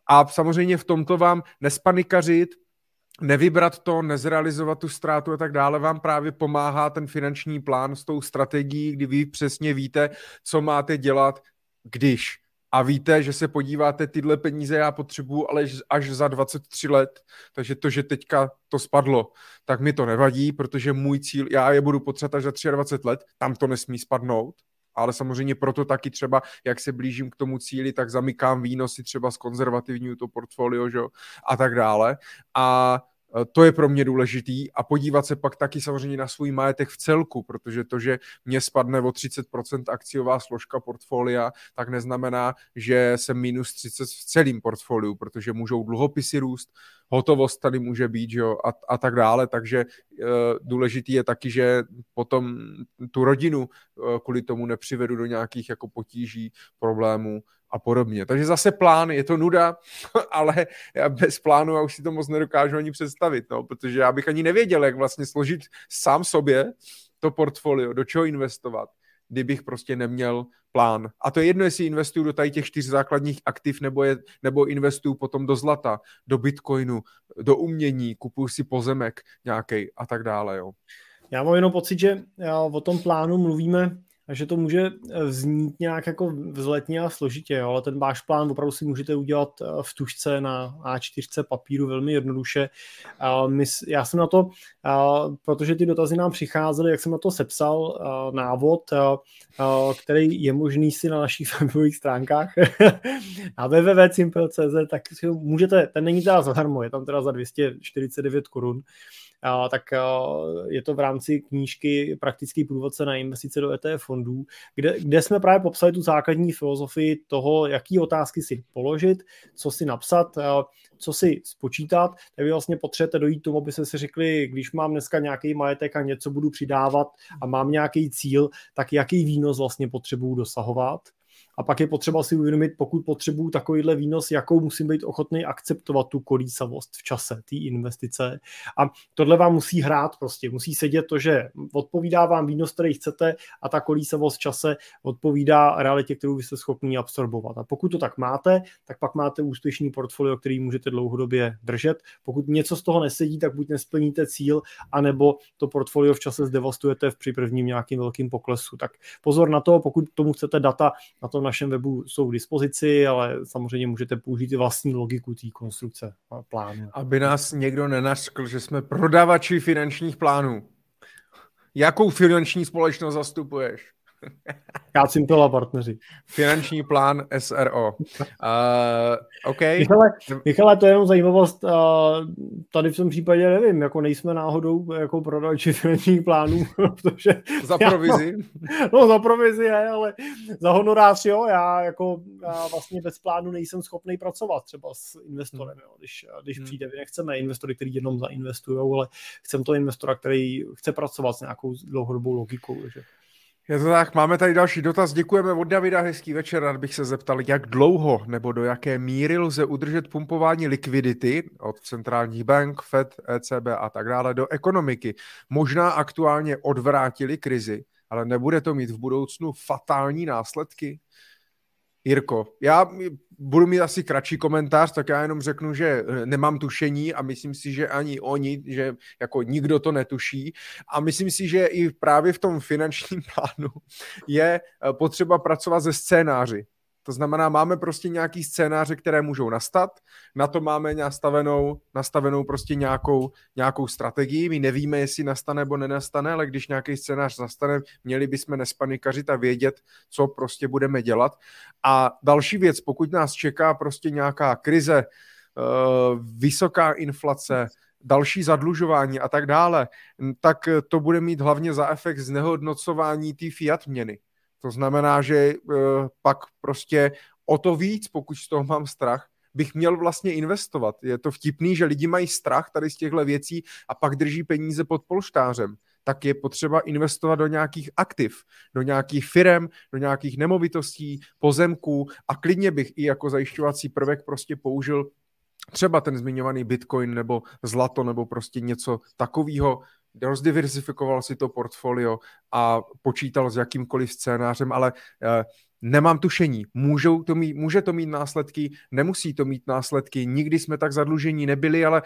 a samozřejmě v tomto vám nespanikařit, nevybrat to, nezrealizovat tu ztrátu a tak dále, vám právě pomáhá ten finanční plán s tou strategií, kdy vy přesně víte, co máte dělat, když a víte, že se podíváte, tyhle peníze já potřebuju, ale až za 23 let, takže to, že teďka to spadlo, tak mi to nevadí, protože můj cíl, já je budu potřebovat až za 23 let, tam to nesmí spadnout, ale samozřejmě proto taky třeba, jak se blížím k tomu cíli, tak zamykám výnosy třeba z konzervativního to portfolio, že? a tak dále. A to je pro mě důležitý a podívat se pak taky samozřejmě na svůj majetek v celku, protože to, že mě spadne o 30% akciová složka portfolia, tak neznamená, že jsem minus 30 v celém portfoliu, protože můžou dluhopisy růst, hotovost tady může být jo, a, a tak dále, takže e, důležitý je taky, že potom tu rodinu e, kvůli tomu nepřivedu do nějakých jako potíží, problémů a podobně. Takže zase plán, je to nuda, ale já bez plánu já už si to moc nedokážu ani představit, no, protože já bych ani nevěděl, jak vlastně složit sám sobě to portfolio, do čeho investovat, kdybych prostě neměl plán. A to je jedno, jestli investuju do tady těch čtyř základních aktiv, nebo, je, nebo investuju potom do zlata, do bitcoinu, do umění, kupuju si pozemek nějaký a tak dále. Jo. Já mám jenom pocit, že o tom plánu mluvíme takže to může eh, vznít nějak jako vzletně a složitě, jo, ale ten váš plán opravdu si můžete udělat eh, v tušce na A4 papíru velmi jednoduše. Já jsem na to, protože ty dotazy nám přicházely, jak jsem na to sepsal návod, který je možný si na našich webových stránkách na www.simple.cz, tak si můžete, ten není teda zadarmo, je tam teda za 249 korun, tak je to v rámci knížky Praktický průvodce na investice do ETF fondů, kde, kde jsme právě popsali tu základní filozofii toho, jaký otázky si položit, co si napsat, co si spočítat, tak vy vlastně potřebujete dojít tomu, aby se si řekli, když mám dneska nějaký majetek a něco budu přidávat a mám nějaký cíl, tak jaký výnos vlastně potřebuju dosahovat A pak je potřeba si uvědomit, pokud potřebuju takovýhle výnos, jakou musím být ochotný akceptovat tu kolísavost v čase té investice. A tohle vám musí hrát prostě. Musí sedět to, že odpovídá vám výnos, který chcete a ta kolísavost v čase odpovídá realitě, kterou vy jste schopni absorbovat. A pokud to tak máte, tak pak máte úspěšný portfolio, který můžete dlouhodobě držet. Pokud něco z toho nesedí, tak buď nesplníte cíl, anebo to portfolio v čase zdevastujete v při prvním nějakým velkým poklesu. Tak pozor na to, pokud tomu chcete data, na tom našem webu jsou k dispozici, ale samozřejmě můžete použít vlastní logiku té konstrukce plánu. Aby nás někdo nenaskl, že jsme prodavači finančních plánů. Jakou finanční společnost zastupuješ? Kácim a partneři. Finanční plán SRO. Uh, OK. Michale, Michale, to je jenom zajímavost. Uh, tady v tom případě nevím, jako nejsme náhodou jako prodavači finančních plánů, protože... Za provizi? Já, no, za provizi je, ale za honorář, jo, já jako já vlastně bez plánu nejsem schopný pracovat třeba s investorem, jo, když, když hmm. přijde, my nechceme investory, kteří jenom zainvestují, ale chceme to investora, který chce pracovat s nějakou dlouhodobou logikou, že je to tak, máme tady další dotaz. Děkujeme od Davida, hezký večer. Rád bych se zeptal, jak dlouho nebo do jaké míry lze udržet pumpování likvidity od centrálních bank, Fed, ECB a tak dále do ekonomiky. Možná aktuálně odvrátili krizi, ale nebude to mít v budoucnu fatální následky? Jirko, já budu mít asi kratší komentář, tak já jenom řeknu, že nemám tušení a myslím si, že ani oni, že jako nikdo to netuší a myslím si, že i právě v tom finančním plánu je eh, potřeba pracovat ze scénáři. To znamená, máme prostě nějaký scénáře, které můžou nastat, na to máme nastavenou, nastavenou prostě nějakou, nějakou strategii, my nevíme, jestli nastane nebo nenastane, ale když nějaký scénář nastane, měli bychom nespanikařit a vědět, co prostě budeme dělat. A další věc, pokud nás čeká prostě nějaká krize, eh, vysoká inflace, další zadlužování a tak dále, tak to bude mít hlavně za efekt znehodnocování té fiat měny. To znamená, že uh, pak prostě o to víc, pokud z toho mám strach, bych měl vlastně investovat. Je to vtipný, že lidi mají strach tady z těchto věcí a pak drží peníze pod polštářem. Tak je potřeba investovat do nějakých aktiv, do nějakých firm, do nějakých nemovitostí, pozemků a klidně bych i jako zajišťovací prvek prostě použil třeba ten zmiňovaný bitcoin nebo zlato nebo prostě něco takového, rozdiversifikoval si to portfolio a počítal s jakýmkoliv scénářem, ale uh, Nemám tušení. Můžou to mít, může to mít následky, nemusí to mít následky. Nikdy jsme tak zadlužení nebyli, ale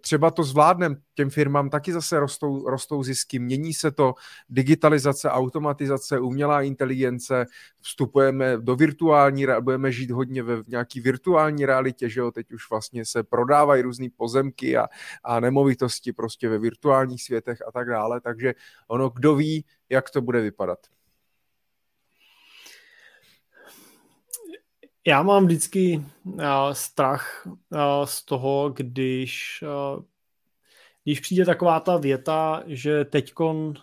třeba to zvládnem. Těm firmám taky zase rostou, rostou zisky. Mění se to. Digitalizace, automatizace, umělá inteligence. Vstupujeme do virtuální, budeme žít hodně ve nějaký virtuální realitě, že jo? Teď už vlastně se prodávají různé pozemky a, a nemovitosti prostě ve virtuálních světech a tak dále. Takže ono, kdo ví, jak to bude vypadat. Já mám vždycky uh, strach uh, z toho, když, uh, když přijde taková ta věta, že teďkon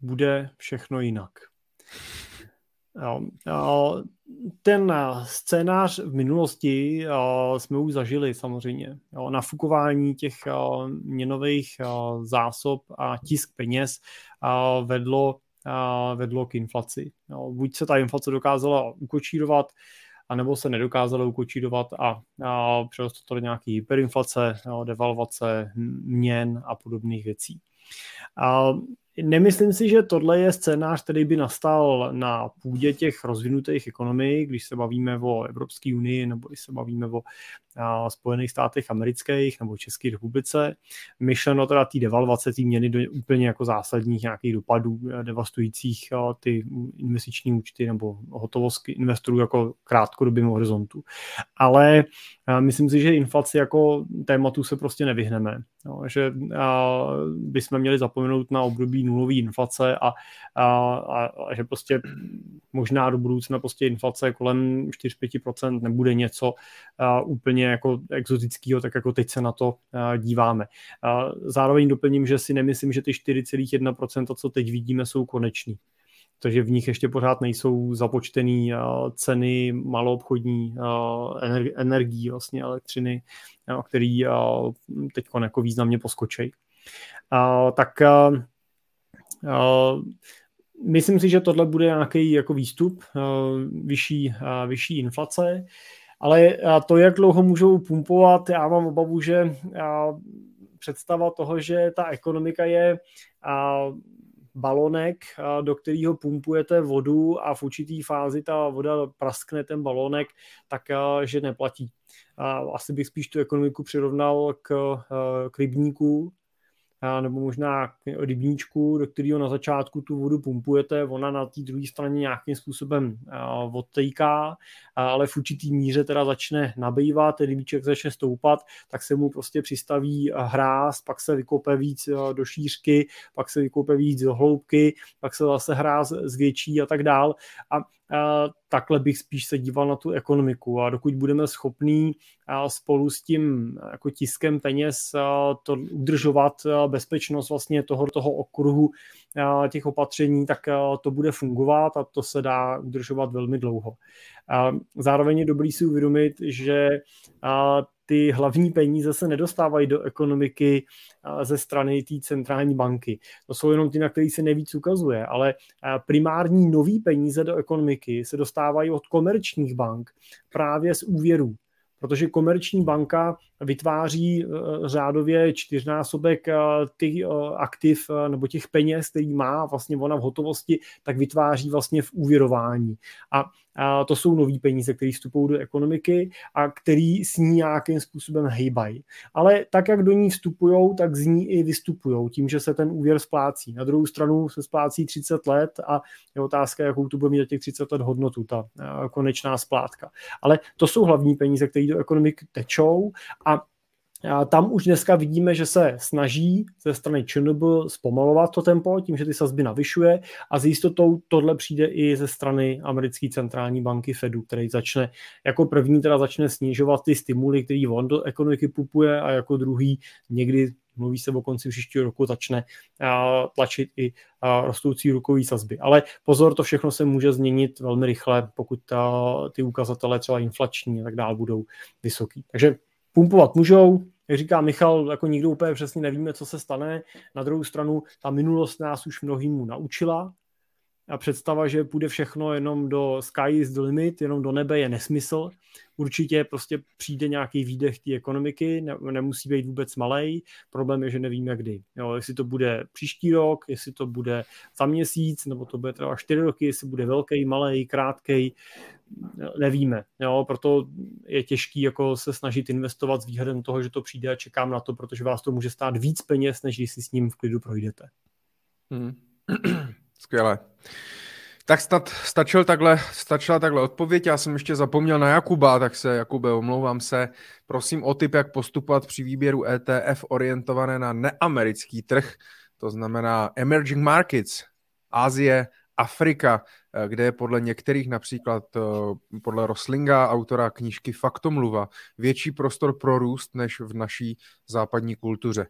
bude všechno jinak. Uh, ten scénář v minulosti uh, jsme už zažili samozřejmě. Nafukování těch uh, měnových uh, zásob a tisk peněz uh, vedlo, uh, vedlo k inflaci. Jo, buď se ta inflace dokázala ukočírovat, anebo se nedokázalo ukočírovat a, a přerostlo to do nějaké hyperinflace, devalvace měn a podobných věcí. A Nemyslím si, že tohle je scénář, který by nastal na půdě těch rozvinutých ekonomik, když se bavíme o Evropské unii nebo když se bavíme o Spojených státech amerických nebo České republice. Myšleno teda té devalvace té měny do úplně jako zásadních nějakých dopadů eh, devastujících a, ty investiční účty nebo hotovost investorů jako krátkodobým horizontu. Ale a, myslím si, že inflaci jako tématu se prostě nevyhneme. No, že a, bychom měli zapomenout na období nulové inflace a, a, a, a že prostě možná do budoucna prostě inflace kolem 4-5% nebude něco a, úplně jako exotického, tak jako teď se na to a, díváme. A, zároveň doplním, že si nemyslím, že ty 4,1%, co teď vidíme, jsou konečný takže v nich ještě pořád nejsou započtený ceny maloobchodní energií, vlastně elektřiny, který teď jako významně poskočí. Tak myslím si, že tohle bude nějaký jako výstup, vyšší, vyšší inflace, ale to, jak dlouho můžou pumpovat, já mám obavu, že představa toho, že ta ekonomika je balonek, do kterého pumpujete vodu a v určitý fázi ta voda praskne ten balonek, tak že neplatí. Asi bych spíš tu ekonomiku přirovnal k, k rybníku, nebo možná rybníčku, do kterého na začátku tu vodu pumpujete, ona na té druhé straně nějakým způsobem odtejká, ale v určitý míře teda začne nabývat, ten rybníček začne stoupat, tak se mu prostě přistaví hráz, pak se vykope víc do šířky, pak se vykope víc do hloubky, pak se zase hráz zvětší a tak dál. A takhle bych spíš se díval na tu ekonomiku a dokud budeme schopní spolu s tím jako tiskem peněz to udržovat bezpečnost vlastně toho, toho okruhu těch opatření, tak to bude fungovat a to se dá udržovat velmi dlouho. Zároveň je dobrý si uvědomit, že ty hlavní peníze se nedostávají do ekonomiky ze strany té centrální banky. To jsou jenom ty, na které se nejvíc ukazuje, ale primární nový peníze do ekonomiky se dostávají od komerčních bank právě z úvěrů protože komerční banka vytváří řádově čtyřnásobek těch aktiv nebo těch peněz, který má vlastně ona v hotovosti, tak vytváří vlastně v úvěrování. A a to jsou nový peníze, které vstupují do ekonomiky a který s ní nějakým způsobem hejbají. Ale tak, jak do ní vstupují, tak z ní i vystupují, tím, že se ten úvěr splácí. Na druhou stranu se splácí 30 let a je otázka, jakou tu bude mít těch 30 let hodnotu, ta konečná splátka. Ale to jsou hlavní peníze, které do ekonomiky tečou a tam už dneska vidíme, že se snaží ze strany ČNB zpomalovat to tempo tím, že ty sazby navyšuje a s jistotou tohle přijde i ze strany americké centrální banky Fedu, který začne jako první teda začne snižovat ty stimuly, který on do ekonomiky pupuje a jako druhý někdy mluví se o konci příštího roku, začne tlačit i rostoucí rukový sazby. Ale pozor, to všechno se může změnit velmi rychle, pokud ty ukazatele třeba inflační a tak dále budou vysoký. Takže pumpovat můžou, jak říká Michal, jako nikdo úplně přesně nevíme, co se stane. Na druhou stranu, ta minulost nás už mnohýmu naučila a představa, že půjde všechno jenom do sky is the limit, jenom do nebe je nesmysl. Určitě prostě přijde nějaký výdech té ekonomiky, ne, nemusí být vůbec malej. Problém je, že nevíme kdy. Jo, jestli to bude příští rok, jestli to bude za měsíc, nebo to bude třeba čtyři roky, jestli bude velký, malý, krátký, nevíme. Jo, proto je těžký jako se snažit investovat s výhledem toho, že to přijde a čekám na to, protože vás to může stát víc peněz, než když si s ním v klidu projdete. Hmm. Skvěle. Tak snad stačil takhle, stačila takhle odpověď. Já jsem ještě zapomněl na Jakuba, tak se, Jakube, omlouvám se. Prosím o tip, jak postupovat při výběru ETF orientované na neamerický trh, to znamená emerging markets, Asie, Afrika, eh, kde je podle některých, například eh, podle Roslinga, autora knížky Faktomluva, větší prostor pro růst než v naší západní kultuře.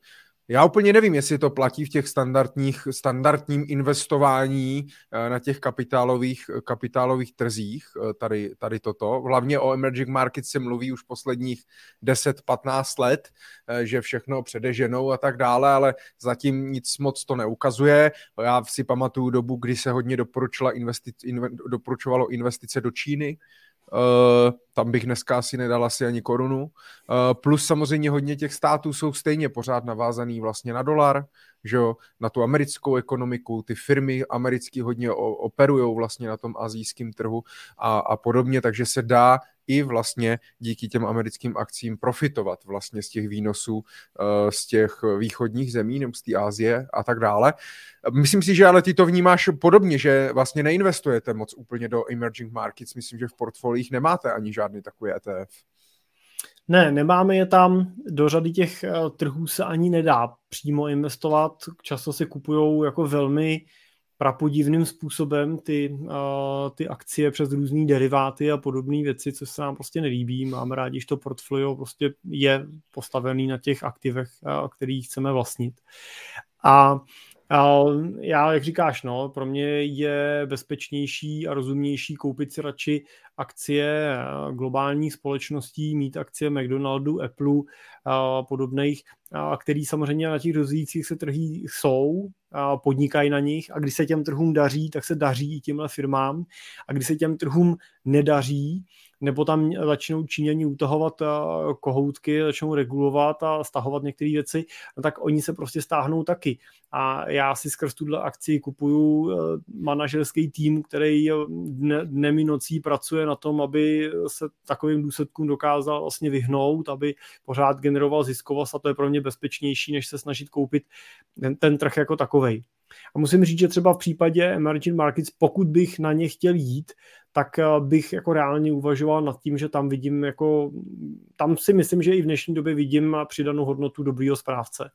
Já úplně nevím, jestli to platí v těch standardních, standardním investování eh, na těch kapitálových, kapitálových trzích, eh, tady, tady toto. Hlavně o emerging markets se mluví už posledních 10-15 let, eh, že všechno předeženou a tak dále, ale zatím nic moc to neukazuje. Já si pamatuju dobu, kdy se hodně doporučila investic, inve, doporučovalo investice do Číny, Uh, tam bych dneska asi nedal asi ani korunu. Uh, plus samozřejmě hodně těch států jsou stejně pořád navázaný vlastně na dolar, že jo, na tu americkou ekonomiku, ty firmy americké hodně operují vlastně na tom azijském trhu a, a podobně, takže se dá i vlastně díky těm americkým akcím profitovat vlastně z těch výnosů eh, z těch východních zemí nebo z té Asie a tak dále. Myslím si, že ale ty to vnímáš podobně, že vlastně neinvestujete moc úplně do emerging markets. Myslím, že v portfoliích nemáte ani žádný takový ETF. Ne, nemáme je tam. Do řady těch eh, trhů se ani nedá přímo investovat. Často se kupují jako velmi prapodivným způsobem ty, uh, ty akcie přes různé deriváty a podobné věci, co se nám prostě nelíbí. Máme rádi, že to portfolio prostě je postavený na těch aktivech, uh, který chceme vlastnit. A já, jak říkáš, no, pro mě je bezpečnější a rozumnější koupit si radši akcie globálních společností, mít akcie McDonaldu, Apple a podobných, a který samozřejmě na těch rozvíjících se trhí jsou, podnikají na nich a když se těm trhům daří, tak se daří i těmhle firmám a když se těm trhům nedaří, nebo tam začnou Číňani utahovat kohoutky, začnou regulovat a stahovat některé věci, no tak oni se prostě stáhnou taky. A já si skrz tuhle akci kupuju e, manažerský tým, který dnem i nocí pracuje na tom, aby se takovým důsledkům dokázal vlastně vyhnout, aby pořád generoval ziskovost a to je pro mě bezpečnější, než se snažit koupit ten, ten trh jako takovej. A musím říct, že třeba v případě emerging markets, pokud bych na ně chtěl jít, tak eh, bych jako reálně uvažoval nad tím, že tam vidím jako, tam si myslím, že i v dnešní době vidím přidanou hodnotu dobrýho správce.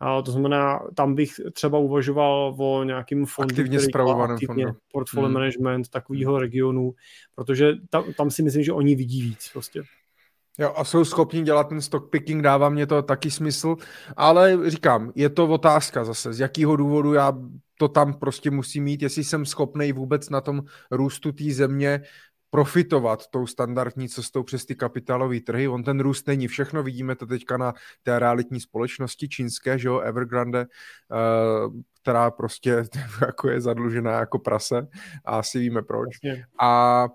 A to znamená, tam bych třeba uvažoval o nějakým fondu, aktivně spravovaném fondu. portfolio hmm. management takového regionu, protože tam, tam si myslím, že oni vidí víc prostě. Jo, a jsou schopni dělat ten stock picking, dává mě to taky smysl, ale říkám, je to otázka zase, z jakého důvodu já to tam prostě musím mít, jestli jsem schopný vůbec na tom růstu té země profitovat tou standardní cestou přes ty kapitálové trhy. On ten růst není všechno, vidíme to teďka na té realitní společnosti čínské, že jo, Evergrande, uh, která prostě jako je zadlužená jako prase a asi víme proč. A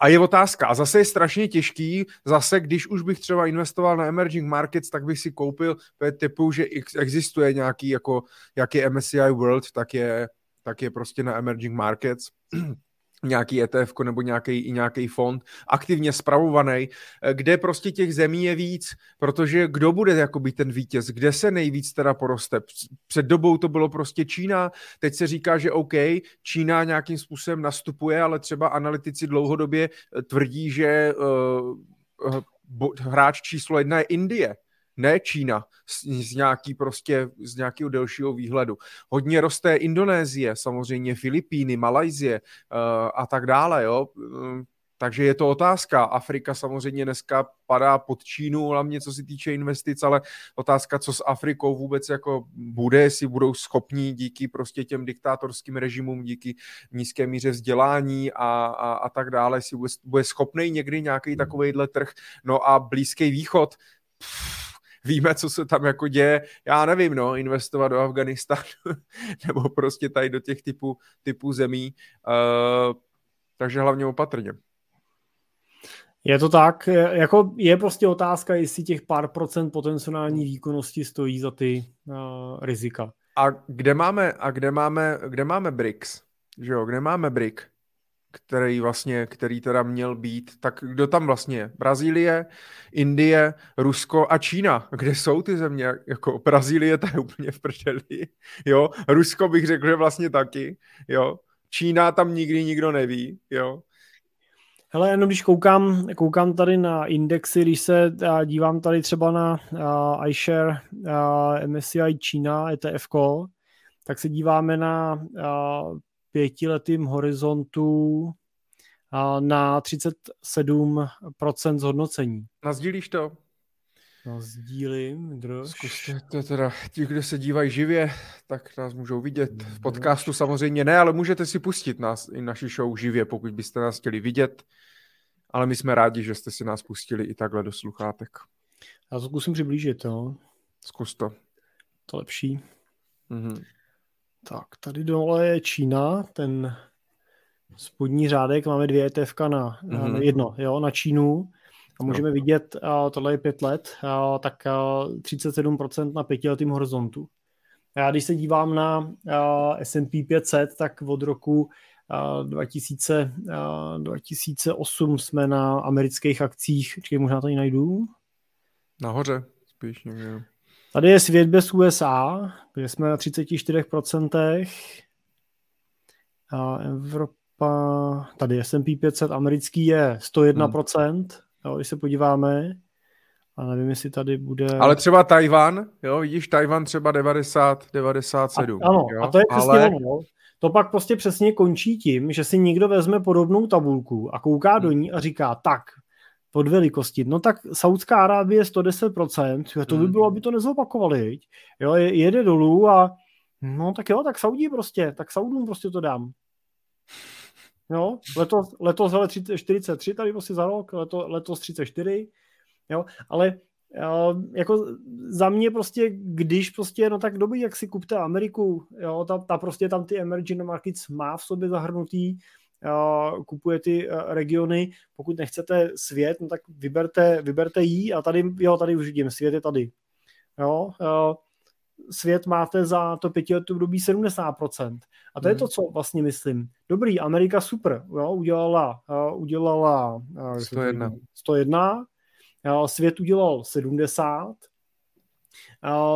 a je otázka, a zase je strašně těžký, zase když už bych třeba investoval na emerging markets, tak bych si koupil typu, že existuje nějaký, jako, jak je MSCI World, tak je, tak je prostě na emerging markets nějaký ETF nebo nějaký, i nějaký fond, aktivně spravovaný, eh, kde prostě těch zemí je víc, protože kdo bude jakoby ten vítěz, kde se nejvíc teda poroste. Před dobou to bylo prostě Čína, teď se říká, že OK, Čína nějakým způsobem nastupuje, ale třeba analytici dlouhodobě eh, tvrdí, že uh, hráč číslo jedna je Indie ne Čína, z, z nějaký prostě, z nějakého delšího výhledu. Hodně roste Indonésie, samozřejmě Filipíny, Malajzie uh, a tak dále, jo. Uh, takže je to otázka. Afrika samozřejmě dneska padá pod Čínu, hlavně co se týče investic, ale otázka, co s Afrikou vůbec jako bude, jestli budou schopní díky prostě těm diktátorským režimům, díky nízké míře vzdělání a, a, a tak dále, jestli bude, bude schopný někdy nějaký takovýhle trh. No a Blízký východ, pff, víme, co se tam jako děje, já nevím, no, investovat do Afganistánu nebo prostě tady do těch typů, typů zemí, uh, takže hlavně opatrně. Je to tak, jako je prostě otázka, jestli těch pár procent potenciální výkonnosti stojí za ty uh, rizika. A kde máme, a kde máme, kde máme BRICS? Že jo, kde máme BRIC? Který vlastně, který teda měl být, tak kdo tam vlastně je? Brazílie, Indie, Rusko a Čína. Kde jsou ty země? Jako Brazílie, to je úplně v prdeli, jo. Rusko bych řekl, že vlastně taky, jo. Čína tam nikdy nikdo neví, jo. Hele, jenom když koukám, koukám tady na indexy, když se dívám tady třeba na uh, iShare uh, MSCI Čína ETF, tak se díváme na pětiletým horizontu na 37% zhodnocení. Nazdílíš to? No, sdílím, drož. Zkuste to teda, ti, kdo se dívají živě, tak nás můžou vidět. V podcastu samozřejmě ne, ale můžete si pustit nás i naši show živě, pokud byste nás chtěli vidět. Ale my jsme rádi, že jste si nás pustili i takhle do sluchátek. Já to zkusím přiblížit, jo. Zkus to. To lepší. Mm-hmm. Tak, tady dole je Čína, ten spodní řádek, máme dvě ETF na, mm-hmm. na jedno, jo, na Čínu. A můžeme vidět, a tohle je pět let, a, tak a 37% na pětiletým horizontu. Já když se dívám na S&P 500, tak od roku 2000, 2008 jsme na amerických akcích, čekaj, možná tady najdu. Nahoře, spíš nevím. Tady je svět bez USA, kde jsme na 34%. A Evropa, tady je S&P 500, americký je 101%, hmm. jo, když se podíváme. A nevím, jestli tady bude... Ale třeba Tajvan, jo, vidíš, Tajvan třeba 90, 97. A, ano, jo? a to je přesně Ale... ono. To pak prostě přesně končí tím, že si někdo vezme podobnou tabulku a kouká do hmm. ní a říká, tak, pod velikosti. No tak Saudská Arábie 110%, to by hmm. bylo, aby to nezopakovali. Jo, jede dolů a no tak jo, tak Saudí prostě, tak Saudům prostě to dám. Jo, letos, letos hele 43, tady prostě za rok, leto, letos 34, jo, ale jako za mě prostě, když prostě, no tak dobrý, jak si kupte Ameriku, jo, ta, ta prostě tam ty emerging markets má v sobě zahrnutý, kupuje ty regiony, pokud nechcete svět, no tak vyberte, vyberte jí a tady, jo, tady už vidím, svět je tady. Jo, svět máte za to pětileté období 70%. A to hmm. je to, mhm. co vlastně myslím. Dobrý, Amerika super, jo, udělala, udělala 101. 101, svět udělal 70,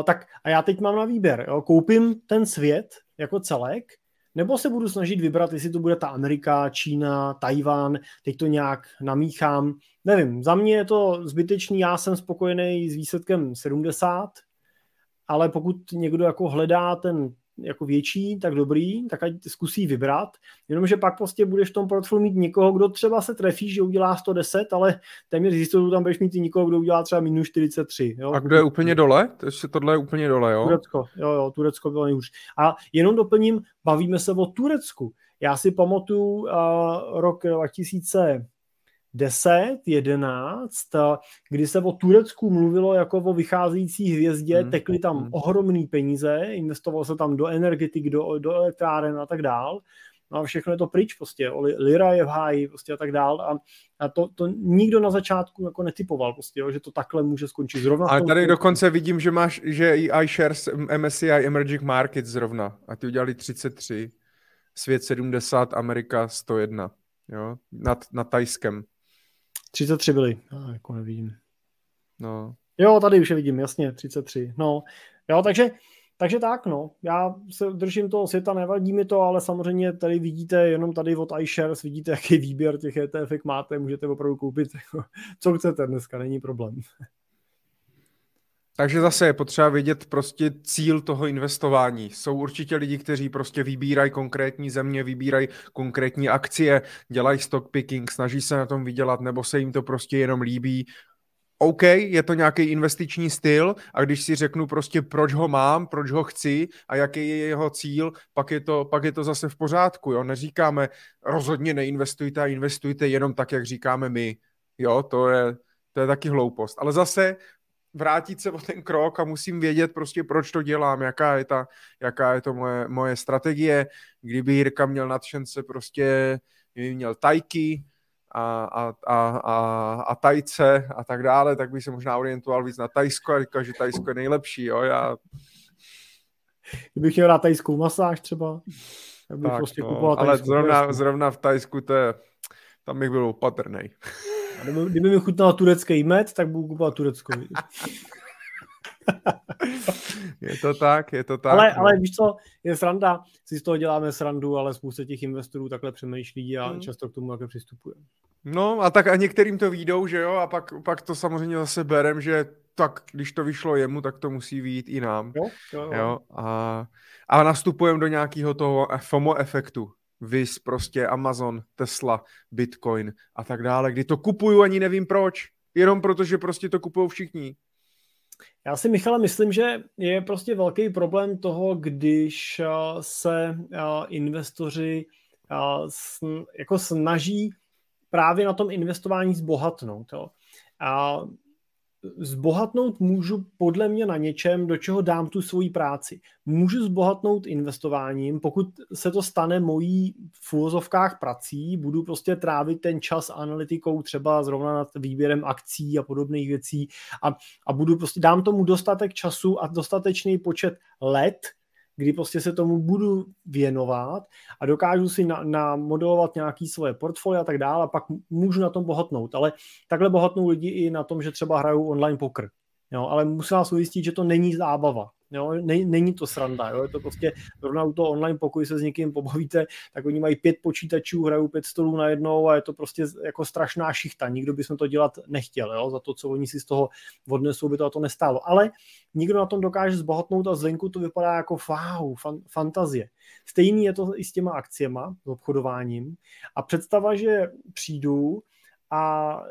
tak a já teď mám na výběr, jo, koupím ten svět jako celek, nebo se budu snažit vybrat, jestli to bude ta Amerika, Čína, Tajván, teď to nějak namíchám. Nevím, za mě je to zbytečný, já jsem spokojený s výsledkem 70, ale pokud někdo jako hledá ten jako větší, tak dobrý, tak ať zkusí vybrat, jenomže pak prostě budeš v tom portfoliu mít někoho, kdo třeba se trefí, že udělá 110, ale téměř jistotu tam budeš mít i někoho, kdo udělá třeba minus 43. Jo? A kdo je úplně dole? To tohle je úplně dole, jo? Turecko, jo, jo, Turecko bylo nejhůř. A jenom doplním, bavíme se o Turecku. Já si pamatuju uh, rok 2000, 10, 11, kdy se o Turecku mluvilo jako o vycházející hvězdě, hmm. tekly tam hmm. ohromné peníze, investovalo se tam do energetik, do, do elektráren a tak dál. No a všechno je to pryč prostě, lira je v háji prostě a tak dál a, a to, to nikdo na začátku jako netypoval prostě, jo, že to takhle může skončit zrovna. Ale tady dokonce vidím, že máš, že i iShares MSCI Emerging Markets zrovna a ty udělali 33, svět 70, Amerika 101, jo, nad, nad Tajskem. 33 byly, já jako nevidím. No. Jo, tady už je vidím, jasně, 33. No, jo, takže, takže tak, no. Já se držím toho světa, nevadí mi to, ale samozřejmě tady vidíte, jenom tady od iShares vidíte, jaký výběr těch ETF máte, můžete opravdu koupit, co chcete dneska, není problém. Takže zase je potřeba vědět prostě cíl toho investování. Jsou určitě lidi, kteří prostě vybírají konkrétní země, vybírají konkrétní akcie, dělají stock picking, snaží se na tom vydělat, nebo se jim to prostě jenom líbí. OK, je to nějaký investiční styl a když si řeknu prostě, proč ho mám, proč ho chci a jaký je jeho cíl, pak je to, pak je to zase v pořádku. Jo? Neříkáme, rozhodně neinvestujte a investujte jenom tak, jak říkáme my. Jo, to je, to je taky hloupost. Ale zase vrátit se o ten krok a musím vědět prostě, proč to dělám, jaká je, ta, jaká je to moje, moje strategie. Kdyby Jirka měl nadšence prostě, kdyby měl tajky a, a, a, a, a tajce a tak dále, tak by se možná orientoval víc na Tajsko a říkal, že Tajsko je nejlepší. Jo? Já... Kdybych chtěl dát tajskou masáž třeba, tak bych tak, prostě no, kupoval Ale zrovna, zrovna v Tajsku to je, tam bych byl opatrný. A kdyby, kdyby mi chutnal turecký med, tak budu kupovat tureckou. je to tak, je to tak. Ale, no. ale víš co, je sranda, si z toho děláme srandu, ale spousta těch investorů takhle přemýšlí a hmm. často k tomu takhle přistupuje. No a tak a některým to výjdou, že jo, a pak, pak to samozřejmě zase berem, že tak, když to vyšlo jemu, tak to musí výjít i nám. Jo, jo, jo. jo a, a nastupujeme do nějakého toho FOMO efektu, Vys prostě Amazon, Tesla, Bitcoin a tak dále, kdy to kupuju ani nevím proč, jenom protože prostě to kupují všichni. Já si, Michale, myslím, že je prostě velký problém toho, když eh, se eh, investoři eh, jako snaží právě na tom investování zbohatnout. Jo. A zbohatnout můžu podle mě na něčem, do čeho dám tu svoji práci. Můžu zbohatnout investováním, pokud se to stane mojí v úvozovkách prací, budu prostě trávit ten čas analytikou třeba zrovna nad výběrem akcí a podobných věcí a, a budu prostě, dám tomu dostatek času a dostatečný počet let, kdy prostě se tomu budu věnovat a dokážu si na nějaký svoje portfolio a tak dále a pak můžu na tom bohatnout. Ale takhle bohatnou lidi i na tom, že třeba hrajou online poker. Jo, ale musím vás ujistit, že to není zábava. Jo, ne, není to sranda, jo, je to prostě zrovna u toho online, pokud se s někým pobavíte, tak oni mají pět počítačů, hrajou pět stolů na jednou a je to prostě jako strašná šichta. Nikdo by to dělat nechtěl, jo, za to, co oni si z toho odnesou, by to a to nestálo. Ale nikdo na tom dokáže zbohatnout a zvenku to vypadá jako wow, fan, fantazie. Stejný je to i s těma akciema, s obchodováním. A představa, že přijdu, a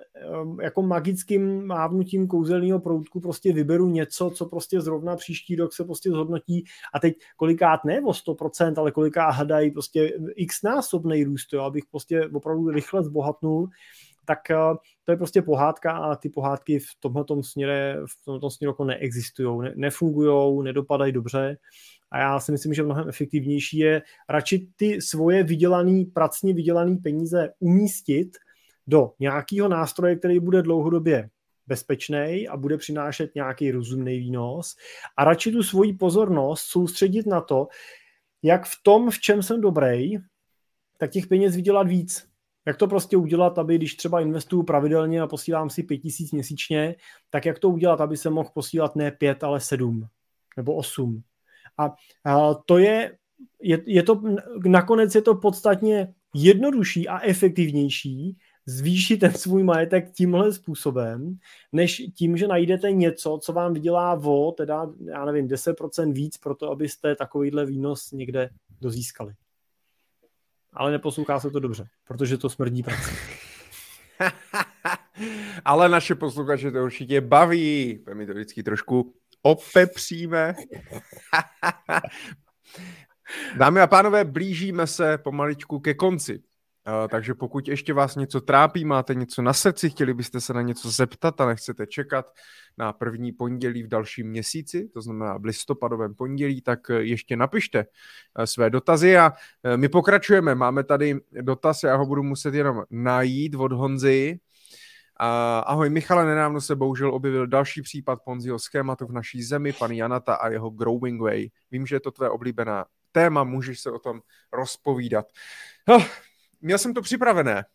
jako magickým mávnutím kouzelného proutku prostě vyberu něco, co prostě zrovna příští rok se prostě zhodnotí. A teď kolikát ne o 100%, ale koliká hadají prostě x násobný růst, jo, abych prostě opravdu rychle zbohatnul, tak eh, to je prostě pohádka a ty pohádky v tomhle směru, v tomhle směru jako neexistují, ne, nefungují, nedopadají dobře. A já si myslím, že mnohem efektivnější je radši ty svoje vydělaný, pracně vydělané peníze umístit do nějakého nástroje, který bude dlouhodobě bezpečný a bude přinášet nějaký rozumný výnos a radši tu svoji pozornost soustředit na to, jak v tom, v čem jsem dobrý, tak těch peněz vydělat víc. Jak to prostě udělat, aby když třeba investuju pravidelně a posílám si pět tisíc měsíčně, tak jak to udělat, aby se mohl posílat ne pět, ale sedm nebo osm. A, a to je, je, je to, nakonec je to podstatně jednodušší a efektivnější, zvýšit ten svůj majetek tímhle způsobem, než tím, že najdete něco, co vám vydělá vo, teda, já nevím, 10% víc pro to, abyste takovýhle výnos někde dozískali. Ale neposlouchá se to dobře, protože to smrdí prací. Ale naše posluchače to určitě baví. My to vždycky trošku opepříme. Dámy a pánové, blížíme se pomaličku ke konci. Uh, takže pokud ještě vás něco trápí, máte něco na srdci, chtěli byste se na něco zeptat a nechcete čekat na první pondělí v dalším měsíci, to znamená v listopadovém pondělí, tak eh, ještě napište uh, své dotazy a my pokračujeme. Máme tady dotaz, já ho budu muset jenom najít od Honzy. Ahoj Michale, nedávno se bohužel objevil další případ Ponziho schématu v naší zemi, pan Janata a jeho Growing Way. Vím, že je to tvé oblíbená téma, můžeš se o tom rozpovídat. Oh, měl jsem to připravené.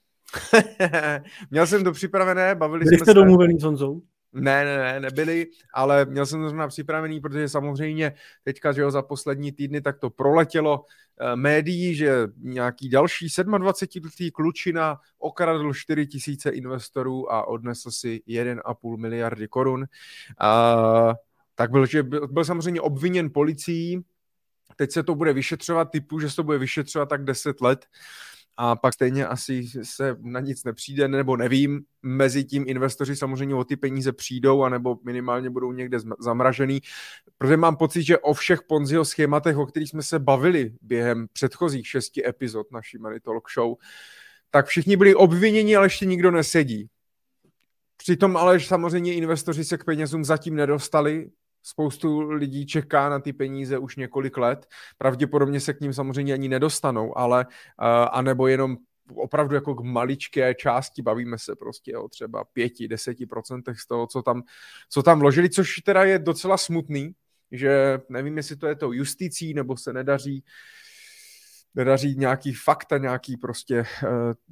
měl jsem to připravené, bavili Byli jsme jste se... domluvený s Honzou? Ne, ne, ne, nebyli, ale měl jsem to zrovna připravený, protože samozřejmě teďka, že jo, za poslední týdny tak to proletělo uh, médií, že nějaký další 27-letý klučina okradl 4 tisíce investorů a odnesl si 1,5 miliardy korun. Uh, tak byl, že byl, byl samozřejmě obviněn policií, teď se to bude vyšetřovat, typu, že se to bude vyšetřovat tak 10 let, a pak stejně asi se na nic nepřijde, nebo nevím, mezi tím investoři samozřejmě o ty peníze přijdou, anebo minimálně budou někde zamražený, protože mám pocit, že o všech Ponziho schématech, o kterých jsme se bavili během předchozích šesti epizod naší Money Talk Show, tak všichni byli obviněni, ale ještě nikdo nesedí. Přitom ale samozřejmě investoři se k penězům zatím nedostali, Spoustu lidí čeká na ty peníze už několik let. Pravděpodobně se k ním samozřejmě ani nedostanou, ale uh, anebo jenom opravdu jako k maličké části, bavíme se prostě o třeba pěti, deseti procentech z toho, co tam, co tam vložili, což teda je docela smutný, že nevím, jestli to je to justicí, nebo se nedaří nedaří nějaký fakta, nějaký prostě uh,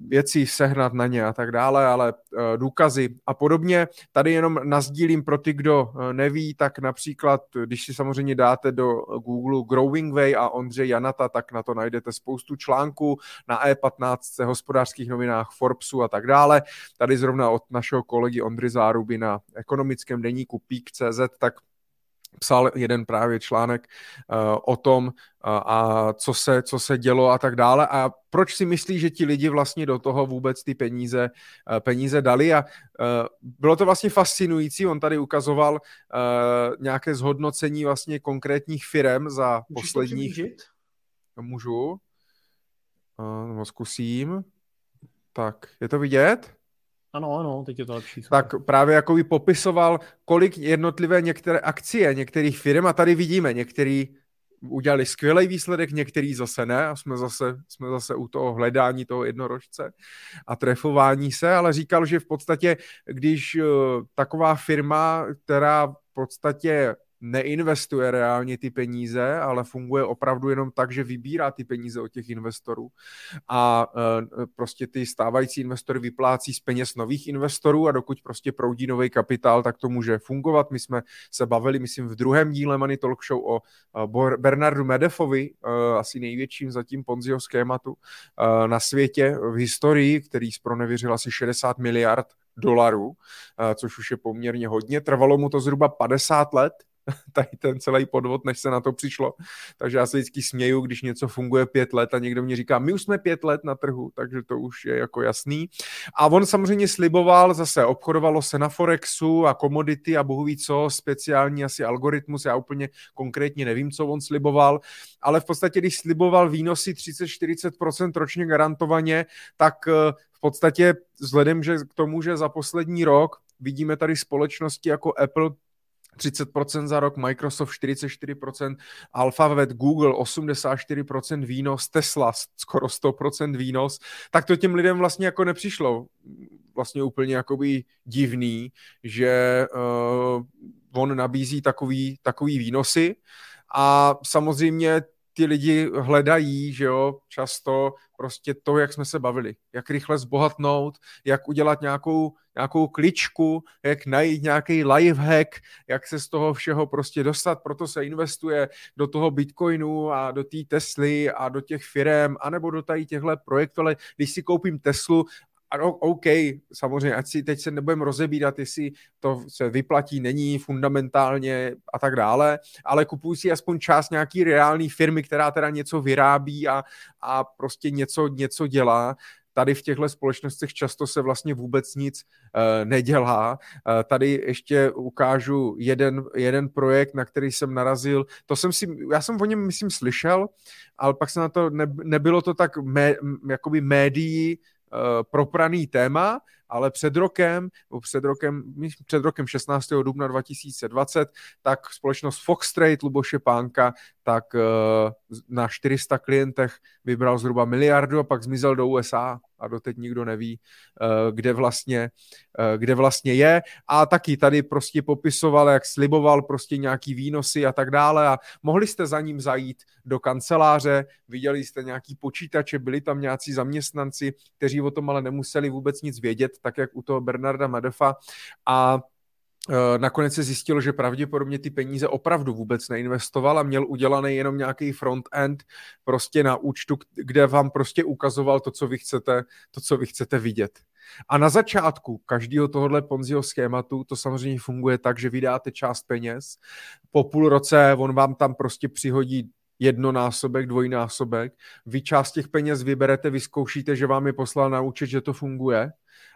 věci sehnat na ně a tak dále, ale uh, důkazy a podobně. Tady jenom nazdílím pro ty, kdo uh, neví, tak například, když si samozřejmě dáte do Google Growing Way a Ondřej Janata, tak na to najdete spoustu článků na E15, hospodářských novinách, Forbesu a tak dále. Tady zrovna od našeho kolegy Ondry Záruby na ekonomickém deníku Peak.cz, tak psal jeden právě článek uh, o tom, uh, a co se, co se dělo a tak dále a proč si myslí, že ti lidi vlastně do toho vůbec ty peníze, uh, peníze dali a bylo to vlastně fascinující, on tady ukazoval nějaké zhodnocení vlastně konkrétních firm za Můžeš posledních... Můžu? Uh, no, zkusím. Tak, je to vidět? Ano, ano, teď je to lepší. Tak právě jako by popisoval, kolik jednotlivé některé akcie některých firm a tady vidíme, některý udělali skvělý výsledek, některý zase ne a jsme zase, jsme zase u toho hledání toho jednorožce a trefování se, ale říkal, že v podstatě, když uh, taková firma, která v podstatě neinvestuje reálně ty peníze, ale funguje opravdu jenom tak, že vybírá ty peníze od těch investorů a e, prostě ty stávající investory vyplácí z peněz nových investorů a dokud prostě proudí nový kapitál, tak to může fungovat. My jsme se bavili, myslím, v druhém díle Money Talk Show o e, Bernardu Medefovi, e, asi největším zatím Ponziho schématu na světě v historii, který zpronevěřil asi 60 miliard dolarů, což už je poměrně hodně. Trvalo mu to zhruba 50 let, tady ten celý podvod, než se na to přišlo. Takže já se vždycky směju, když něco funguje pět let a někdo mě říká, my už jsme pět let na trhu, takže to už je jako jasný. A on samozřejmě sliboval, zase obchodovalo se na Forexu a komodity a bohu ví co, speciální asi algoritmus, já úplně konkrétně nevím, co on sliboval, ale v podstatě, když sliboval výnosy 30-40% ročně garantovaně, tak eh, v podstatě vzhledem že k tomu, že za poslední rok vidíme tady společnosti jako Apple, 30% za rok, Microsoft 44%, Alphabet, Google 84% výnos, Tesla skoro 100% výnos, tak to těm lidem vlastně jako nepřišlo vlastně úplně jakoby divný, že uh, on nabízí takový, takový výnosy. A samozřejmě ty lidi hledají, že jo, často prostě to, jak jsme se bavili, jak rychle zbohatnout, jak udělat nějakou, nějakou kličku, jak najít nějaký lifehack, jak se z toho všeho prostě dostat, proto se investuje do toho Bitcoinu a do té Tesly a do těch firm, anebo do tady těchto projektů, ale když si koupím Teslu ano, OK, samozřejmě, ať si teď se nebudeme rozebírat, jestli to se vyplatí, není fundamentálně a tak dále, ale kupuji si aspoň část nějaký reální firmy, která teda něco vyrábí a, a prostě něco, něco dělá. Tady v těchto společnostech často se vlastně vůbec nic uh, nedělá. Uh, tady ještě ukážu jeden, jeden projekt, na který jsem narazil. To jsem si, já jsem o něm, myslím, slyšel, ale pak se na to, ne, nebylo to tak mé, jakoby médií propraný téma, ale před rokem, před rokem, před rokem 16. dubna 2020, tak společnost Fox Trade Luboše Pánka tak eh, na 400 klientech vybral zhruba miliardu a pak zmizel do USA a doteď nikdo neví, eh, kde vlastně, eh, kde vlastně je. A taky tady prostě popisoval, jak sliboval prostě nějaký výnosy a tak dále a mohli jste za ním zajít do kanceláře, viděli jste nějaký počítače, byli tam nějací zaměstnanci, kteří o tom ale nemuseli vůbec nic vědět, tak jak u toho Bernarda Madefa a Eh, nakonec se zjistilo, že pravděpodobně ty peníze opravdu vůbec neinvestoval a měl udělaný jenom nějaký front-end prostě na účtu, kde vám prostě ukazoval to, co vy chcete, to, co vy chcete vidět. A na začátku každého tohohle Ponziho schématu to samozřejmě funguje tak, že vydáte část peněz, po půl roce on vám tam prostě přihodí jednonásobek, dvojnásobek, vy část těch peněz vyberete, vyzkoušíte, že vám je poslal na účet, že to funguje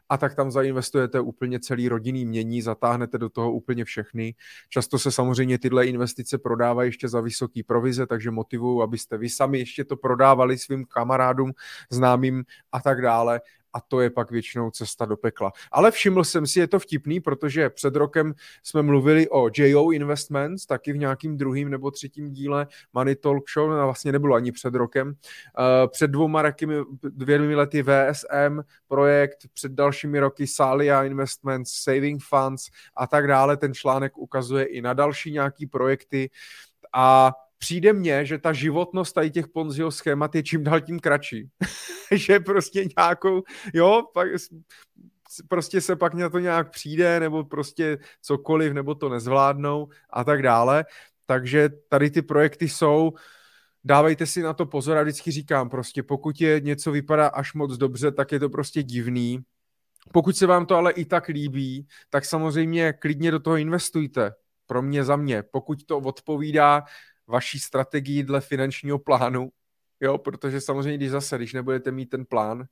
a tak tam zainvestujete úplně celý rodinný mění, zatáhnete do toho úplně všechny. Často se samozřejmě tyhle investice prodávají ještě za vysoký provize, takže motivuju, abyste vy sami ještě to prodávali svým kamarádům, známým a tak dále a to je pak většinou cesta do pekla. Ale všiml jsem si, je to vtipný, protože před rokem jsme mluvili o JO Investments, taky v nějakým druhým nebo třetím díle Money Talk Show, no vlastně nebylo ani před rokem. Eh, před roky, dvěmi lety VSM projekt, před dalšími roky Salia Investments, Saving Funds a tak dále. Ten článek ukazuje i na další nějaký projekty a přijde mně, že ta životnost tady těch Ponziho schémat je čím dál tím kratší. že prostě nějakou, jo, pak prostě se pak na to nějak přijde, nebo prostě cokoliv, nebo to nezvládnou a tak dále. Takže tady ty projekty jsou, dávejte si na to pozor a vždycky říkám, prostě pokud je něco vypadá až moc dobře, tak je to prostě divný. Pokud se vám to ale i tak líbí, tak samozřejmě klidně do toho investujte. Pro mě, za mě. Pokud to odpovídá vaší strategii dle finančního plánu, jo, protože samozřejmě, když zase, když nebudete mít ten plán,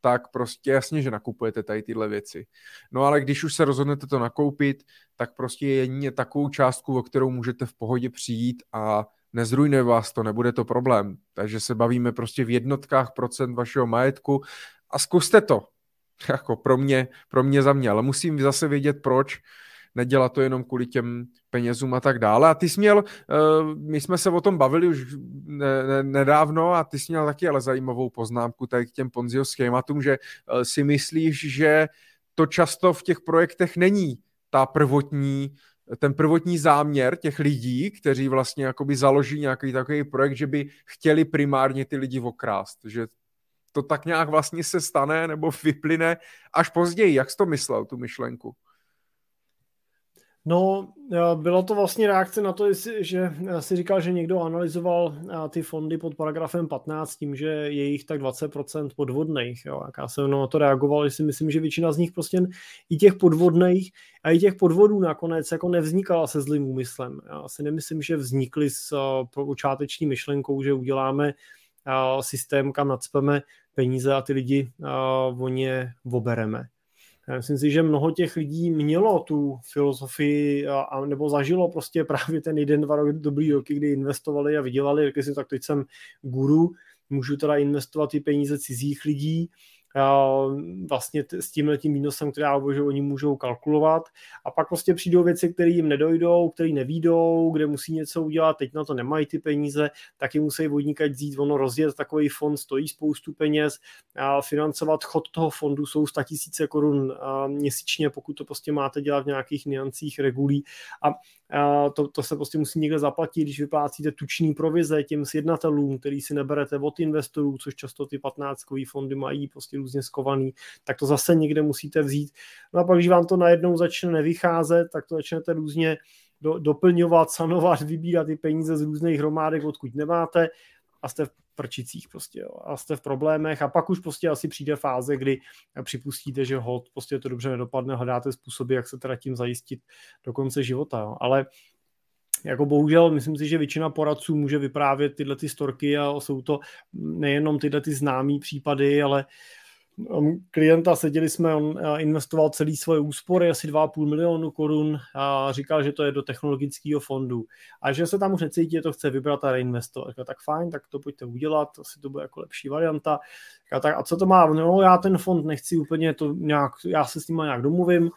tak prostě jasně, že nakupujete tady tyhle věci. No ale když už se rozhodnete to nakoupit, tak prostě je jedině takovou částku, o kterou můžete v pohodě přijít a nezrujne vás to, nebude to problém. Takže se bavíme prostě v jednotkách procent vašeho majetku a zkuste to. Jako pro mě, pro mě za mě, ale musím zase vědět proč, nedělat to jenom kvůli těm penězům a tak dále. A ty jsi měl, uh, my jsme se o tom bavili už ne, ne, nedávno a ty jsi měl taky ale zajímavou poznámku tady k těm Ponziho schématům, že uh, si myslíš, že to často v těch projektech není ta prvotní ten prvotní záměr těch lidí, kteří vlastně jakoby založí nějaký takový projekt, že by chtěli primárně ty lidi okrást, že to tak nějak vlastně se stane nebo vyplyne až později. Jak jsi to myslel, tu myšlenku? No, eh, bylo to vlastně reakce na to, že si říkal, že někdo analyzoval eh, ty fondy pod paragrafem 15 tím, že je jich tak 20% podvodných. Jo. Jak já jsem na to reagoval, že si myslím, že většina z nich prostě i těch podvodných a i těch podvodů nakonec jako nevznikala se zlým úmyslem. Já si nemyslím, že vznikly s eh, počáteční myšlenkou, že uděláme systém, kam nadspeme peníze a ty lidi o ně obereme. Já myslím si, že mnoho těch lidí mělo tu filozofii a, a nebo zažilo prostě právě ten jeden, dva roky, dobrý roky, kdy investovali a vydělali, řekli si, tak teď jsem guru, můžu teda investovat ty peníze cizích lidí vlastně s tím letím výnosem, který že oni můžou kalkulovat. A pak prostě přijdou věci, které jim nedojdou, které nevídou, kde musí něco udělat, teď na to nemají ty peníze, taky musí vodníkať vzít, ono rozjet takový fond stojí spoustu peněz, a financovat chod toho fondu jsou 100 tisíce korun měsíčně, pokud to prostě máte dělat v nějakých niancích regulí. A to, to se prostě musí někde zaplatit, když vyplácíte tučný provize těm sjednatelům, který si neberete od investorů, což často ty 15 fondy mají prostě různě skovaný, tak to zase někde musíte vzít. No a pak, když vám to najednou začne nevycházet, tak to začnete různě do, doplňovat, sanovat, vybírat ty peníze z různých hromádek, odkud nemáte a jste v prčicích prostě, jo, a jste v problémech a pak už prostě asi přijde fáze, kdy připustíte, že hod prostě to dobře nedopadne, hledáte způsoby, jak se teda tím zajistit do konce života, jo. ale jako bohužel, myslím si, že většina poradců může vyprávět tyhle ty storky a jsou to nejenom tyhle ty známý případy, ale klienta, seděli jsme, on investoval celý svoje úspory, asi 2,5 milionu korun a říkal, že to je do technologického fondu a že se tam už necítí, že to chce vybrat a reinvestovat. Říkal, tak fajn, tak to pojďte udělat, asi to bude jako lepší varianta. Říkal, tak a co to má? No já ten fond nechci úplně to nějak, já se s ním nějak domluvím,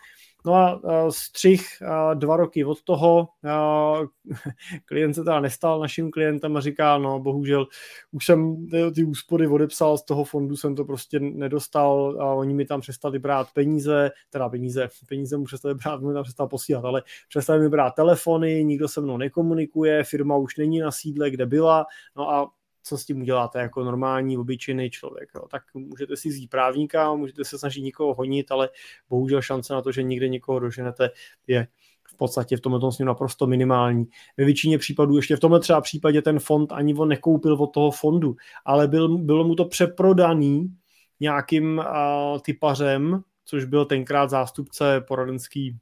No a střih dva roky od toho, klient se teda nestal naším klientem a říká, no bohužel už jsem ty úspory odepsal z toho fondu, jsem to prostě nedostal a oni mi tam přestali brát peníze, teda peníze, peníze mu přestali brát, mu tam přestali posílat, ale přestali mi brát telefony, nikdo se mnou nekomunikuje, firma už není na sídle, kde byla, no a co s tím uděláte jako normální, obyčejný člověk. Jo. Tak můžete si vzít právníka, můžete se snažit někoho honit, ale bohužel šance na to, že někde někoho doženete, je v podstatě v tomhle tom naprosto minimální. Ve většině případů, ještě v tomhle třeba případě ten fond ani on nekoupil od toho fondu, ale byl, bylo mu to přeprodaný nějakým uh, typařem, což byl tenkrát zástupce poradenský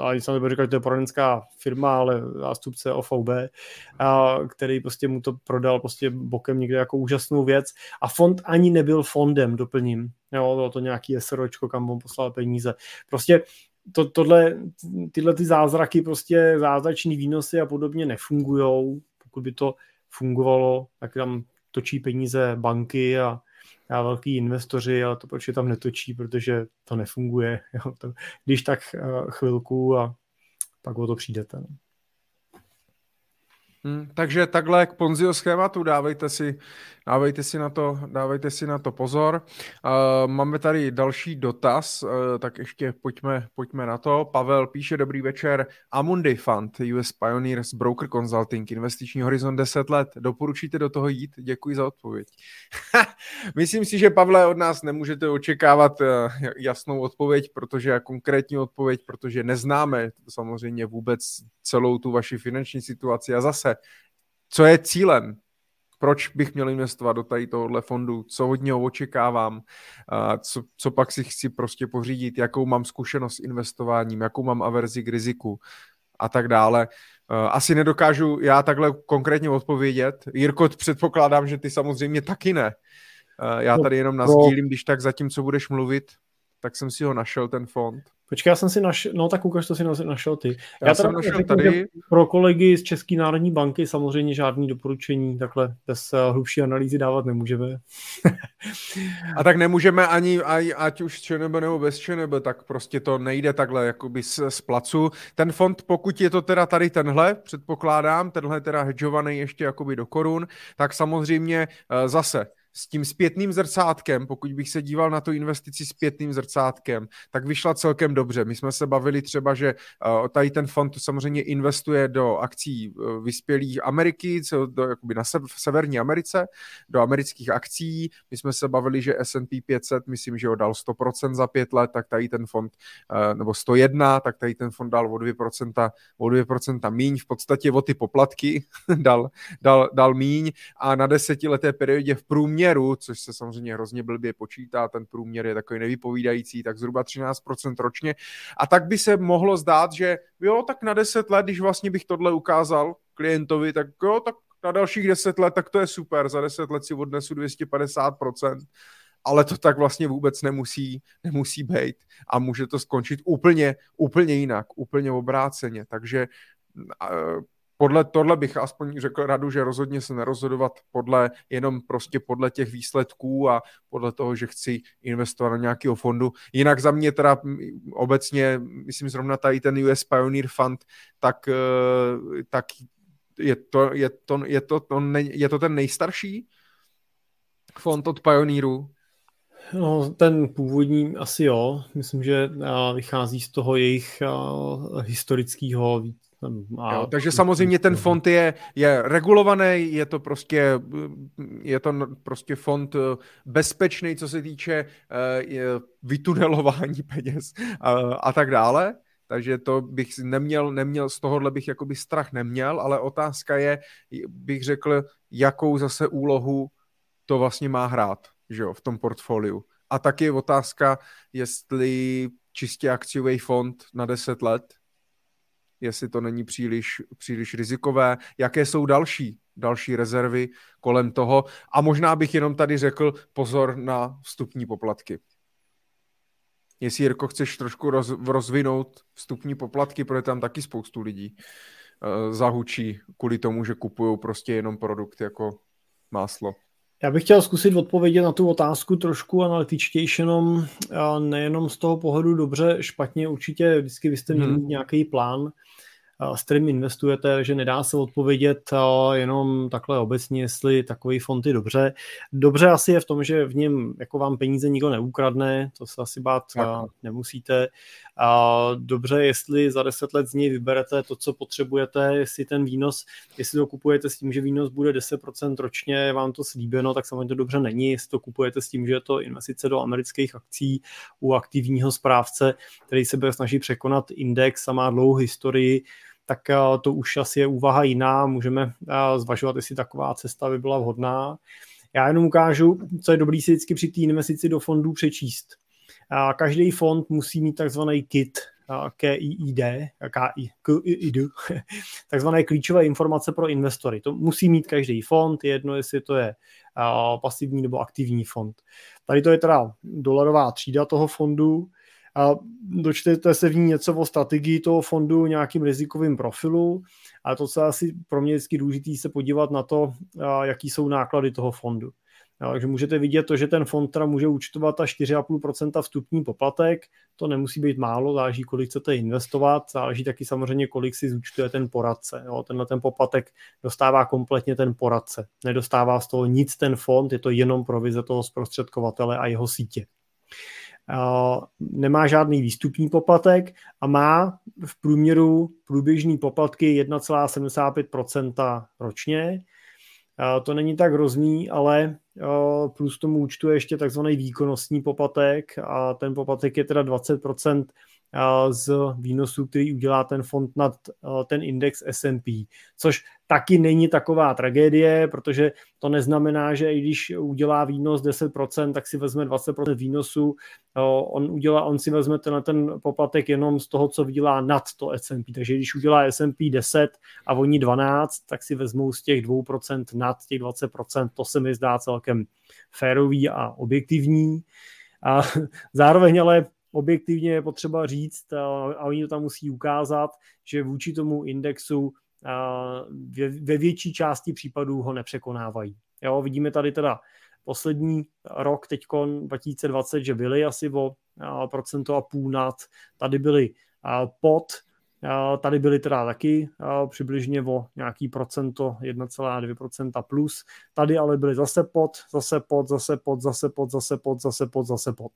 ani se nebudu říkat, že to je poradenská firma, ale zástupce OVB, a, který prostě mu to prodal prostě bokem někde jako úžasnou věc a fond ani nebyl fondem, doplním. Jo, bylo to nějaký SROčko, kam on poslal peníze. Prostě to, tohle, tyhle ty zázraky, prostě zázrační výnosy a podobně nefungujou. Pokud by to fungovalo, tak tam točí peníze banky a a velký investoři, ale to proč je tam netočí, protože to nefunguje. Jo. To, když tak uh, chvilku a pak o to přijdete. No. Hmm, takže takhle k Ponzio schématu dávejte si, dávejte si, na, to, dávejte si na to pozor. Uh, máme tady další dotaz, uh, tak ještě pojďme, pojďme na to. Pavel píše, dobrý večer, Amundi Fund, US Pioneers Broker Consulting, investiční horizont 10 let. Doporučíte do toho jít? Děkuji za odpověď. Myslím si, že Pavle od nás nemůžete očekávat uh, jasnou odpověď, protože konkrétní odpověď, protože neznáme samozřejmě vůbec celou tu vaši finanční situaci a zase, co je cílem, proč bych měl investovat do tady tohohle fondu, co od něho očekávám, co, co pak si chci prostě pořídit, jakou mám zkušenost s investováním, jakou mám averzi k riziku a tak dále. Asi nedokážu já takhle konkrétně odpovědět. Jirko, předpokládám, že ty samozřejmě taky ne. Já no, tady jenom nazdílím, když tak zatím, co budeš mluvit, tak jsem si ho našel, ten fond. Počkej, já jsem si našel, no tak ukaž, to si našel ty. Já, já jsem našel řeknu, tady. Pro kolegy z České národní banky samozřejmě žádný doporučení takhle bez uh, hlubší analýzy dávat nemůžeme. A tak nemůžeme ani, ať už s ČNB nebo bez ČNB, tak prostě to nejde takhle jakoby z, z placu. Ten fond, pokud je to teda tady tenhle, předpokládám, tenhle teda hedžovaný ještě jakoby do korun, tak samozřejmě uh, zase s tím zpětným zrcátkem, pokud bych se díval na tu investici zpětným zrcátkem, tak vyšla celkem dobře. My jsme se bavili třeba, že uh, tady ten fond samozřejmě investuje do akcí uh, vyspělých Ameriky, do, jakoby na se, v Severní Americe, do amerických akcí. My jsme se bavili, že S&P 500, myslím, že ho dal 100% za pět let, tak tady ten fond, uh, nebo 101, tak tady ten fond dal o 2%, o 2% míň, v podstatě o ty poplatky dal, dal, dal míň a na desetileté periodě v průměru, což se samozřejmě hrozně blbě počítá, ten průměr je takový nevypovídající, tak zhruba 13% ročně. A tak by se mohlo zdát, že jo, tak na 10 let, když vlastně bych tohle ukázal klientovi, tak jo, tak na dalších 10 let, tak to je super, za 10 let si odnesu 250%, ale to tak vlastně vůbec nemusí, nemusí být. A může to skončit úplně, úplně jinak, úplně obráceně, takže podle tohle bych aspoň řekl radu, že rozhodně se nerozhodovat podle, jenom prostě podle těch výsledků a podle toho, že chci investovat do nějakého fondu. Jinak za mě teda obecně, myslím zrovna tady ten US Pioneer Fund, tak, eh, tak je to, je to, je to, to, je to ten nejstarší fond od Pioneeru? No, ten původní asi jo. Myslím, že vychází z toho jejich historického a... Jo, takže samozřejmě ten fond je, je regulovaný, je to prostě, je to prostě fond eh, bezpečný, co se týče uh, vytunelování peněz a, a tak dále. Takže to bych neměl, neměl, z tohohle bych jakoby strach neměl, ale otázka je, bych řekl, jakou zase úlohu to vlastně má hrát, že jo, v tom portfoliu. A taky je otázka, jestli čistě akciový fond na 10 let, jestli to není příliš, příliš rizikové, jaké jsou další, další rezervy kolem toho. A možná bych jenom tady řekl pozor na vstupní poplatky. Jestli, Jirko, chceš trošku roz, rozvinout vstupní poplatky, protože tam taky spoustu lidí uh, zahučí kvůli tomu, že kupují prostě jenom produkt jako máslo. Já bych chtěl zkusit odpovědět na tu otázku trošku analytičtější, jenom nejenom z toho pohledu dobře, špatně, určitě vždycky byste měli hmm. nějaký plán, s kterým investujete, že nedá se odpovědět jenom takhle obecně, jestli takový fond je dobře. Dobře asi je v tom, že v něm jako vám peníze nikdo neukradne, to se asi bát tak. nemusíte. A dobře, jestli za 10 let z něj vyberete to, co potřebujete, jestli ten výnos, jestli to kupujete s tím, že výnos bude 10% ročně, je vám to slíbeno, tak samozřejmě to dobře není. Jestli to kupujete s tím, že je to investice do amerických akcí u aktivního správce, který se bude snažit překonat index a má dlouhou historii, tak eh, to už asi je úvaha jiná. Můžeme eh, zvažovat, jestli taková cesta by byla vhodná. Já jenom ukážu, co je dobrý si vždycky při té investici do fondů přečíst. Každý fond musí mít takzvaný KIT, KID, KID, takzvané klíčové informace pro investory. To musí mít každý fond, jedno jestli to je pasivní nebo aktivní fond. Tady to je teda dolarová třída toho fondu, a dočtete se v ní něco o strategii toho fondu, nějakým rizikovým profilu, a to, co je asi pro mě vždycky důležité, se podívat na to, jaký jsou náklady toho fondu. Takže můžete vidět to, že ten fond teda může účtovat až 4,5% vstupní poplatek, to nemusí být málo, záleží, kolik chcete investovat, záleží taky samozřejmě, kolik si zúčtuje ten poradce. Jo, tenhle ten poplatek dostává kompletně ten poradce. Nedostává z toho nic ten fond, je to jenom provize toho zprostředkovatele a jeho sítě nemá žádný výstupní poplatek a má v průměru průběžný poplatky 1,75% ročně. To není tak hrozný, ale plus tomu účtu je ještě takzvaný výkonnostní poplatek a ten poplatek je teda 20% z výnosů, který udělá ten fond nad ten index S&P, což taky není taková tragédie, protože to neznamená, že i když udělá výnos 10%, tak si vezme 20% výnosu, on, udělá, on si vezme ten, ten poplatek jenom z toho, co vydělá nad to S&P, takže když udělá S&P 10 a oni 12, tak si vezmou z těch 2% nad těch 20%, to se mi zdá celkem férový a objektivní. A zároveň ale objektivně je potřeba říct, a oni to tam musí ukázat, že vůči tomu indexu ve větší části případů ho nepřekonávají. Jo, vidíme tady teda poslední rok, teď 2020, že byli asi o procento a půl nad, tady byli pod, Tady byly teda taky přibližně o nějaký procento, 1,2% plus. Tady ale byly zase pod, zase pod, zase pod, zase pod, zase pod, zase pod, zase pod.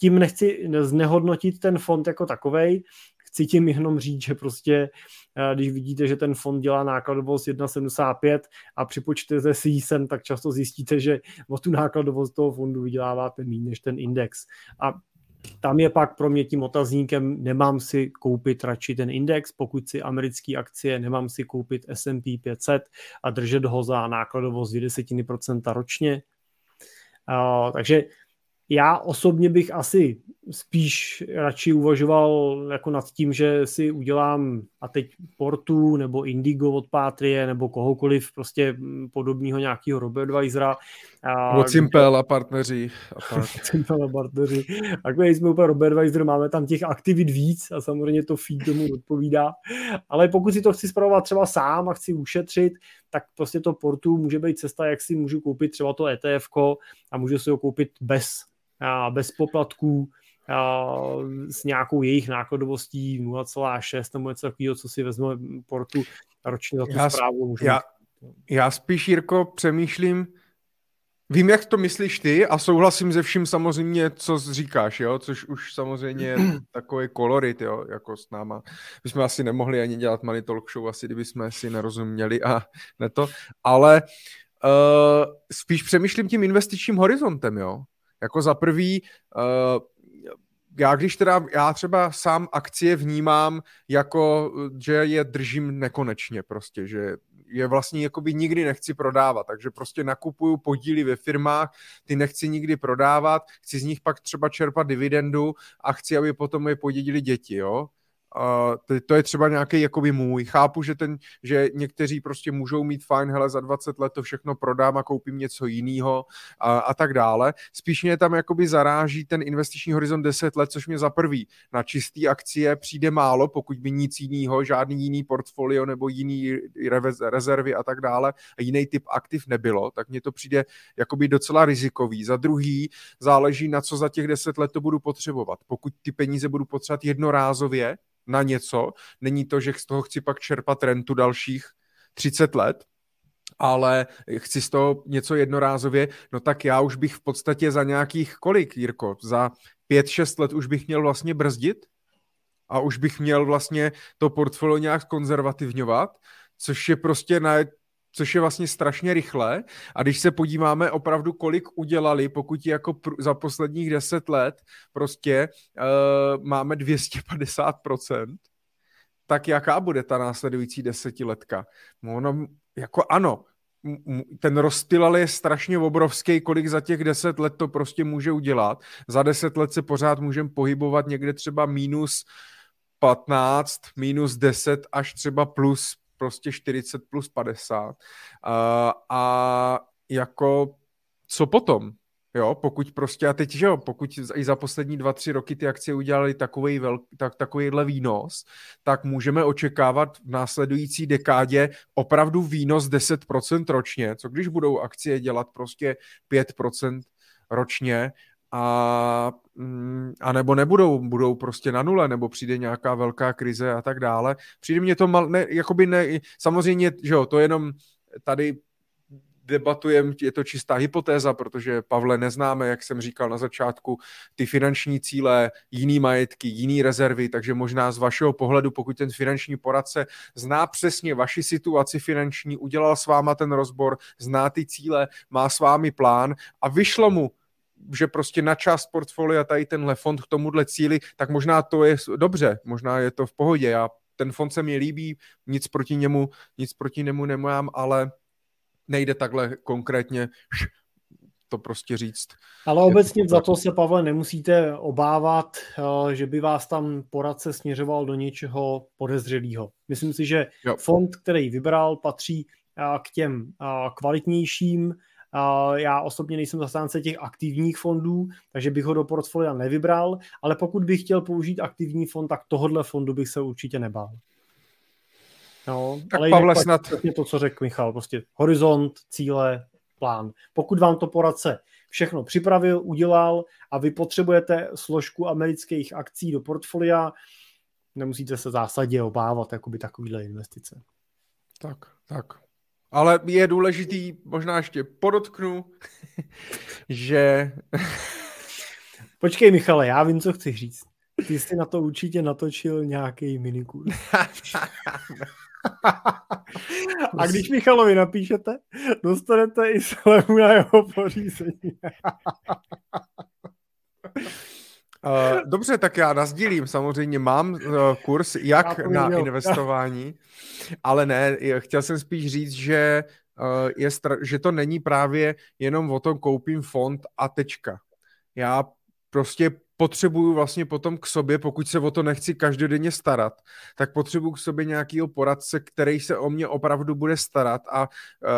Tím nechci znehodnotit ten fond jako takovej, chci tím jenom říct, že prostě, když vidíte, že ten fond dělá nákladovost 1,75 a připočtete si ji sem, tak často zjistíte, že o tu nákladovost toho fondu vyděláváte méně než ten index. A tam je pak pro mě tím otazníkem, nemám si koupit radši ten index, pokud si americké akcie, nemám si koupit S&P 500 a držet ho za nákladovost 10% ročně. Uh, takže já osobně bych asi spíš radši uvažoval jako nad tím, že si udělám a teď Portu nebo Indigo od Patrie nebo kohokoliv prostě podobného nějakého robadvisora. Od Simple a partneři. A tak. Simple a partneři. Takhle jsme úplně robadvisor, máme tam těch aktivit víc a samozřejmě to feed tomu odpovídá. Ale pokud si to chci zpravovat třeba sám a chci ušetřit, tak prostě to Portu může být cesta, jak si můžu koupit třeba to ETF a můžu si ho koupit bez bez poplatků, s nějakou jejich nákladovostí 0,6 nebo něco takového, co si vezme portu ročně za tu já, zprávu. Já, já spíš, Jirko, přemýšlím, Vím, jak to myslíš ty a souhlasím se vším samozřejmě, co říkáš, jo, což už samozřejmě je takový kolorit, jo, jako s náma. My jsme asi nemohli ani dělat Money Talk Show, asi kdyby jsme si nerozuměli a ne to, ale uh, spíš přemýšlím tím investičním horizontem, jo. Jako za prvý, uh, já když teda, já třeba sám akcie vnímám jako, že je držím nekonečně prostě, že je vlastně jakoby nikdy nechci prodávat, takže prostě nakupuju podíly ve firmách, ty nechci nikdy prodávat, chci z nich pak třeba čerpat dividendu a chci, aby potom je podědili děti, jo. Uh, to, je třeba nějaký jakoby můj. Chápu, že, ten, že někteří prostě můžou mít fajn, hele, za 20 let to všechno prodám a koupím něco jiného a, a tak dále. Spíš mě tam jakoby zaráží ten investiční horizont 10 let, což mě za prvý na čistý akcie přijde málo, pokud by nic jiného, žádný jiný portfolio nebo jiný rezervy a tak dále a jiný typ aktiv nebylo, tak mně to přijde jakoby docela rizikový. Za druhý záleží na co za těch 10 let to budu potřebovat. Pokud ty peníze budu potřebovat jednorázově, na něco. Není to, že z toho chci pak čerpat rentu dalších 30 let, ale chci z toho něco jednorázově, no tak já už bych v podstatě za nějakých kolik, Jirko, za 5-6 let už bych měl vlastně brzdit? A už bych měl vlastně to portfolio nějak konzervativňovat, což je prostě na což je vlastně strašně rychle. A když se podíváme opravdu, kolik udělali, pokud jako pr- za posledních deset let prostě uh, máme 250%, tak jaká bude ta následující desetiletka? No, ono, jako ano, ten rozptyl je strašně obrovský, kolik za těch deset let to prostě může udělat. Za deset let se pořád můžeme pohybovat někde třeba minus 15, minus 10 až třeba plus prostě 40 plus 50. A, a jako co potom? Jo, pokud prostě, a teď, že jo, pokud i za poslední dva, tři roky ty akcie udělali takový velk, tak, takovýhle výnos, tak můžeme očekávat v následující dekádě opravdu výnos 10% ročně, co když budou akcie dělat prostě 5% ročně a, mm, a nebo nebudou, budou prostě na nule, nebo přijde nějaká velká krize a tak dále. Přijde mě to mal, ne, jakoby ne, samozřejmě, že jo, to jenom tady debatujeme, je to čistá hypotéza, protože Pavle neznáme, jak jsem říkal na začátku, ty finanční cíle, jiný majetky, jiný rezervy, takže možná z vašeho pohledu, pokud ten finanční poradce zná přesně vaši situaci finanční, udělal s váma ten rozbor, zná ty cíle, má s vámi plán a vyšlo mu že prostě na část portfolia tady tenhle fond k tomuhle cíli, tak možná to je dobře, možná je to v pohodě. Já ten fond se mi líbí, nic proti němu, nic proti němu nemám, ale nejde takhle konkrétně to prostě říct. Ale obecně za to se, Pavle, nemusíte obávat, eh, že by vás tam poradce směřoval do něčeho podezřelého. Myslím si, že jo. fond, který vybral, patří eh, k těm eh, kvalitnějším, já osobně nejsem zastánce těch aktivních fondů, takže bych ho do portfolia nevybral, ale pokud bych chtěl použít aktivní fond, tak tohohle fondu bych se určitě nebál. No, tak ale Pavle snad... to, co řekl Michal, prostě horizont, cíle, plán. Pokud vám to poradce všechno připravil, udělal a vy potřebujete složku amerických akcí do portfolia, nemusíte se zásadě obávat jakoby takovýhle investice. Tak, tak. Ale je důležitý, možná ještě podotknu, že... Počkej, Michale, já vím, co chci říct. Ty jsi na to určitě natočil nějaký minikurs. A když Michalovi napíšete, dostanete i slevu na jeho pořízení. Uh, dobře, tak já nazdílím. Samozřejmě mám uh, kurz jak na měl. investování, ale ne, chtěl jsem spíš říct, že, uh, je stra- že to není právě jenom o tom koupím fond a tečka. Já prostě potřebuju vlastně potom k sobě, pokud se o to nechci každodenně starat, tak potřebuju k sobě nějakýho poradce, který se o mě opravdu bude starat a uh,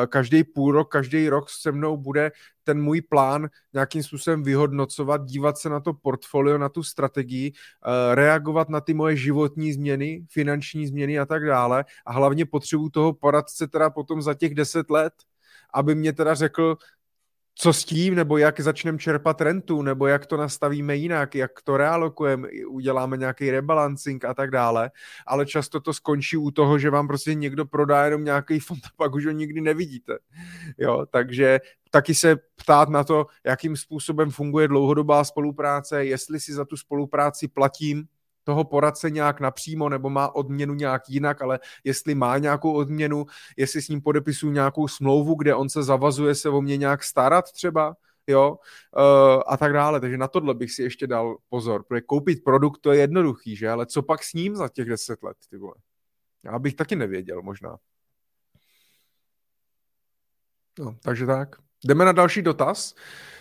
každý půl rok, každý rok se mnou bude ten můj plán nějakým způsobem vyhodnocovat, dívat se na to portfolio, na tu strategii, uh, reagovat na ty moje životní změny, finanční změny a tak dále. A hlavně potřebuju toho poradce teda potom za těch deset let, aby mě teda řekl, co s tím, nebo jak začneme čerpat rentu, nebo jak to nastavíme jinak, jak to realokujeme, uděláme nějaký rebalancing a tak dále, ale často to skončí u toho, že vám prostě někdo prodá jenom nějaký fond a pak už ho nikdy nevidíte. Jo, takže taky se ptát na to, jakým způsobem funguje dlouhodobá spolupráce, jestli si za tu spolupráci platím, toho poradce nějak napřímo nebo má odměnu nějak jinak, ale jestli má nějakou odměnu, jestli s ním podepisuju nějakou smlouvu, kde on se zavazuje se o mě nějak starat třeba, jo, uh, a tak dále. Takže na tohle bych si ještě dal pozor, protože koupit produkt to je jednoduchý, že, ale co pak s ním za těch deset let, ty vole. Já bych taky nevěděl možná. No, takže tak. Jdeme na další dotaz.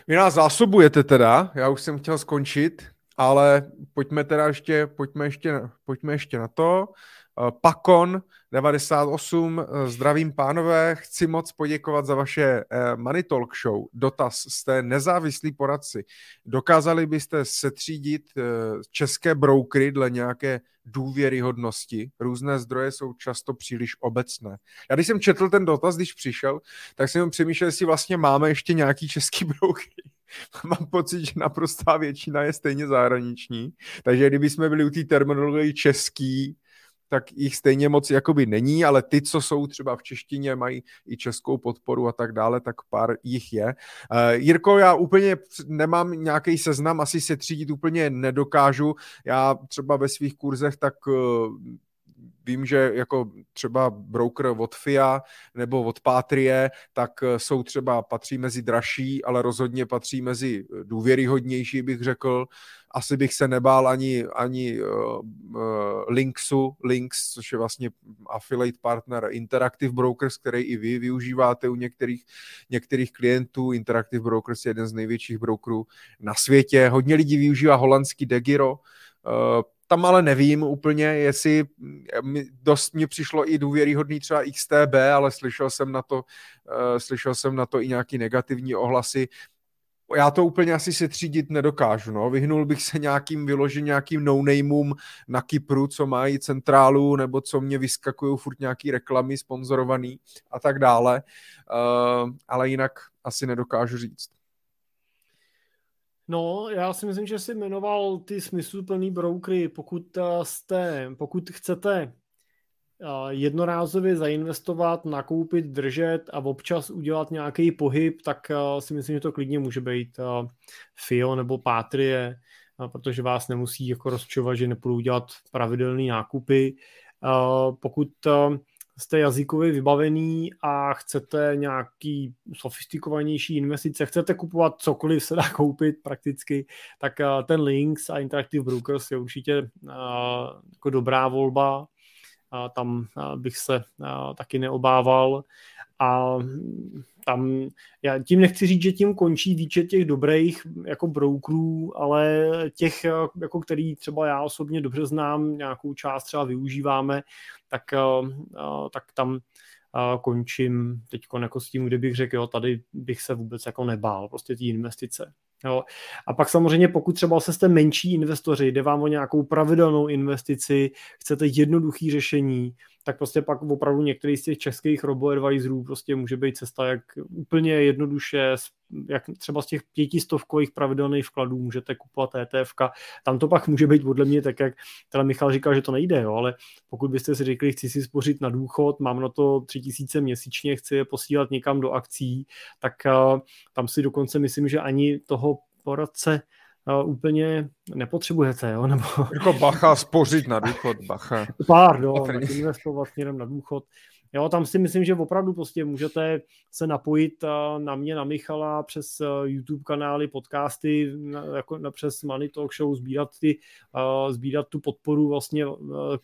Vy nás zásobujete teda, já už jsem chtěl skončit, ale pojďme teda ještě, pojďme ještě, pojďme ještě na to. Eh, Pakon 98, eh, zdravím pánové, chci moc poděkovat za vaše eh, Money Talk Show. Dotaz, jste nezávislí poradci. Dokázali byste setřídit české broukry dle nějaké důvěryhodnosti? Různé zdroje jsou často příliš obecné. Já když jsem četl ten dotaz, když přišel, tak jsem přemýšlel, jestli vlastně máme ještě nějaký český broukry. mám pocit, že naprostá většina je stejně zahraniční, takže kdyby jsme byli u té terminologie český, tak jich stejně moc jakoby není, ale ty, co jsou třeba v češtině, mají i českou podporu a tak dále, tak pár jich je. Uh, Jirko, já úplně nemám nějaký seznam, asi se třídit úplně nedokážu. Já třeba ve svých kurzech tak uh, vím, že jako třeba broker od FIA nebo od Patrie, tak eh, jsou třeba, patří mezi dražší, ale rozhodně patří mezi důvěryhodnější, bych řekl. Asi bych se nebál ani, ani uh, Linksu, Links, což je vlastně affiliate partner Interactive Brokers, který i vy využíváte u některých, některých klientů. Interactive Brokers je jeden z největších brokerů na světě. Hodně lidí využívá holandský Degiro, tam ale nevím úplně, jestli dost mi přišlo i důvěryhodný třeba XTB, ale slyšel jsem na to, uh, slyšel jsem na to i nějaký negativní ohlasy. Já to úplně asi se třídit nedokážu, no. Vyhnul bych se nějakým vyložit nějakým no na Kypru, co mají centrálu, nebo co mě vyskakují furt nějaký reklamy sponzorovaný a tak dále. Uh, ale jinak asi nedokážu říct. No, já si myslím, že jsi jmenoval ty smysluplný brokery. Pokud, eh, jste, pokud chcete eh, jednorázově zainvestovat, nakoupit, držet a občas udělat nějaký pohyb, tak eh, si myslím, že to klidně může být FIO nebo Patrie, protože vás nemusí jako rozčovat, že nepůjdu dělat pravidelné nákupy. Pokud jste jazykově vybavený a chcete nějaký sofistikovanější investice, chcete kupovat cokoliv se dá koupit prakticky, tak eh, ten Links a Interactive Brokers je určitě eh, jako dobrá volba. Tam eh, bych se taky neobával. A tam, já tím nechci říct, že tím končí výčet těch dobrých jako brokerů, ale těch, jako který třeba já osobně dobře znám, nějakou část třeba využíváme, tak, eh, eh, tak tam eh, končím teď jako s tím, kdybych řekl, jo, tady bych se vůbec jako nebál, prostě ty investice. Jo. A pak samozřejmě, pokud třeba se jste menší investoři, jde vám o nějakou pravidelnou investici, chcete jednoduché řešení, tak prostě pak opravdu některý z těch českých robo-advisorů prostě může být cesta, jak úplně jednoduše, jak třeba z těch pětistovkových pravidelných vkladů můžete kupovat ETF. Tam to pak může být podle mě tak, jak teda Michal říkal, že to nejde, jo, ale pokud byste si řekli, chci si spořit na důchod, mám na to tři tisíce měsíčně, chci je posílat někam do akcí, tak uh, tam si dokonce myslím, že ani toho poradce uh, úplně nepotřebujete, jo? Nebo... Jako bacha, spořit na důchod, bacha. Pardon, investovat směrem na důchod. Jo, tam si myslím, že opravdu prostě můžete se napojit na mě, na Michala přes YouTube kanály, podcasty, jako přes Money Talk Show, sbírat, ty, sbírat tu podporu vlastně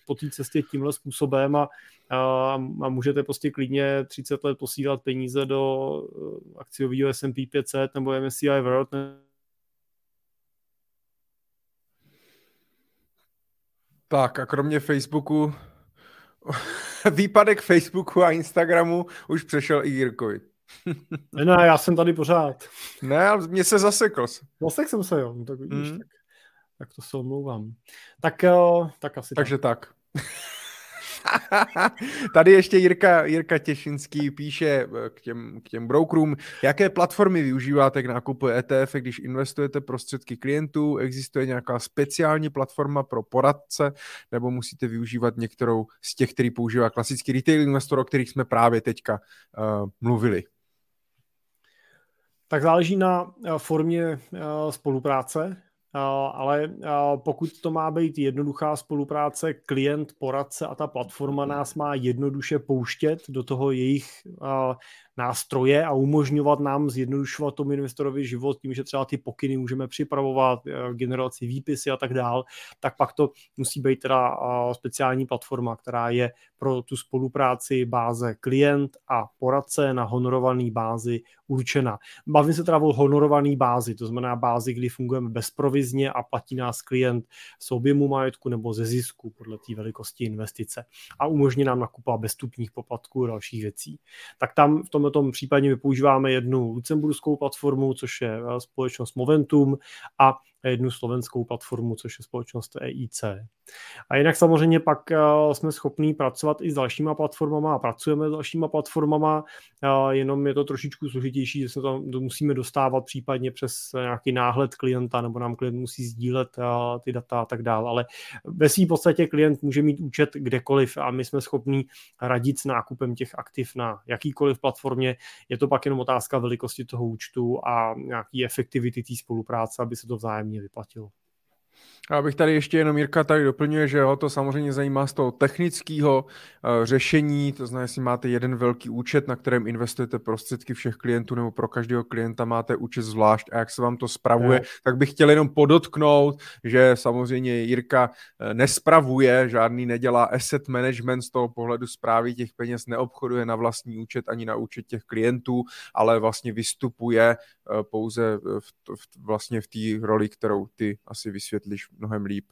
po té cestě tímhle způsobem a, a, a můžete prostě klidně 30 let posílat peníze do akciového S&P 500 nebo MSCI World Tak a kromě Facebooku, výpadek Facebooku a Instagramu už přešel i Jirkovi. ne, ne, já jsem tady pořád. Ne, ale mě se zasekl. Zasek jsem se, jo. No, tak vidíš, mm. tak, tak to se omlouvám. Tak, jo, tak asi Takže tak. tak. Tady ještě Jirka, Jirka Těšinský píše eh, k těm, k těm brokerům, jaké platformy využíváte k nákupu ETF, když investujete prostředky klientů, existuje nějaká speciální platforma pro poradce, nebo musíte využívat některou z těch, který používá klasický retail investor, o kterých jsme právě teďka uh, mluvili. Tak záleží na eh, formě spolupráce. Ale pokud to má být jednoduchá spolupráce, klient, poradce a ta platforma nás má jednoduše pouštět do toho jejich nástroje a umožňovat nám zjednodušovat tomu investorovi život tím, že třeba ty pokyny můžeme připravovat, eh, generaci výpisy a tak dál, tak pak to musí být teda speciální platforma, která je pro tu spolupráci báze klient a poradce na honorovaný bázi určena. Bavím se teda o honorovaný bázi, to znamená bázi, kdy fungujeme bezprovizně a platí nás klient z objemu majetku nebo ze zisku podle té velikosti investice a umožní nám nakupovat bezstupních poplatků a dalších věcí. Tak tam v tom tom případně my používáme jednu lucemburskou platformu, což je eh, společnost Momentum. A jednu slovenskou platformu, což je společnost EIC. A jinak samozřejmě pak eh, jsme schopní pracovat i s dalšíma platformama a pracujeme s dalšíma platformama, eh, jenom je to trošičku složitější, že se to musíme dostávat případně přes nějaký náhled klienta, nebo nám klient musí sdílet ty data a tak dále, ale ve svým podstatě klient může mít účet kdekoliv a my jsme schopní radit s nákupem těch aktiv na jakýkoliv platformě. Je to pak jenom otázka velikosti toho účtu a nějaký efektivity té spolupráce, aby se to vzájemně ogni riportio Já bych tady ještě jenom Jirka tady doplňuje, že ho to samozřejmě zajímá z toho technického uh, řešení, to znamená, jestli máte jeden velký účet, na kterém investujete prostředky všech klientů, nebo pro každého klienta máte účet zvlášť a jak se vám to spravuje, no. tak bych chtěl jenom podotknout, že samozřejmě Jirka uh, nespravuje, žádný nedělá asset management z toho pohledu zprávy těch peněz, neobchoduje na vlastní účet ani na účet těch klientů, ale vlastně vystupuje uh, pouze v, v, vlastně v té roli, kterou ty asi vysvětlíš mnohem líp.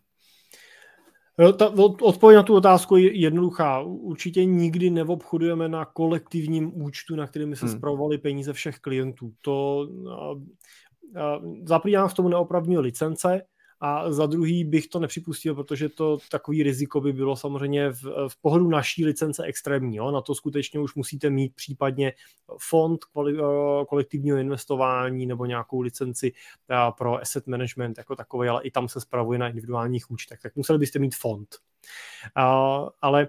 Ta, odpověď na tu otázku je jednoduchá. Určitě nikdy neobchodujeme na kolektivním účtu, na kterým se hmm. peníze všech klientů. To zaprý v tomu neopravňuje licence, a za druhý bych to nepřipustil, protože to takový riziko by bylo samozřejmě v, v pohledu naší licence extrémní. Jo? Na to skutečně už musíte mít případně fond kvali, eh, kolektivního investování nebo nějakou licenci eh, pro asset management jako takový, ale i tam se spravuje na individuálních účtech. Tak museli byste mít fond. Uh, ale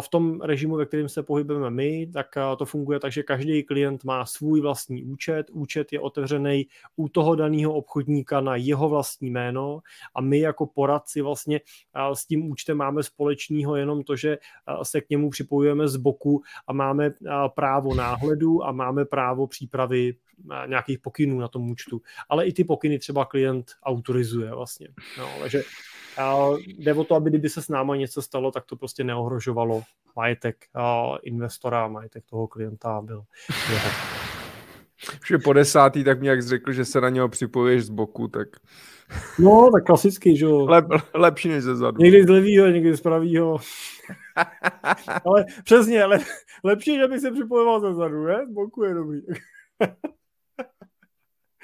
v tom režimu, ve kterém se pohybujeme my, tak to funguje tak, že každý klient má svůj vlastní účet. Účet je otevřený u toho daného obchodníka na jeho vlastní jméno a my jako poradci vlastně s tím účtem máme společného jenom to, že se k němu připojujeme z boku a máme právo náhledu a máme právo přípravy nějakých pokynů na tom účtu. Ale i ty pokyny třeba klient autorizuje vlastně. No, takže jde o to, aby kdyby se s náma něco stalo, tak to prostě neohrožovalo majetek investora, majetek toho klienta byl. Už je po desátý, tak mi jak řekl, že se na něho připojuješ z boku, tak... No, tak klasicky, že jo. Lep, lepší než ze zadu. Někdy z levýho, někdy z pravýho. ale přesně, ale lepší, že by se připojoval ze zadu, ne? Z boku je dobrý.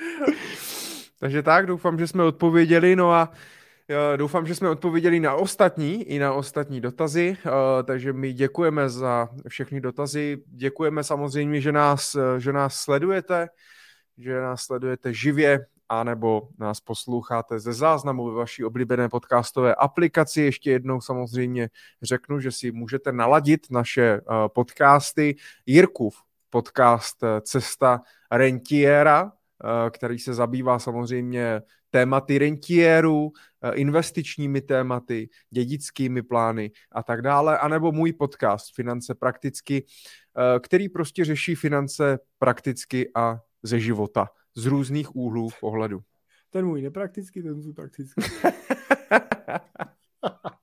Takže tak, doufám, že jsme odpověděli, no a Doufám, že jsme odpověděli na ostatní i na ostatní dotazy, takže my děkujeme za všechny dotazy. Děkujeme samozřejmě, že nás, že nás sledujete, že nás sledujete živě anebo nás posloucháte ze záznamu ve vaší oblíbené podcastové aplikaci. Ještě jednou samozřejmě řeknu, že si můžete naladit naše eh, podcasty. Jirkův podcast eh, Cesta rentiera, eh, který se zabývá samozřejmě tématy rentierů, investičními tématy, dědickými plány a tak dále, anebo můj podcast Finance prakticky, který prostě řeší finance prakticky a ze života z různých úhlů pohledu. Ten můj nepraktický, ten můj praktický.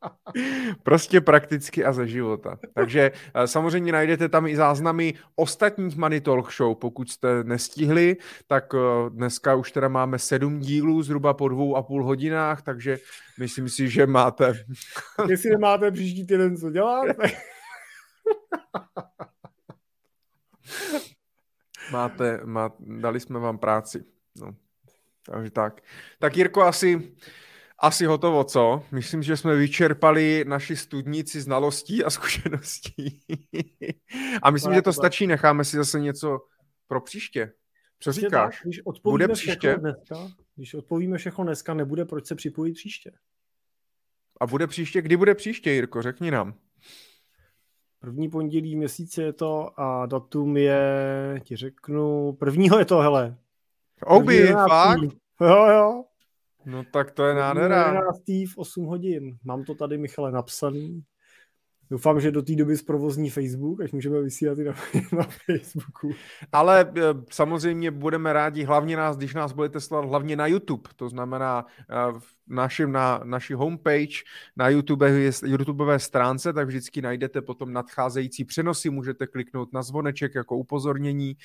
prostě prakticky a ze života. Takže eh, samozřejmě najdete tam i záznamy ostatních Money Talk Show, pokud jste nestihli, tak eh, dneska už teda máme sedm dílů, zhruba po dvou a půl hodinách, takže myslím si, že máte... Jestli nemáte příští týden co dělat, máte, má, dali jsme vám práci. No. Takže tak. Tak Jirko, asi, asi hotovo, co? Myslím, že jsme vyčerpali naši studnici znalostí a zkušeností. a myslím, že to stačí. Necháme si zase něco pro příště. Co říkáš? Když bude příště? Dneska, když odpovíme všechno dneska, nebude proč se připojit příště. A bude příště? Kdy bude příště, Jirko? Řekni nám. První pondělí měsíce je to a datum je, ti řeknu, prvního je to, hele. Obi, fakt? Jo, jo. No tak to je nádhera. 11. v 8 hodin. Mám to tady, Michale, napsaný. Doufám, že do té doby zprovozní Facebook, až můžeme vysílat i na, na Facebooku. Ale eh, samozřejmě budeme rádi, hlavně nás, když nás budete sledovat hlavně na YouTube. To znamená eh, v našim, na naší homepage, na YouTube, YouTubeové stránce, tak vždycky najdete potom nadcházející přenosy, můžete kliknout na zvoneček jako upozornění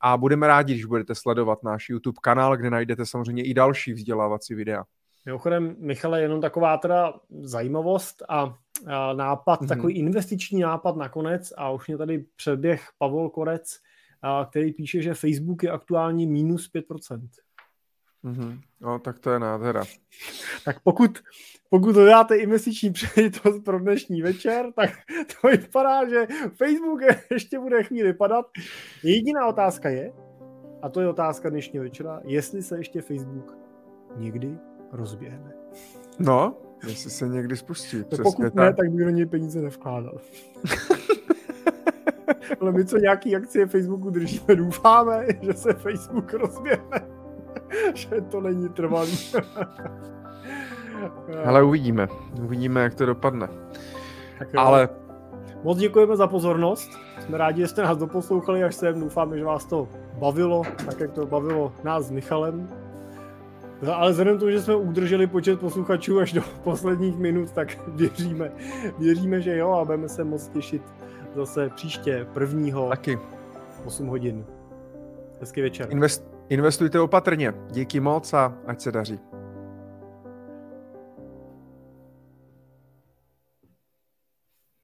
a budeme rádi, když budete sledovat náš YouTube kanál, kde najdete samozřejmě i další vzdělávací videa. Mimochodem, Michale, jenom taková teda zajímavost a, a nápad, mm-hmm. takový investiční nápad nakonec a už mě tady předběh Pavel Korec, a, který píše, že Facebook je aktuálně minus 5%. Mm-hmm. No, tak to je nádhera. tak pokud, pokud dodáte investiční příležitost pro dnešní večer, tak to vypadá, že Facebook ještě bude chvíli padat. Jediná otázka je, a to je otázka dnešního večera, jestli se ještě Facebook někdy rozběhne. No, jestli se někdy spustí. Přesně pokud tak. ne, tak bych do něj peníze nevkládal. Ale my, co nějaký akcie Facebooku držíme, doufáme, že se Facebook rozběhne. že to není trvalý. Ale uvidíme. Uvidíme, jak to dopadne. Ale... Moc děkujeme za pozornost. Jsme rádi, že jste nás doposlouchali až sem. Doufáme, že vás to bavilo, tak jak to bavilo nás s Michalem. Ale vzhledem tomu, že jsme udrželi počet posluchačů až do posledních minut, tak věříme, věříme, že jo a budeme se moc těšit zase příště prvního Taky. 8 hodin. Hezký večer. Invest, investujte opatrně. Díky moc a ať se daří.